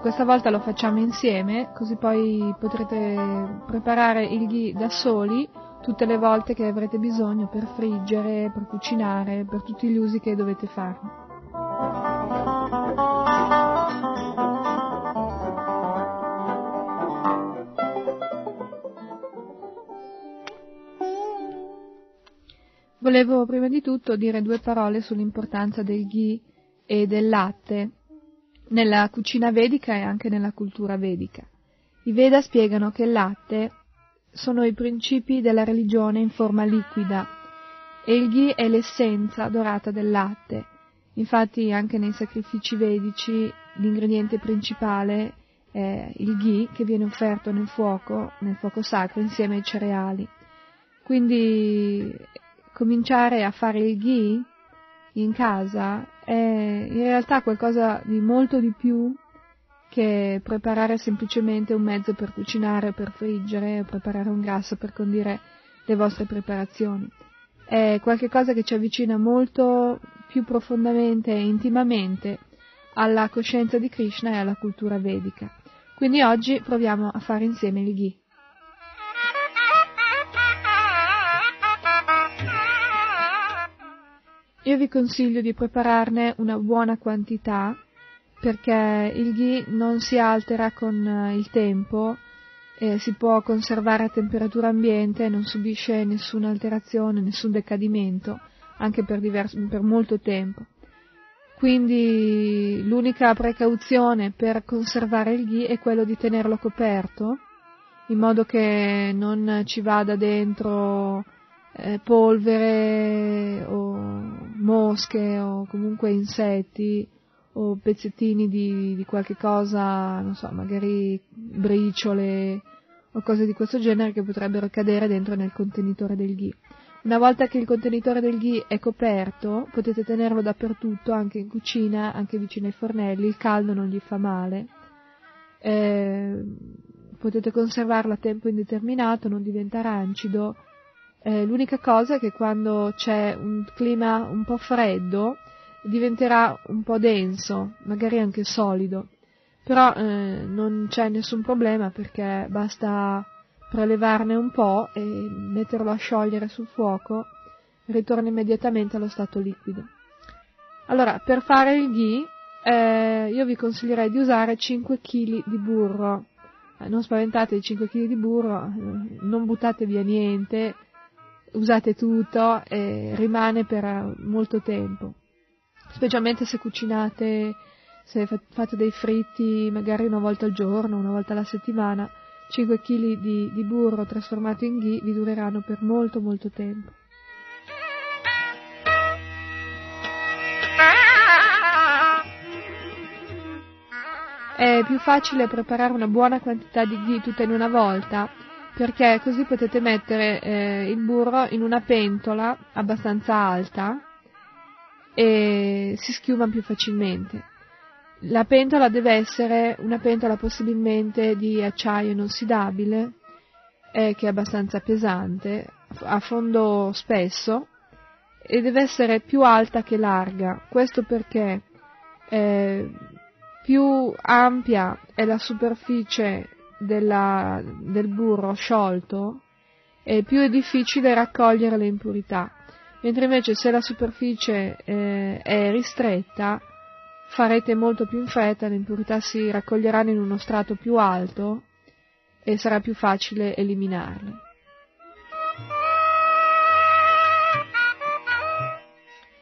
questa volta lo facciamo insieme, così poi potrete preparare il ghee da soli tutte le volte che avrete bisogno per friggere, per cucinare, per tutti gli usi che dovete fare. Volevo prima di tutto dire due parole sull'importanza del ghee e del latte nella cucina vedica e anche nella cultura vedica. I Veda spiegano che il latte sono i principi della religione in forma liquida e il ghee è l'essenza dorata del latte. Infatti anche nei sacrifici vedici l'ingrediente principale è il ghee che viene offerto nel fuoco, nel fuoco sacro insieme ai cereali. Quindi cominciare a fare il ghee in casa è in realtà qualcosa di molto di più che preparare semplicemente un mezzo per cucinare, per friggere, preparare un grasso per condire le vostre preparazioni. È qualcosa che ci avvicina molto più profondamente e intimamente alla coscienza di Krishna e alla cultura vedica. Quindi oggi proviamo a fare insieme il ghee. Io vi consiglio di prepararne una buona quantità perché il ghee non si altera con eh, il tempo, eh, si può conservare a temperatura ambiente, non subisce nessuna alterazione, nessun decadimento, anche per, diverso, per molto tempo. Quindi l'unica precauzione per conservare il ghee è quello di tenerlo coperto, in modo che non ci vada dentro eh, polvere o mosche o comunque insetti o pezzettini di, di qualche cosa, non so, magari briciole o cose di questo genere che potrebbero cadere dentro nel contenitore del ghee. Una volta che il contenitore del ghee è coperto, potete tenerlo dappertutto, anche in cucina, anche vicino ai fornelli, il caldo non gli fa male. Eh, potete conservarlo a tempo indeterminato, non diventa rancido, eh, l'unica cosa è che quando c'è un clima un po' freddo diventerà un po' denso, magari anche solido, però eh, non c'è nessun problema perché basta prelevarne un po' e metterlo a sciogliere sul fuoco, ritorna immediatamente allo stato liquido. Allora, per fare il ghee eh, io vi consiglierei di usare 5 kg di burro. Eh, non spaventatevi 5 kg di burro, eh, non buttate via niente, usate tutto e rimane per molto tempo. Specialmente se cucinate, se fate dei fritti magari una volta al giorno, una volta alla settimana, 5 kg di, di burro trasformato in ghee vi dureranno per molto molto tempo. È più facile preparare una buona quantità di ghee tutta in una volta perché così potete mettere eh, il burro in una pentola abbastanza alta e si schiuma più facilmente. La pentola deve essere una pentola possibilmente di acciaio inossidabile, eh, che è abbastanza pesante, a fondo spesso, e deve essere più alta che larga. Questo perché eh, più ampia è la superficie della, del burro sciolto, è più è difficile raccogliere le impurità, mentre invece se la superficie eh, è ristretta farete molto più in fretta, le impurità si raccoglieranno in uno strato più alto e sarà più facile eliminarle.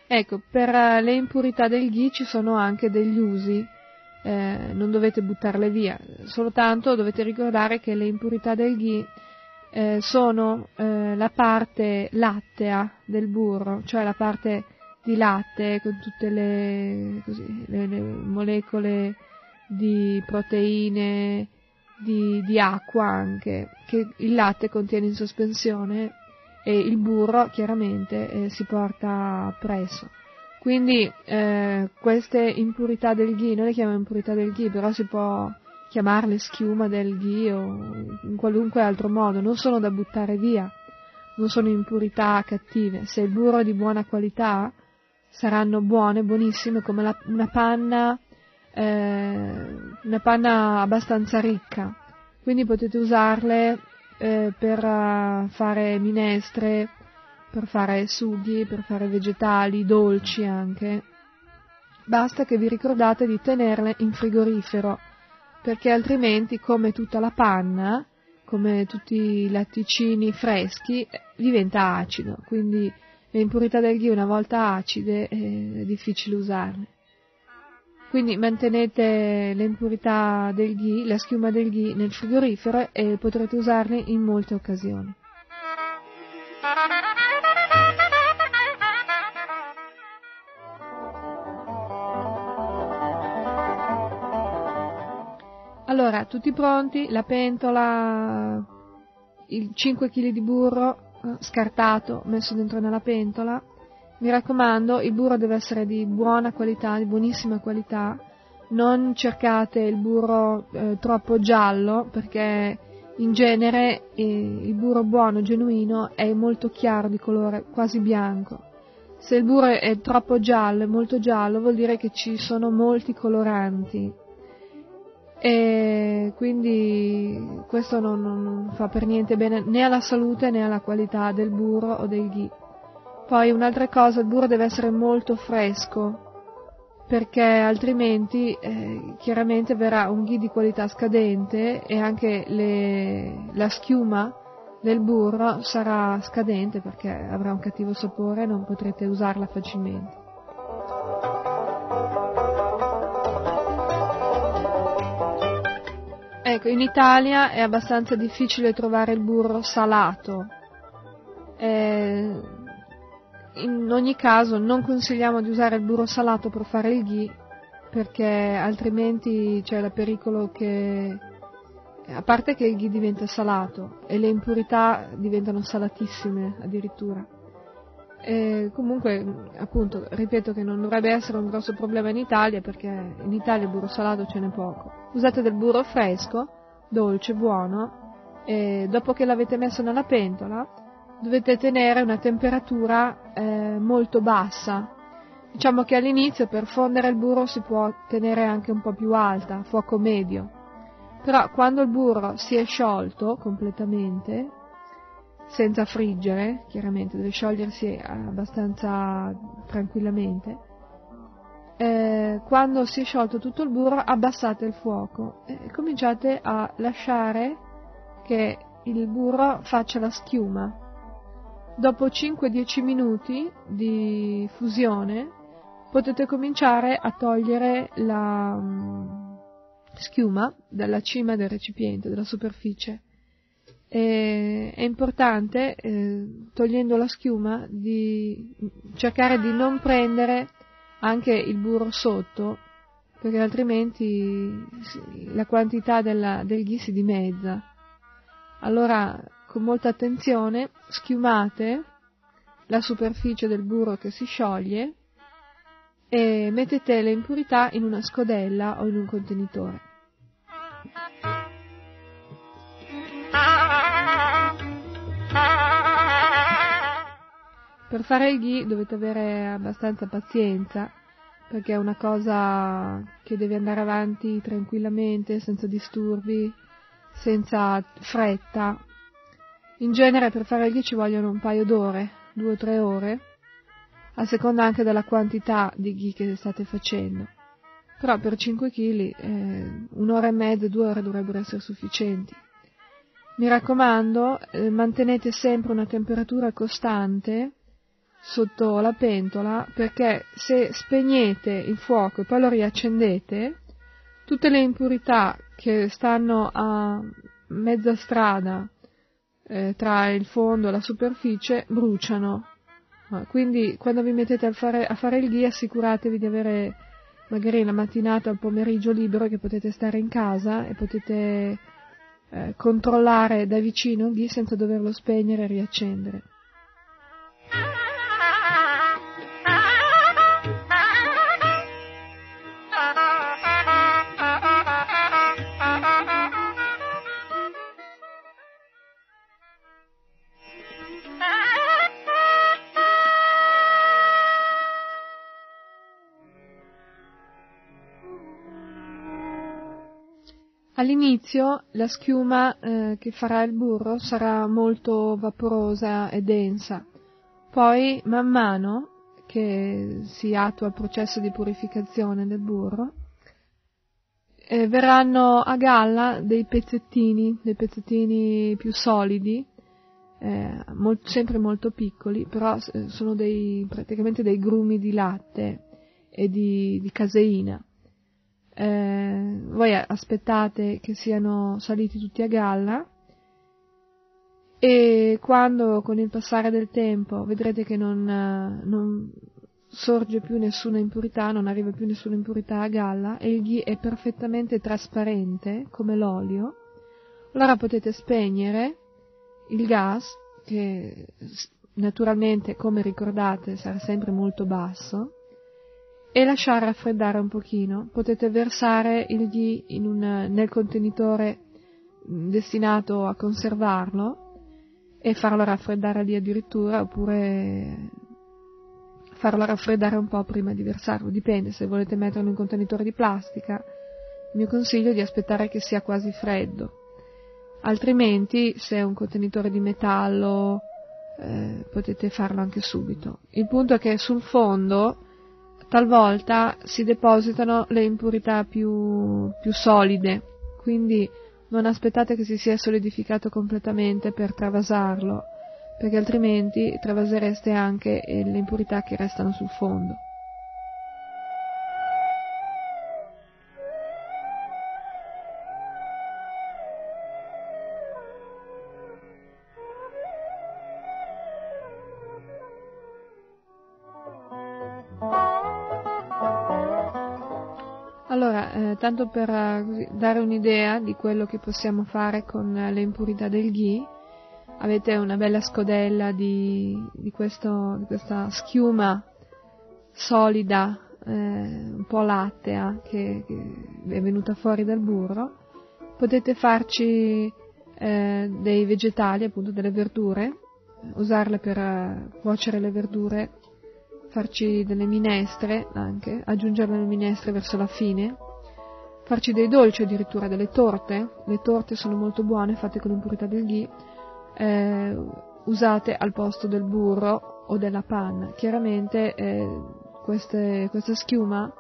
Ecco, per eh, le impurità del ghi ci sono anche degli usi, eh, non dovete buttarle via, soltanto dovete ricordare che le impurità del ghi eh, sono eh, la parte lattea del burro, cioè la parte di latte con tutte le, così, le, le molecole di proteine, di, di acqua anche, che il latte contiene in sospensione e il burro chiaramente eh, si porta presso. Quindi eh, queste impurità del ghi, noi le chiamiamo impurità del ghi, però si può chiamarle schiuma del ghi o in qualunque altro modo, non sono da buttare via, non sono impurità cattive. Se il burro è di buona qualità, saranno buone, buonissime, come la, una panna, eh, una panna abbastanza ricca. Quindi potete usarle eh, per uh, fare minestre, per fare sughi, per fare vegetali, dolci anche. Basta che vi ricordate di tenerle in frigorifero, perché altrimenti, come tutta la panna, come tutti i latticini freschi, diventa acido. Quindi le impurità del ghi una volta acide è difficile usarle. Quindi mantenete le impurità del ghi, la schiuma del ghi nel frigorifero e potrete usarle in molte occasioni. Allora, tutti pronti? La pentola, il 5 kg di burro eh, scartato, messo dentro nella pentola, mi raccomando, il burro deve essere di buona qualità, di buonissima qualità. Non cercate il burro eh, troppo giallo perché in genere eh, il burro buono, genuino, è molto chiaro di colore, quasi bianco. Se il burro è troppo giallo, è molto giallo, vuol dire che ci sono molti coloranti. E quindi questo non, non fa per niente bene né alla salute né alla qualità del burro o del ghee. Poi un'altra cosa, il burro deve essere molto fresco, perché altrimenti eh, chiaramente verrà un ghee di qualità scadente e anche le, la schiuma del burro sarà scadente perché avrà un cattivo sapore e non potrete usarla facilmente. Ecco, in Italia è abbastanza difficile trovare il burro salato. Eh, in ogni caso non consigliamo di usare il burro salato per fare il ghee perché altrimenti c'è il pericolo che a parte che il ghee diventa salato e le impurità diventano salatissime addirittura. E comunque, appunto, ripeto che non dovrebbe essere un grosso problema in Italia perché in Italia il burro salato ce n'è poco. Usate del burro fresco, dolce, buono, e dopo che l'avete messo nella pentola dovete tenere una temperatura eh, molto bassa. Diciamo che all'inizio per fondere il burro si può tenere anche un po' più alta, fuoco medio. Però quando il burro si è sciolto completamente, senza friggere, chiaramente deve sciogliersi abbastanza tranquillamente, eh, quando si è sciolto tutto il burro abbassate il fuoco e cominciate a lasciare che il burro faccia la schiuma Dopo 5-10 minuti di fusione potete cominciare a togliere la um, schiuma dalla cima del recipiente, dalla superficie. È importante, eh, togliendo la schiuma, di cercare di non prendere anche il burro sotto, perché altrimenti la quantità della, del ghee si dimezza. Allora con molta attenzione schiumate la superficie del burro che si scioglie e mettete le impurità in una scodella o in un contenitore. Per fare il ghee dovete avere abbastanza pazienza perché è una cosa che deve andare avanti tranquillamente, senza disturbi, senza fretta, in genere per fare il ghee ci vogliono un paio d'ore, due o tre ore, a seconda anche della quantità di ghee che state facendo. Però per 5 kg eh, un'ora e mezza, due ore dovrebbero essere sufficienti. Mi raccomando, eh, mantenete sempre una temperatura costante sotto la pentola perché se spegnete il fuoco e poi lo riaccendete, tutte le impurità che stanno a mezza strada eh, tra il fondo e la superficie bruciano. Quindi quando vi mettete a fare, a fare il ghee assicuratevi di avere magari la mattinata o il pomeriggio libero che potete stare in casa e potete eh, controllare da vicino il ghee senza doverlo spegnere e riaccendere. All'inizio la schiuma eh, che farà il burro sarà molto vaporosa e densa, poi man mano che si attua il processo di purificazione del burro, eh, verranno a galla dei pezzettini, dei pezzettini più solidi, eh, molt, sempre molto piccoli, però eh, sono dei, praticamente dei grumi di latte e di, di caseina eh, voi aspettate che siano saliti tutti a galla. E quando con il passare del tempo vedrete che non, non sorge più nessuna impurità, non arriva più nessuna impurità a galla e il ghee è perfettamente trasparente come l'olio, allora potete spegnere il gas che naturalmente come ricordate sarà sempre molto basso e lasciare raffreddare un pochino. Potete versare il ghee un, nel contenitore mm, destinato a conservarlo e farlo raffreddare lì addirittura oppure farlo raffreddare un po' prima di versarlo, dipende se volete metterlo in un contenitore di plastica. Il mio consiglio è di aspettare che sia quasi freddo, altrimenti se è un contenitore di metallo eh, potete farlo anche subito. Il punto è che sul fondo talvolta si depositano le impurità più, più solide, quindi non aspettate che si sia solidificato completamente per travasarlo, perché altrimenti travasereste anche le impurità che restano sul fondo. Tanto per eh, dare un'idea di quello che possiamo fare con eh, le impurità del ghee, avete una bella scodella di, di, questo, di questa schiuma solida, eh, un po' lattea, che, che, è venuta fuori dal burro. Potete farci eh, dei vegetali, appunto delle verdure, usarle per eh, cuocere le verdure farci delle minestre anche, aggiungere le minestre verso la fine, farci dei dolci addirittura, delle torte, le torte sono molto buone, fatte con l'impurità del ghee, eh, usate al posto del burro o della panna. Chiaramente eh, queste, questa schiuma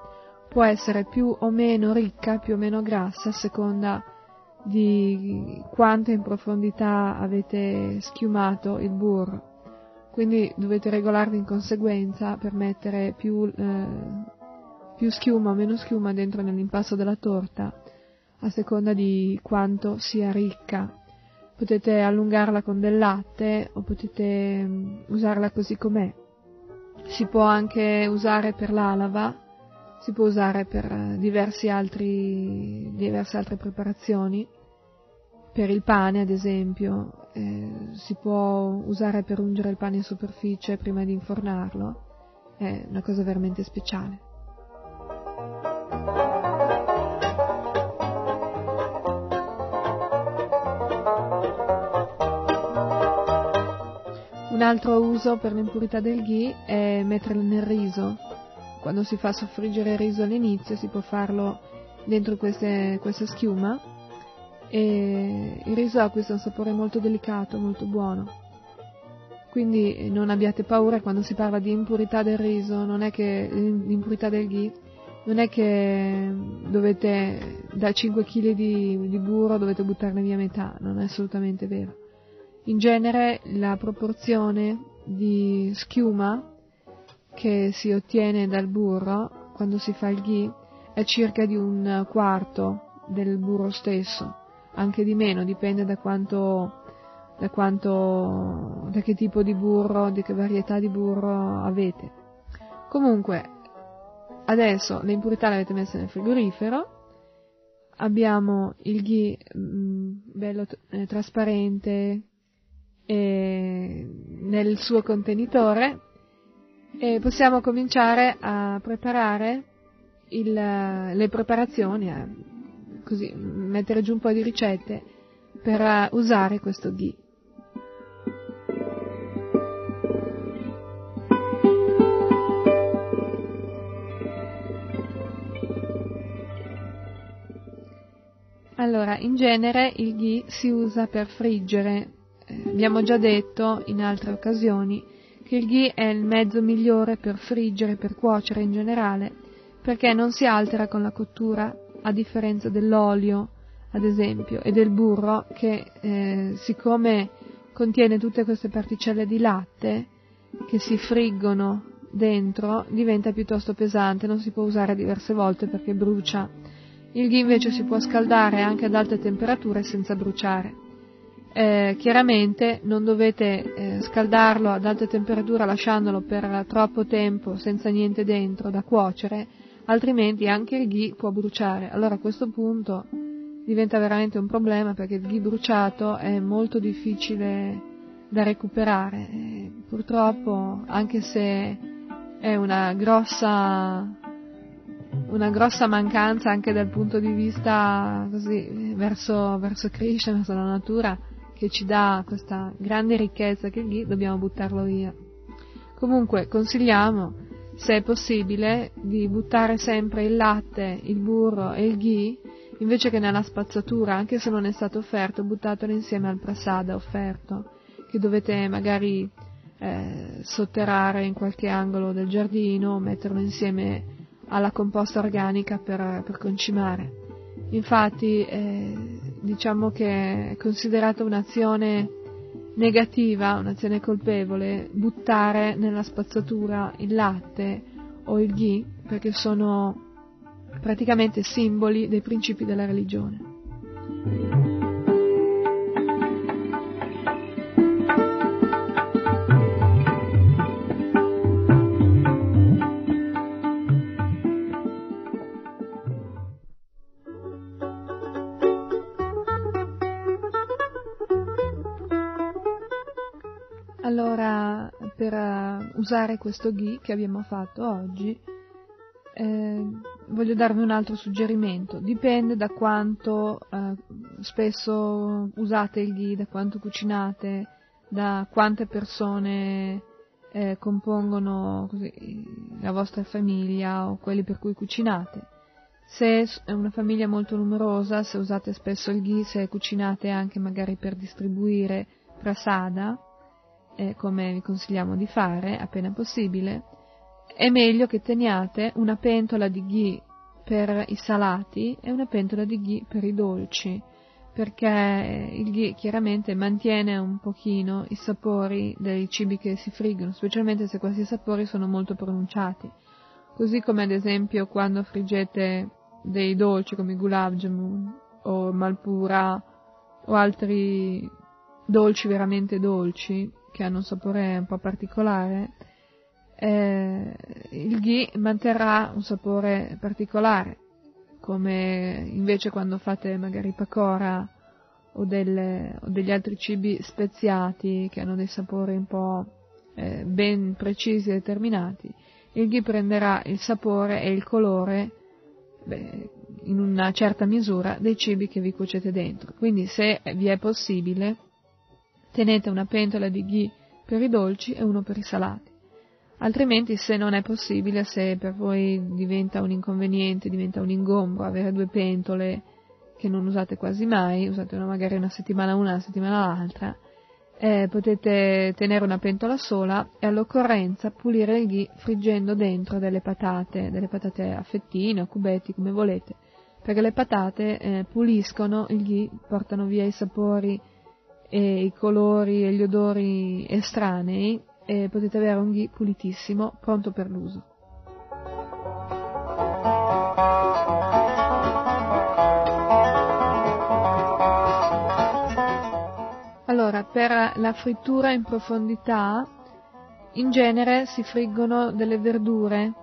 può essere più o meno ricca, più o meno grassa, a seconda di quanto in profondità avete schiumato il burro quindi dovete regolarvi in conseguenza per mettere più, eh, più schiuma o meno schiuma dentro nell'impasto della torta a seconda di quanto sia ricca. Potete allungarla con del latte o potete um, usarla così com'è. Si può anche usare per l'alava, si può usare per diversi altri, diverse altre preparazioni per il pane ad esempio, eh, si può usare per ungere il pane in superficie prima di infornarlo, è una cosa veramente speciale. Un altro uso per l'impurità del ghee è metterlo nel riso. Quando si fa soffriggere il riso all'inizio si può farlo dentro queste, questa schiuma e il riso acquista un sapore molto delicato, molto buono. Quindi non abbiate paura quando si parla di impurità del riso, non è che l'impurità del ghee non è che dovete, da 5 kg di, di burro dovete buttarne via metà, non è assolutamente vero. In genere la proporzione di schiuma che si ottiene dal burro quando si fa il ghee è circa di un quarto del burro stesso, anche di meno, dipende da quanto, da quanto, da che tipo di burro, di che varietà di burro avete. Comunque, adesso le impurità le avete messe nel frigorifero, abbiamo il ghee mh, mm, bello eh, trasparente eh, nel suo contenitore e possiamo cominciare a preparare il, le preparazioni, a così, mettere giù un po' di ricette per eh, usare questo ghee. Allora, in genere il ghee si usa per friggere. Eh, abbiamo già detto in altre occasioni che il ghee è il mezzo migliore per friggere, per cuocere in generale, perché non si altera con la cottura, a differenza dell'olio, ad esempio, e del burro, che eh, siccome contiene tutte queste particelle di latte che si friggono dentro, diventa piuttosto pesante, non si può usare diverse volte perché brucia. Il ghee invece si può scaldare anche ad alte temperature senza bruciare eh, chiaramente non dovete eh, scaldarlo ad alta temperatura lasciandolo per troppo tempo senza niente dentro da cuocere, altrimenti anche il ghee può bruciare. Allora a questo punto diventa veramente un problema perché il ghee bruciato è molto difficile da recuperare. E purtroppo, anche se è una grossa, una grossa mancanza anche dal punto di vista così, verso, verso Krishna, verso la natura, che ci dà questa grande ricchezza che lì, dobbiamo buttarlo via. Comunque consigliamo, se è possibile, di buttare sempre il latte, il burro e il ghee invece che nella spazzatura, anche se non è stato offerto, buttatelo insieme al prasada offerto, che dovete magari eh, sotterrare in qualche angolo del giardino, metterlo insieme alla composta organica per, per concimare. Infatti eh, diciamo che è considerata un'azione negativa, un'azione colpevole, buttare nella spazzatura il latte o il ghee perché sono praticamente simboli dei principi della religione. Usare questo ghee che abbiamo fatto oggi, eh, voglio darvi un altro suggerimento. Dipende da quanto eh, spesso usate il ghee, da quanto cucinate, da quante persone eh, compongono così, la vostra famiglia o quelli per cui cucinate. Se è una famiglia molto numerosa, se usate spesso il ghee, se cucinate anche magari per distribuire prasada, eh, come vi consigliamo di fare appena possibile, è meglio che teniate una pentola di ghee per i salati e una pentola di ghee per i dolci, perché il ghee chiaramente mantiene un pochino i sapori dei cibi che si friggono, specialmente se questi sapori sono molto pronunciati. Così come ad esempio quando friggete dei dolci come gulab jamun o malpura o altri dolci veramente dolci, che hanno un sapore un po' particolare, eh, il ghee manterrà un sapore particolare, come invece quando fate magari pakora o, delle, o degli altri cibi speziati che hanno dei sapori un po' eh, ben precisi e determinati, il ghee prenderà il sapore e il colore beh, in una certa misura dei cibi che vi cuocete dentro. Quindi se vi è possibile tenete una pentola di ghee per i dolci e uno per i salati. Altrimenti, se non è possibile, se per voi diventa un inconveniente, diventa un ingombro avere due pentole che non usate quasi mai, usate una, magari una settimana una, una settimana l'altra, Eh, potete tenere una pentola sola e all'occorrenza pulire il ghee friggendo dentro delle patate, delle patate a fettine o cubetti come volete, perché le patate eh, puliscono il ghee, portano via i sapori i colori e gli odori estranei e potete avere un ghee pulitissimo, pronto per l'uso. Allora, per la frittura in profondità, in genere si friggono delle verdure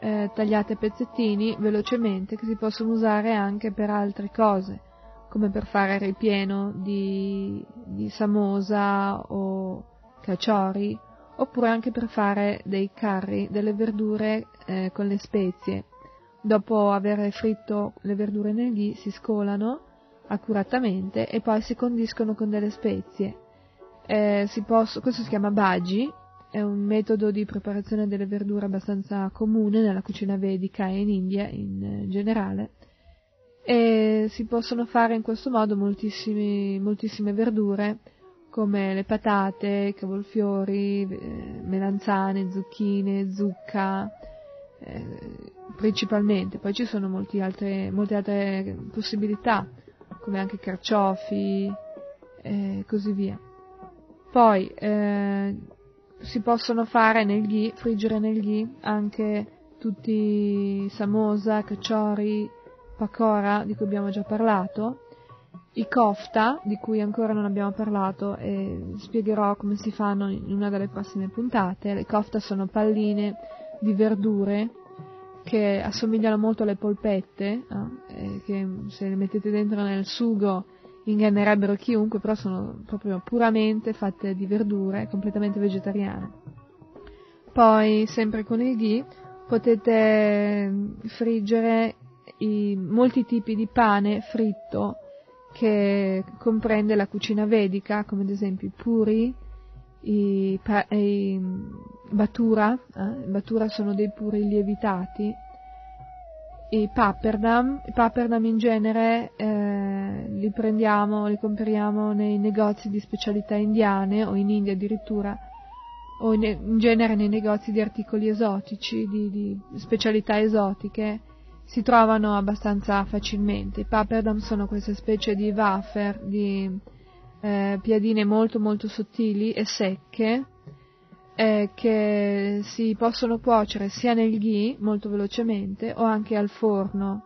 eh, tagliate a pezzettini velocemente che si possono usare anche per altre cose, come per fare ripieno di, di samosa o caciori, oppure anche per fare dei curry, delle verdure eh, con le spezie. Dopo aver fritto le verdure nel ghee si scolano accuratamente e poi si condiscono con delle spezie. Eh, posso, questo si chiama bhaji, è un metodo di preparazione delle verdure abbastanza comune nella cucina vedica e in India in eh, generale. E si possono fare in questo modo moltissime verdure come le patate, cavolfiori, eh, melanzane, zucchine, zucca, eh, principalmente. Poi ci sono altre, molte altre possibilità come anche carciofi e così via. Poi eh, si possono fare nel ghee, friggere nel ghee anche tutti samosa, cacciori, pakora di cui abbiamo già parlato, i kofta di cui ancora non abbiamo parlato e spiegherò come si fanno in una delle prossime puntate. Le kofta sono palline di verdure che assomigliano molto alle polpette, eh, che se le mettete dentro nel sugo ingannerebbero chiunque, però sono proprio puramente fatte di verdure, completamente vegetariane. Poi, sempre con il ghee, potete friggere i, molti tipi di pane fritto che comprende la cucina vedica, come ad esempio i puri, i, i batura, eh? batura sono dei puri lievitati, i papperdam, i papperdam in genere eh, li prendiamo, li compriamo nei negozi di specialità indiane o in India addirittura, o in, in genere nei negozi di articoli esotici, di, di, specialità esotiche, si trovano abbastanza facilmente. I papperdam sono queste specie di wafer, di eh, piadine molto molto sottili e secche, eh, che si possono cuocere sia nel ghee molto velocemente o anche al forno.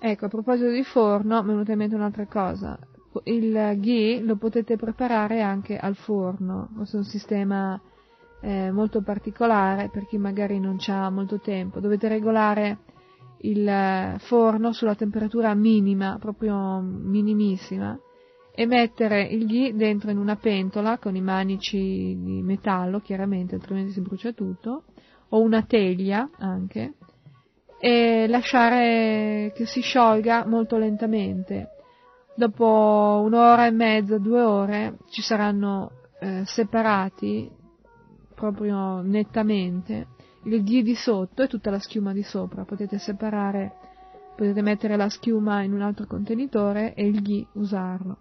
Ecco, a proposito di forno, mi è venuta in mente un'altra cosa. Il ghee lo potete preparare anche al forno. Questo è un sistema eh, molto particolare per chi magari non ha molto tempo. Dovete regolare il forno sulla temperatura minima, proprio minimissima, e mettere il ghee dentro in una pentola con i manici di metallo, chiaramente, altrimenti si brucia tutto, o una teglia anche, e lasciare che si sciolga molto lentamente. Dopo un'ora e mezza, due ore, ci saranno eh, separati proprio nettamente il ghee di sotto e tutta la schiuma di sopra. Potete separare, potete mettere la schiuma in un altro contenitore e il ghee usarlo.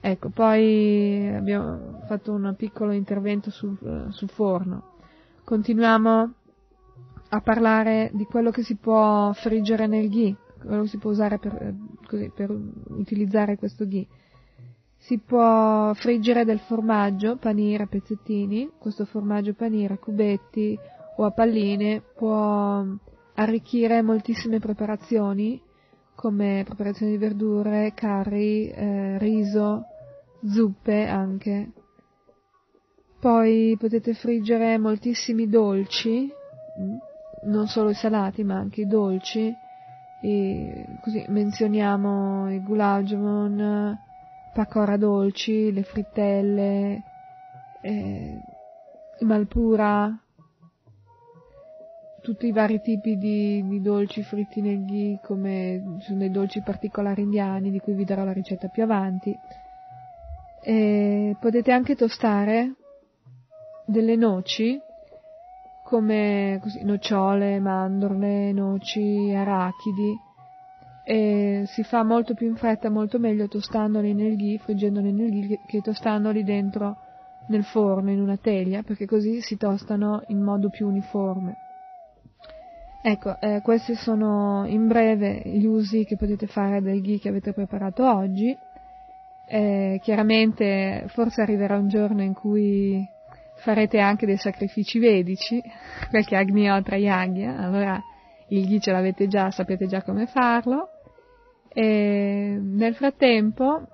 Ecco, poi abbiamo fatto un piccolo intervento sul, sul forno. Continuiamo a parlare di quello che si può friggere nel ghee, quello che si può usare per, così, per utilizzare questo ghee. Si può friggere del formaggio, panire a pezzettini, questo formaggio panire a cubetti o a palline può arricchire moltissime preparazioni come preparazioni di verdure, curry, eh, riso, zuppe anche. Poi potete friggere moltissimi dolci, mm, non solo i salati ma anche i dolci. E così menzioniamo i gulab jamun, pakora dolci, le frittelle, eh, malpura, tutti i vari tipi di, di, dolci fritti nel ghee, come sono dei dolci particolari indiani, di cui vi darò la ricetta più avanti. E potete anche tostare delle noci, come così, nocciole, mandorle, noci, arachidi, e si fa molto più in fretta, molto meglio tostandoli nel ghee, friggendoli nel ghee che tostandoli dentro nel forno in una teglia perché così si tostano in modo più uniforme. Ecco, eh, questi sono in breve gli usi che potete fare del ghee che avete preparato oggi. Eh, chiaramente forse arriverà un giorno in cui farete anche dei sacrifici vedici, [laughs] qualche agniotra yagya, allora il ghee ce l'avete già, sapete già come farlo. E nel frattempo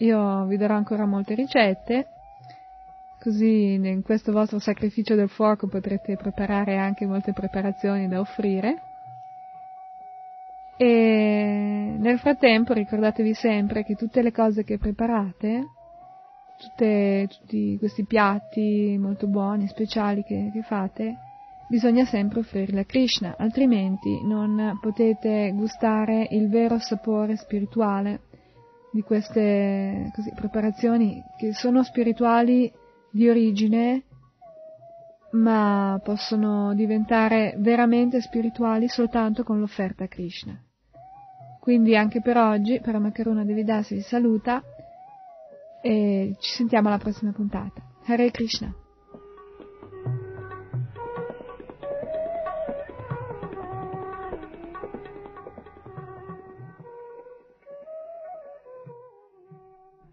io vi darò ancora molte ricette, così in questo vostro sacrificio del fuoco potrete preparare anche molte preparazioni da offrire. E nel frattempo ricordatevi sempre che tutte le cose che preparate, tutte, tutti questi piatti molto buoni, speciali che, che fate, bisogna sempre offrirle a Krishna, altrimenti non potete gustare il vero sapore spirituale di queste così, preparazioni che sono spirituali di origine ma possono diventare veramente spirituali soltanto con l'offerta a Krishna. Quindi anche per oggi, per Amakaruna Devidasi vi saluta e ci sentiamo alla prossima puntata. Hare Krishna!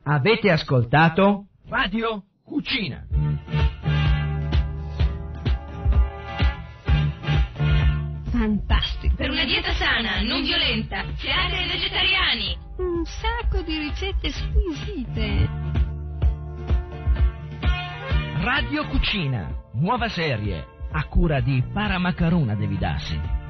Avete ascoltato Radio Cucina. Fantastico. Per una dieta sana, non violenta, siate vegetariani. Un sacco di ricette squisite. Radio Cucina, nuova serie, a cura di Paramacaruna Devidasi.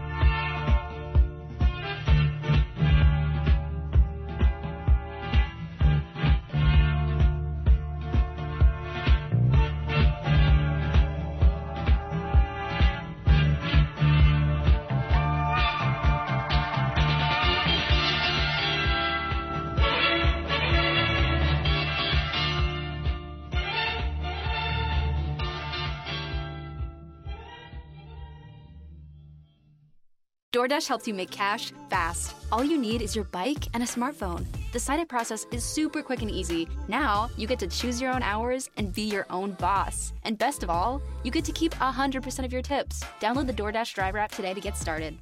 DoorDash helps you make cash fast. All you need is your bike and a smartphone. The sign up process is super quick and easy. Now you get to choose your own hours and be your own boss. And best of all, you get to keep 100% of your tips. Download the DoorDash driver app today to get started.